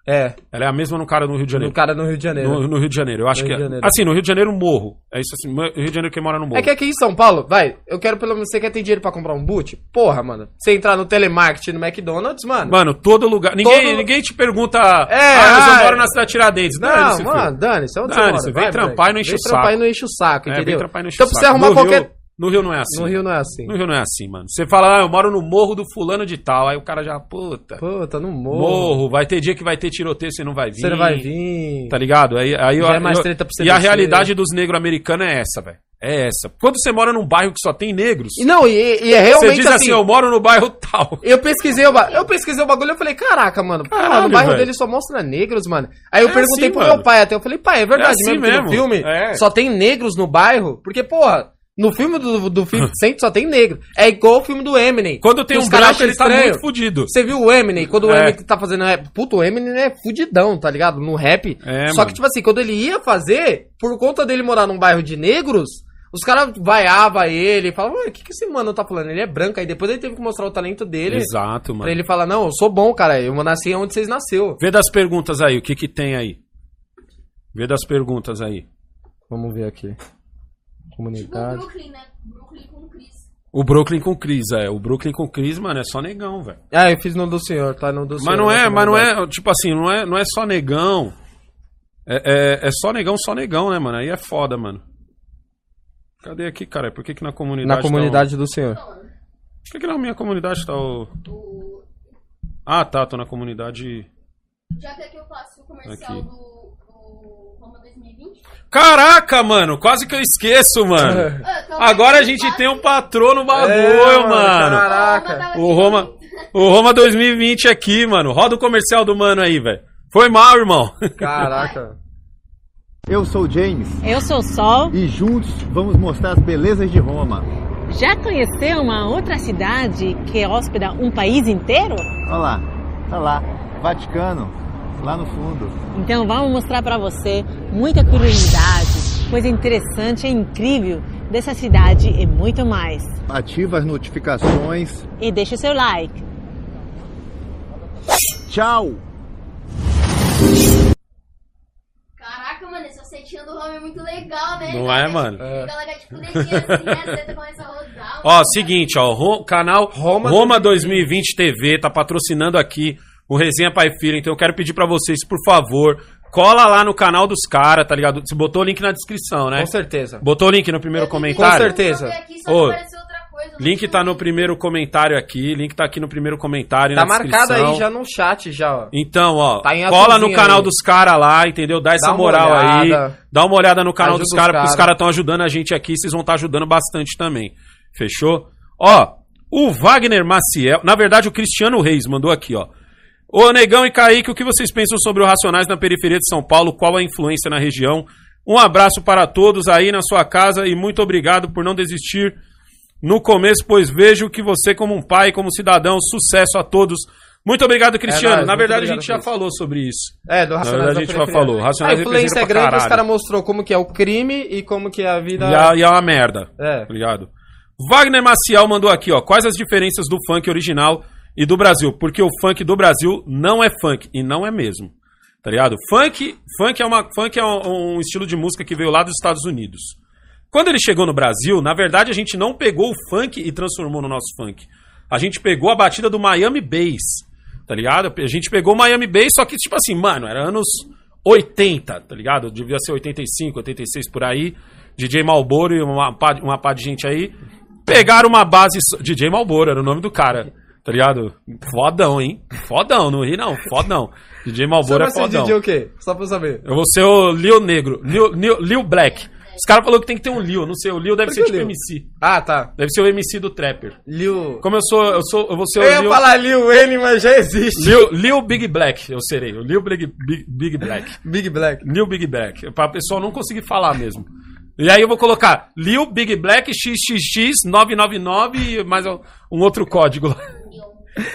É, Ela é a mesma no cara no Rio de no Janeiro. cara no Rio de Janeiro. No, no Rio de Janeiro, eu acho No que é. Assim, no Rio de Janeiro, morro. É isso assim, Rio de Janeiro quem mora no morro. É que aqui em São Paulo, vai, eu quero pelo menos. Você quer ter dinheiro pra comprar um boot? Porra, mano. Você entrar no telemarketing no McDonald's, mano. Mano, todo lugar. Ninguém, Todo- ninguém te pergunta. É, ah, ah, moro na cidade Tiradentes. Não, Dane-se, mano, dane-se. Onde Dane-se, vem mora? trampar e não enche vem o trampar saco. e não enche o saco, É, entendeu? vem trampar e não enche então, o pra saco. você arrumar no qualquer. Rio, no Rio não é assim. No Rio não é assim. No Rio não é assim, mano. Você fala, ah, eu moro no morro do fulano de tal. Aí o cara já, puta. Puta, no morro. Morro, vai ter dia que vai ter tiroteio, você não vai vir. Você não vai vir. Tá ligado? Aí, aí eu- Já é mais eu- treta pra você E a realidade dos negros americanos é essa, velho. É essa. Quando você mora num bairro que só tem negros, não, e, e é você realmente diz assim, assim. eu moro no bairro tal. Eu pesquisei, o ba- eu pesquisei o bagulho e eu falei, caraca, mano, Caralho, no bairro velho. dele só mostra negros, mano. Aí eu É perguntei assim, pro mano. meu pai até, eu falei, pai, é verdade É assim mesmo, mesmo. filme É. só tem negros no bairro? Porque, porra, no filme do, do 50 Cent *laughs* só tem negro. É igual o filme do Eminem. Quando tem um branco, ele tá estranho. muito fudido. Você viu o Eminem, quando o É. Eminem tá fazendo rap, puto, o Eminem é fudidão, tá ligado? No rap. É, Só mano. que, tipo assim, quando ele ia fazer, por conta dele morar num bairro de negros, os caras vaiavam ele, falavam, o que, que esse mano tá falando? Ele é branco, aí depois ele teve que mostrar o talento dele. Exato, mano. Pra ele falar, não, eu sou bom, cara, eu nasci onde vocês nasceu. Vê das perguntas aí, o que que tem aí? Vê das perguntas aí. Vamos ver aqui. Tipo Comunidade. Brooklyn, né? Brooklyn com Chris. O Brooklyn com Cris, é. O Brooklyn com Cris, mano, é só negão, velho. Ah, eu fiz no do senhor, tá no do senhor. Mas não é, mas não comunidade. é, tipo assim, não é, não é só negão. É, é, é só negão, só negão, né, mano? Aí é foda, mano. Cadê aqui, cara? Por que que na comunidade Na comunidade do senhor. Tá o... Por que que na minha comunidade tá o... O... Ah, tá, tô na comunidade... Já que aqui eu faço o comercial Aqui. do, do Roma 2020. Caraca, mano, quase que eu esqueço, mano. *laughs* Então Agora a gente tem um patrão no bagulho, É, mano. Caraca. O Roma, o Roma 2020 aqui, mano. Roda o comercial do mano aí, velho. Foi mal, irmão. *laughs* Caraca. Eu sou o James Eu sou Sol. e juntos vamos mostrar as belezas de Roma. Já conheceu uma outra cidade que hóspeda um país inteiro? Olha lá, tá lá, Vaticano, lá no fundo. Então vamos mostrar para você muita curiosidade, coisa interessante e incrível dessa cidade e muito mais. Ativa as notificações. E deixe o seu like. Tchau! Caraca, mano, essa setinha do Roma é muito legal, né? Não é, mano? Fica legal, tipo, dedinho assim, a seta começa a rodar. Ó, seguinte, ó, Ro- canal Roma, Roma 2020 TV tá patrocinando aqui o Resenha Pai Filho, então eu quero pedir pra vocês, por favor, cola lá no canal dos caras, tá ligado? Você botou o link na descrição, né? Com certeza. Botou o link no primeiro Eu tentei comentário? Com certeza. aqui, Ô, coisa, Link tá no link. primeiro comentário aqui, link tá aqui no primeiro comentário Tá na marcado aí já no chat, já, ó. Então, ó, Tá cola no canal aí. dos caras lá, entendeu? Dá essa Dá moral aí. Dá uma olhada no canal Ajuda dos os caras, porque os cara. caras estão ajudando a gente aqui, vocês vão estar ajudando bastante também. Fechou? Ó, o Wagner Maciel, na verdade o Cristiano Reis mandou aqui, ó. Ô Negão e Kaique, o que vocês pensam sobre o Racionais na periferia de São Paulo? Qual a influência na região? Um abraço para todos aí na sua casa e muito obrigado por não desistir no começo, pois vejo que você, como um pai, como cidadão, sucesso a todos. Muito obrigado, Cristiano. nóis, na verdade, a obrigado, gente já falou sobre isso. É, do Na Racionais verdade, da a gente já Periferia. falou. Racionais a influência é grande, os caras mostrou como que é o crime e como que é a vida... E, a- e é uma merda. É. Tá ligado? Wagner Maciel mandou aqui, ó. Quais as diferenças do funk original e do Brasil? Porque o funk do Brasil não é funk. E não é mesmo. Tá ligado? Funk, funk é, uma, funk é um, um estilo de música que veio lá dos Estados Unidos. Quando ele chegou no Brasil, na verdade a gente não pegou o funk e transformou no nosso funk. A gente pegou a batida do Miami Bass, tá ligado? A gente pegou o Miami Bass, só que, tipo assim, mano, era anos 80, tá ligado? Devia ser 85, 86 por aí. DJ Malboro e uma uma pá de gente aí. Pegaram uma base. DJ Malboro era o nome do cara, tá ligado? Fodão, hein? Fodão, não ri não, fodão. DJ Você Malboro vai é ser fodão. DJ o quê? Só pra eu saber. Eu vou ser o Lil Negro, Lil, Lil, Lil Black. Os caras falaram que tem que ter um Lil, não sei, o Lil deve Por ser tipo Lil? MC. Ah, tá. Deve ser o MC do Trapper. Lil... Como eu sou, eu sou, eu vou ser Eu o ia Lil, falar Lil N, mas já existe. Lil, Lil Big Black, eu serei, o Lil Big, Big, Big Black. Big Black. Lil Big Black, pra pessoal não conseguir falar mesmo. E aí eu vou colocar Lil Big Black XXX 999 e mais um outro código lá.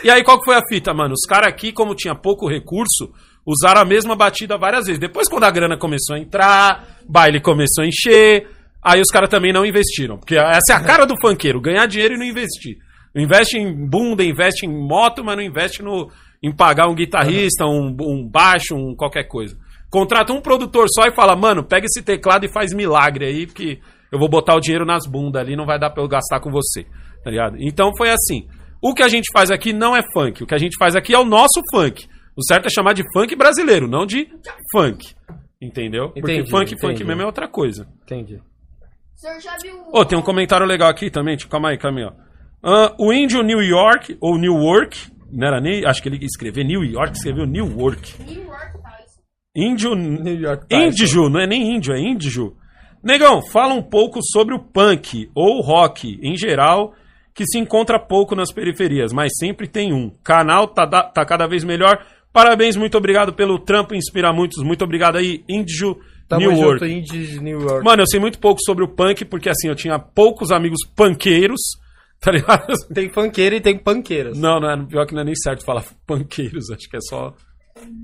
E aí qual que foi a fita, mano? Os caras aqui, como tinha pouco recurso, usaram a mesma batida várias vezes. Depois quando a grana começou a entrar, baile começou a encher, aí os caras também não investiram. Porque essa é a cara do funkeiro, ganhar dinheiro e não investir. Investe em bunda, investe em moto, mas não investe no, em pagar um guitarrista, um, um baixo, um qualquer coisa. Contrata um produtor só e fala, mano, pega esse teclado e faz milagre aí, porque eu vou botar o dinheiro nas bundas ali, não vai dar pra eu gastar com você, tá ligado? Então foi assim. O que a gente faz aqui não é funk, o que a gente faz aqui é o nosso funk. O certo é chamar de funk brasileiro, não de funk. Entendeu? Porque Entendi, funk, funk entendi. mesmo é outra coisa. Entendi. O senhor já viu. Ô, tem um comentário legal aqui também, calma aí, calma aí, ó. Ah, o índio New York, ou New York, não era nem, acho que ele escreveu New York, escreveu New York. New York. Índio, New York índio, não é nem índio, é índio. Negão, fala um pouco sobre o punk, ou rock, em geral, que se encontra pouco nas periferias, mas sempre tem um. Canal tá, tá cada vez melhor. Parabéns, muito obrigado pelo trampo, inspira muitos. Muito obrigado aí, Índio Tamo New junto, York. New York. Mano, eu sei muito pouco sobre o punk, porque assim, eu tinha poucos amigos punkeiros, *laughs* tá ligado? Tem funkeiro e tem punkeiros. Não, não é, pior que não é nem certo falar punkeiros, acho que é só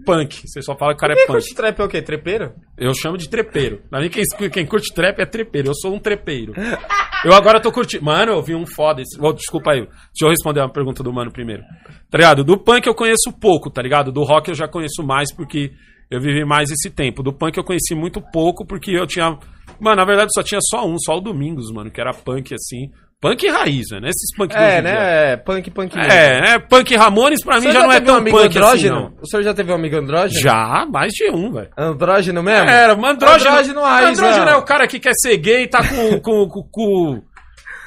punk. Você só fala que o cara Quem é punk. curte trap é o quê? Trepeiro? Eu chamo de trepeiro. Pra mim, quem, quem curte trap é trepeiro. Eu sou um trepeiro. Eu agora tô curtindo. Mano, eu vi um foda. Esse... Oh, desculpa aí. Deixa eu responder uma pergunta do mano primeiro. Tá ligado? Do punk eu conheço pouco, tá ligado? Do rock eu já conheço mais porque eu vivi mais esse tempo. Do punk eu conheci muito pouco porque eu tinha. Mano, na verdade só tinha só um, só o Domingos, mano, que era punk assim. Punk raiz, né? Esses punk É, né? É, punk, punk. mesmo. É, né? Punk Ramones pra mim senhor já não é teve um tão amigo punk assim, andrógeno? não. O senhor já teve um amigo andrógeno? Já, mais de um, velho. Andrógeno mesmo? Era, mas andrógeno. Andrógeno raiz, andrógeno não. é o cara que quer ser gay e tá com *laughs* com, com, com-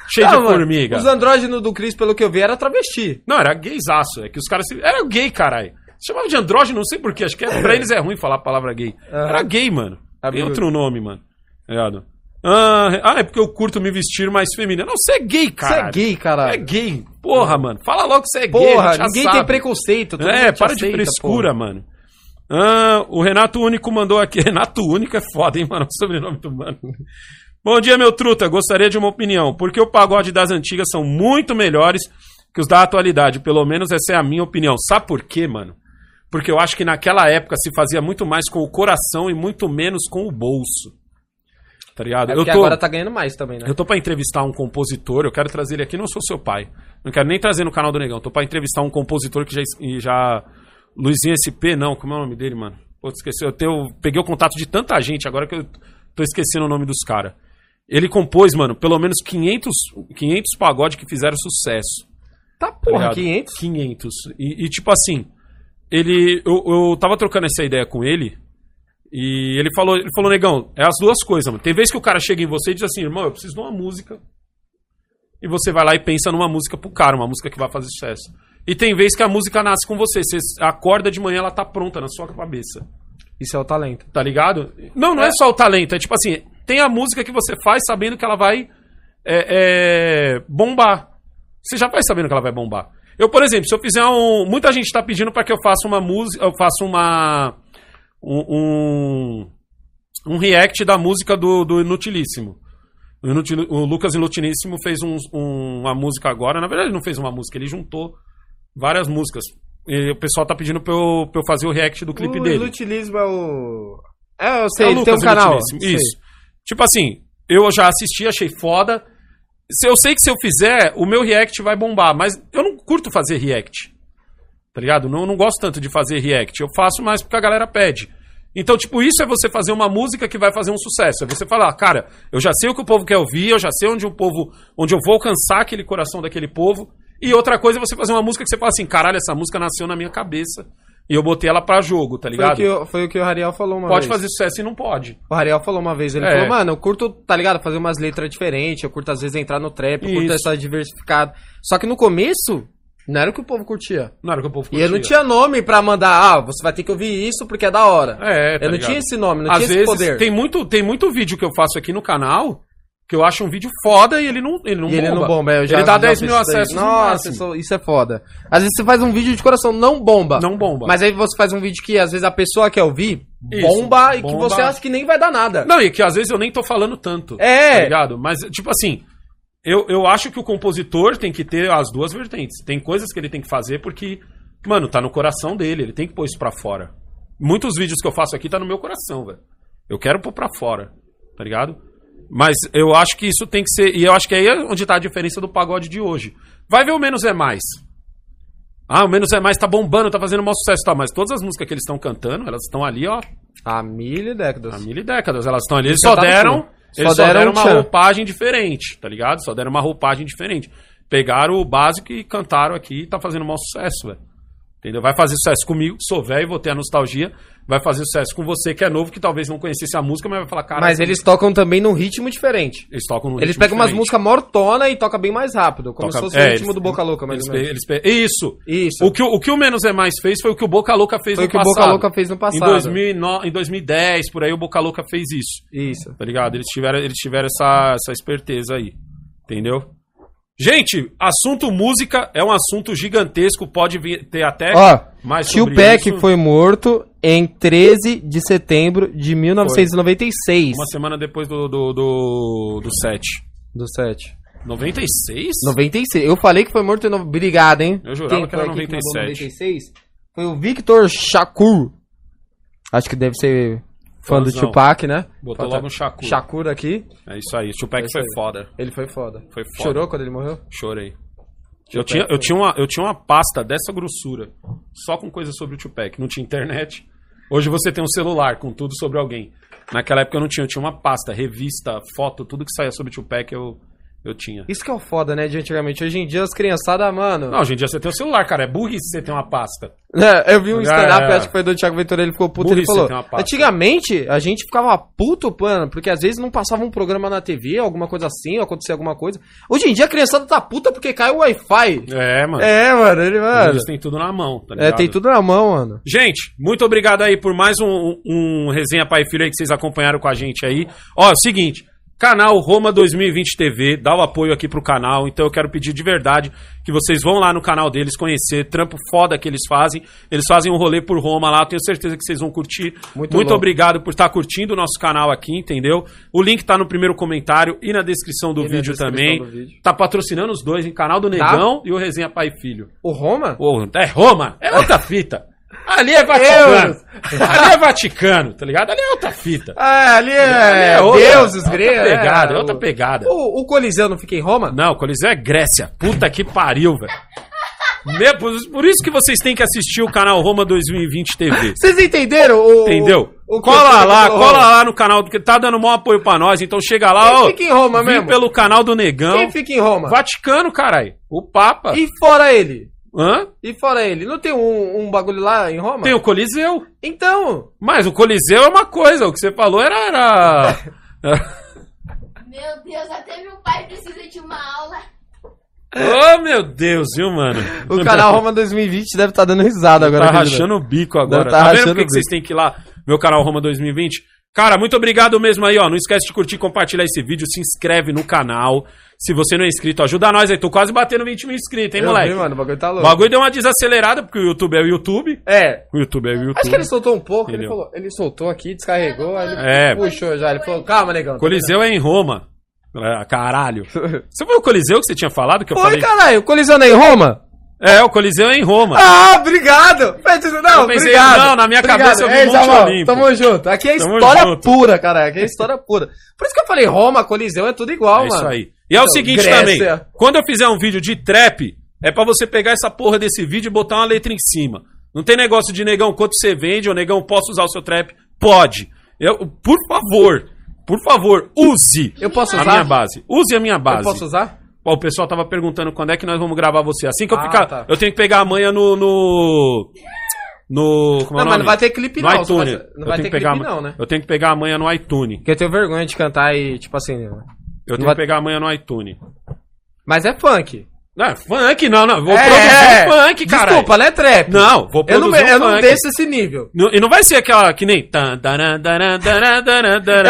cheio Não, de formiga. Os andrógenos do Cris, pelo que eu vi, era travesti. Não, era gaysaço. É que os caras. se- Era gay, caralho. Chamava de andrógeno, não sei porquê. Acho que é, pra eles é ruim falar a palavra gay. *laughs* Aham. Era gay, mano. Tem outro nome, mano. Ligado? Ah, ah, é porque eu curto me vestir mais feminino. Não, você é gay, Você cara. é gay, caralho. É gay. Porra, mano. Fala logo que você é gay. Porra, gente já ninguém tem preconceito. É, para de aceita, frescura, mano. Ah, o Renato Único mandou aqui. *laughs* Renato Único é foda, hein, mano? O sobrenome do mano. Bom dia, meu truta. Gostaria de uma opinião. Porque o pagode das antigas são muito melhores que os da atualidade. Pelo menos essa é a minha opinião. Sabe por quê, mano? Porque eu acho que naquela época se fazia muito mais com o coração e muito menos com o bolso. Tá ligado? É eu tô, agora tá ganhando mais também, né? eu tô pra entrevistar um compositor, eu quero trazer ele aqui, não sou seu pai. Não quero nem trazer no canal do Negão. Tô pra entrevistar um compositor que já. já Luizinho SP, não, como é o nome dele, mano? Pô, esqueci. Eu, tenho, eu peguei o contato de tanta gente agora que eu tô esquecendo o nome dos caras. Ele compôs, mano, pelo menos 500, 500 pagodes que fizeram sucesso. Tá, tá porra, ligado? 500? 500. E, e, tipo assim, ele. Eu, eu tava trocando essa ideia com ele. E ele falou, ele falou, negão, é as duas coisas, mano. Tem vez que o cara chega em você e diz assim, irmão, eu preciso de uma música. E você vai lá e pensa numa música pro cara, uma música que vai fazer sucesso. E tem vez que a música nasce com você. Você acorda de manhã, ela tá pronta na sua cabeça. Isso é o talento. Tá ligado? Não, não é, só o talento. É tipo assim, tem a música que você faz sabendo que ela vai é, é, bombar. Você já vai sabendo que ela vai bombar. Eu, por exemplo, se eu fizer um. Muita gente tá pedindo para que eu faça uma música. Eu faça uma. Um, um, um react da música do, do Inutilíssimo. O, Inutil- o Lucas Inutilíssimo fez um- um- uma música agora. Na verdade, ele não fez uma música, ele juntou várias músicas. E o pessoal tá pedindo pra eu, pra eu fazer o react do clipe o dele. inutilismo é o... É, eu sei, É o ele tem um Lucas canal. Isso. Tipo assim, eu já assisti, achei foda. Se eu sei que se eu fizer, o meu react vai bombar, mas eu não curto fazer react. Tá ligado? Não, não gosto tanto de fazer react. Eu faço mais porque a galera pede. Então, tipo, isso é você fazer uma música que vai fazer um sucesso. É você falar, cara, eu já sei o que o povo quer ouvir, eu já sei onde o povo. onde eu vou alcançar aquele coração daquele povo. E outra coisa é você fazer uma música que você fala assim, caralho, essa música nasceu na minha cabeça. E eu botei ela pra jogo, tá Foi o, ligado? que, o- foi o que o Rariel falou uma Pode vez. fazer sucesso e não pode. O Rariel falou uma vez, ele É. falou, mano, eu curto, tá ligado? Fazer umas letras diferentes, eu curto às vezes entrar no trap, eu curto Isso. essa diversificada. Só que no começo, não era o que o povo curtia. Não era o que o povo E eu não curtia. tinha nome pra mandar, ah, você vai ter que ouvir isso porque é da hora. É, tá eu não ligado? tinha esse nome, não Às tinha esse vezes poder. tem muito, tem muito vídeo que eu faço aqui no canal que eu acho um vídeo foda e ele não, ele não E ele bomba. não bomba, eu já ele dá já 10 fiz mil isso daí. acessos no Nossa, máximo. isso, isso é foda. Às vezes você faz um vídeo de coração, não bomba. Não bomba. Mas aí você faz um vídeo que às vezes a pessoa quer ouvir, Isso, bomba, e que bomba. você acha que nem vai dar nada. Não, e que às vezes eu nem tô falando tanto. É. Tá ligado? Mas, tipo assim, eu, eu acho que o compositor tem que ter as duas vertentes. Tem coisas que ele tem que fazer porque, mano, tá no coração dele, ele tem que pôr isso pra fora. Muitos vídeos que eu faço aqui tá no meu coração, velho. Eu quero pôr pra fora, tá ligado? Mas eu acho que isso tem que ser. E eu acho que aí é onde tá a diferença do pagode de hoje. Vai ver o menos é mais. Ah, o Menos é Mais tá bombando, tá fazendo maior sucesso, tá? Mas todas as músicas que eles estão cantando, elas estão ali, ó, Há mil e décadas. há mil e décadas. Elas estão ali, eles só cantaram deram. Eles Só só deram deram um uma tchan. roupagem diferente, tá ligado? Só deram uma roupagem diferente. Pegaram o básico e cantaram aqui e tá fazendo maior sucesso, velho. Entendeu? Vai fazer sucesso comigo, sou velho, vou ter a nostalgia. Vai fazer sucesso com você, que é novo, que talvez não conhecesse a música, mas vai falar, cara. Mas eles tocam também num ritmo diferente. eles tocam no Eles pegam umas diferente. músicas mortona e tocam bem mais rápido, como Toca- se fosse é, o ritmo eles- do Boca Louca, pe- Isso. Isso. O que, o que o Menos é Mais fez foi o que o Boca Louca fez Foi no o que o Boca passado. Louca fez no passado. Em, 2009, em 2010, por aí, o Boca Louca fez isso. Isso. Tá ligado? Eles tiveram, eles tiveram essa, essa esperteza aí. Entendeu? Gente, assunto música é um assunto gigantesco, pode vir, ter até Ó, mais Tio sobre Peck isso. foi morto em 13 de setembro de 1996. Uma semana depois do, do, do, do 7. Do 7. 96? 96. Eu falei que foi morto em... no- Obrigado, hein? Eu jurava Quem que era foi aqui mandou 97. 96? Foi o Victor Shakur. Acho que deve ser fã do. Tupac, né? Botou Bota logo um Shakur. Shakur aqui. É isso aí. Peck É foi aí. foda. Ele foi foda. Foi foda. Chorou quando ele morreu? Chorei. Eu tinha, eu, tinha uma, eu tinha uma pasta dessa grossura, só com coisas sobre o Tupac. Não tinha internet. Hoje você tem um celular com tudo sobre alguém. Naquela época eu não tinha, eu tinha uma pasta, revista, foto, tudo que saía sobre o Tupac eu, eu tinha. Isso que é o foda, né, de antigamente. Hoje em dia as criançadas, mano... Não, hoje em dia você tem o celular, cara. É burrice você ter uma pasta. É, eu vi um É, stand-up, é. acho que foi do Thiago Ventura, ele ficou puto, Burrice, ele falou, tem uma pasta. antigamente a gente ficava puto, mano, porque às vezes não passava um programa na TV, alguma coisa assim, ou acontecia alguma coisa. Hoje em dia a criançada tá puta porque cai o Wi-Fi. É, mano. É, mano, ele, mano. Eles têm tudo na mão, tá É, ligado? tem tudo na mão, mano. Gente, muito obrigado aí por mais um, um resenha pai e filho aí que vocês acompanharam com a gente aí. Ó, é o seguinte, canal Roma 2020 TV, dá o apoio aqui pro canal, então eu quero pedir de verdade que vocês vão lá no canal deles conhecer, trampo foda que eles fazem. Eles fazem um rolê por Roma lá, tenho certeza que vocês vão curtir. Muito Muito, obrigado por estar curtindo o nosso canal aqui, entendeu? O link tá no primeiro comentário e na descrição do E vídeo descrição também. do vídeo. Tá patrocinando os dois, em canal do Negão e o Resenha Pai e Filho. O Roma? Pô, é Roma, é outra fita. Ali é Vaticano. *laughs* Ali é Vaticano, tá ligado? Ali é outra fita. Ah, ali é, Ali é outra- deuses outra gregos. pegada, é o- outra pegada. O, o Coliseu não fica em Roma? Não, o Coliseu é Grécia. Puta que pariu, velho. Por, isso que vocês têm que assistir o canal Roma 2020 TV. Vocês entenderam? O, Entendeu? o cola lá, cola lá no canal, porque tá dando maior apoio pra nós. Então chega lá, Quem ó. fica em Roma mesmo? pelo canal do Negão. Quem fica em Roma? Vaticano, caralho. O Papa. E fora ele? Hã? E fora ele? Não tem um, um bagulho lá em Roma? Tem o Coliseu. Então, Mas o Coliseu é uma coisa. O que você falou era. era... *laughs* Meu Deus, até meu pai precisa de uma aula. oh, meu Deus, viu, mano? o canal Roma 2020 deve estar dando risada agora. Tá rachando o bico agora. Tá Tá, vendo rachando por que o que vocês têm que ir lá? Meu canal Roma 2020. Cara, muito obrigado mesmo aí, ó. Não esquece de curtir, compartilhar esse vídeo, se inscreve no canal. Se você não é inscrito, ajuda nós aí. Tô quase batendo 20 mil inscritos, hein, Eu moleque? vi, mano, o bagulho tá O louco. bagulho deu uma desacelerada, porque o YouTube é o YouTube. É, O YouTube é o YouTube. acho que ele soltou um pouco, ele Entendeu? falou, ele soltou aqui, descarregou, aí ele É. puxou já, ele falou, calma, negão. tá Coliseu é em Roma. Caralho. *laughs* Você foi o Coliseu que você tinha falado? Que eu Foi, falei? caralho, o Coliseu não é em Roma? É, o Coliseu é em Roma. Ah, obrigado! Não, Eu pensei, obrigado. não, na minha Obrigado. cabeça eu vi Ei, Monte Samuel, Olimpo. Tamo junto. Aqui é Tamo história junto. pura, cara. Aqui é história pura. Por isso que eu falei Roma, Coliseu, é tudo igual, É mano. isso aí. E é o Então, seguinte Grécia. também, quando eu fizer um vídeo de trap, é pra você pegar essa porra desse vídeo e botar uma letra em cima. Não tem negócio de negão, quanto você vende, ou negão, posso usar o seu trap? Pode. Eu, por favor, por favor, use Eu posso a usar? minha base. Use a minha Eu base. posso usar? Ó, o pessoal tava perguntando quando é que nós vamos gravar você. Assim que eu Ah, ficar, tá. eu tenho que pegar a manha no no no como é Não, o mas não vai ter clipe no não, iTunes. vai- não eu vai ter pegar clipe não, né? Eu tenho que pegar a manha no iTunes. Porque eu tenho vergonha de cantar e, tipo assim... Eu tenho vai- que pegar a manha no iTunes. Mas é funk. Não, é funk não, não. Vou é, produzir um funk, cara. Desculpa, não é trap. Não, vou eu não, produzir eu um não funk. desço esse nível. Não- E não vai ser aquela que nem. Eu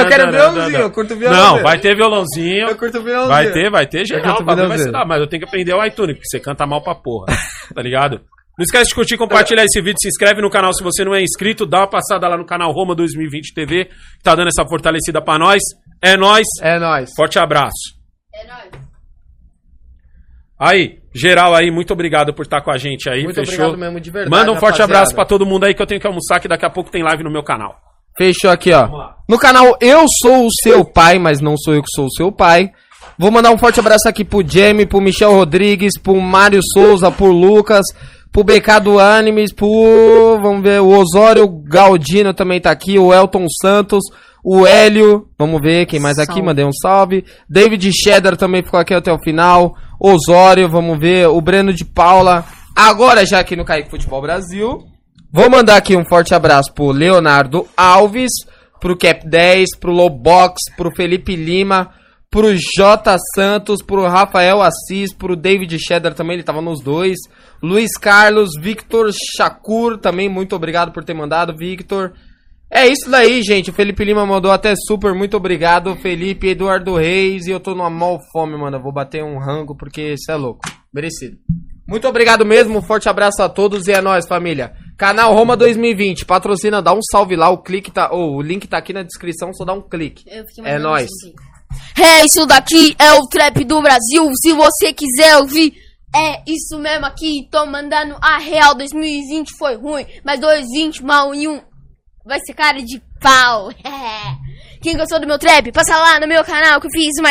quero violãozinho, eu curto violãozinho. Não, vai ter violãozinho. Eu curto violãozinho. Vai ter, vai ter geral. o bagulho vai ser violãozinho. da- Mas eu tenho que aprender o iTunes, porque você canta mal pra porra. tá ligado? Não esquece de curtir, compartilhar esse vídeo, se inscreve no canal se você não é inscrito, dá uma passada lá no canal Roma 2020 TV, que tá dando essa fortalecida pra nós. É nóis, É nóis. forte abraço. É nóis. Aí, geral aí, muito obrigado por estar com a gente aí, Muito fechou? obrigado mesmo, de verdade, Manda um forte rapaziada. abraço pra todo mundo aí que eu tenho que almoçar, que daqui a pouco tem live no meu canal. Fechou aqui, ó. No canal Eu Sou o Seu Pai, mas não sou eu que sou o seu pai. Vou mandar um forte abraço aqui pro Jamie, pro Michel Rodrigues, pro Mário Souza, pro Lucas, pro BK do Animes, pro. Vamos ver, o Osório Galdino também tá aqui, o Elton Santos, o Hélio, vamos ver quem mais aqui, Salve. mandei um salve. David Cheddar também ficou aqui até o final. Osório, vamos ver, o Breno de Paula. Agora já aqui no Kaique Futebol Brasil. Vou mandar aqui um forte abraço pro Leonardo Alves, pro Cap 10, pro Lobox, pro Felipe Lima, pro J Santos, pro Rafael Assis, pro David Cheddar também, ele tava nos dois. Luiz Carlos, Victor Shakur, também muito obrigado por ter mandado, Victor. É isso daí, gente. O Felipe Lima mandou até super, muito obrigado. Felipe, Eduardo Reis, e eu tô numa mal fome, mano. Eu vou bater um rango porque isso é louco. Merecido. Muito obrigado mesmo, um forte abraço a todos e é nóis, família. Canal Roma 2020, patrocina, dá um salve lá, o clique tá, oh, o link tá aqui na descrição, só dá um clique. É nóis. assim. É, isso daqui é o trap do Brasil. Se você quiser ouvir, é isso mesmo aqui. Tô mandando a real. 2020 foi ruim, mas 2020 mal em um vai ser cara de pau. *laughs* Quem gostou do meu trap, passa lá no meu canal que eu fiz uma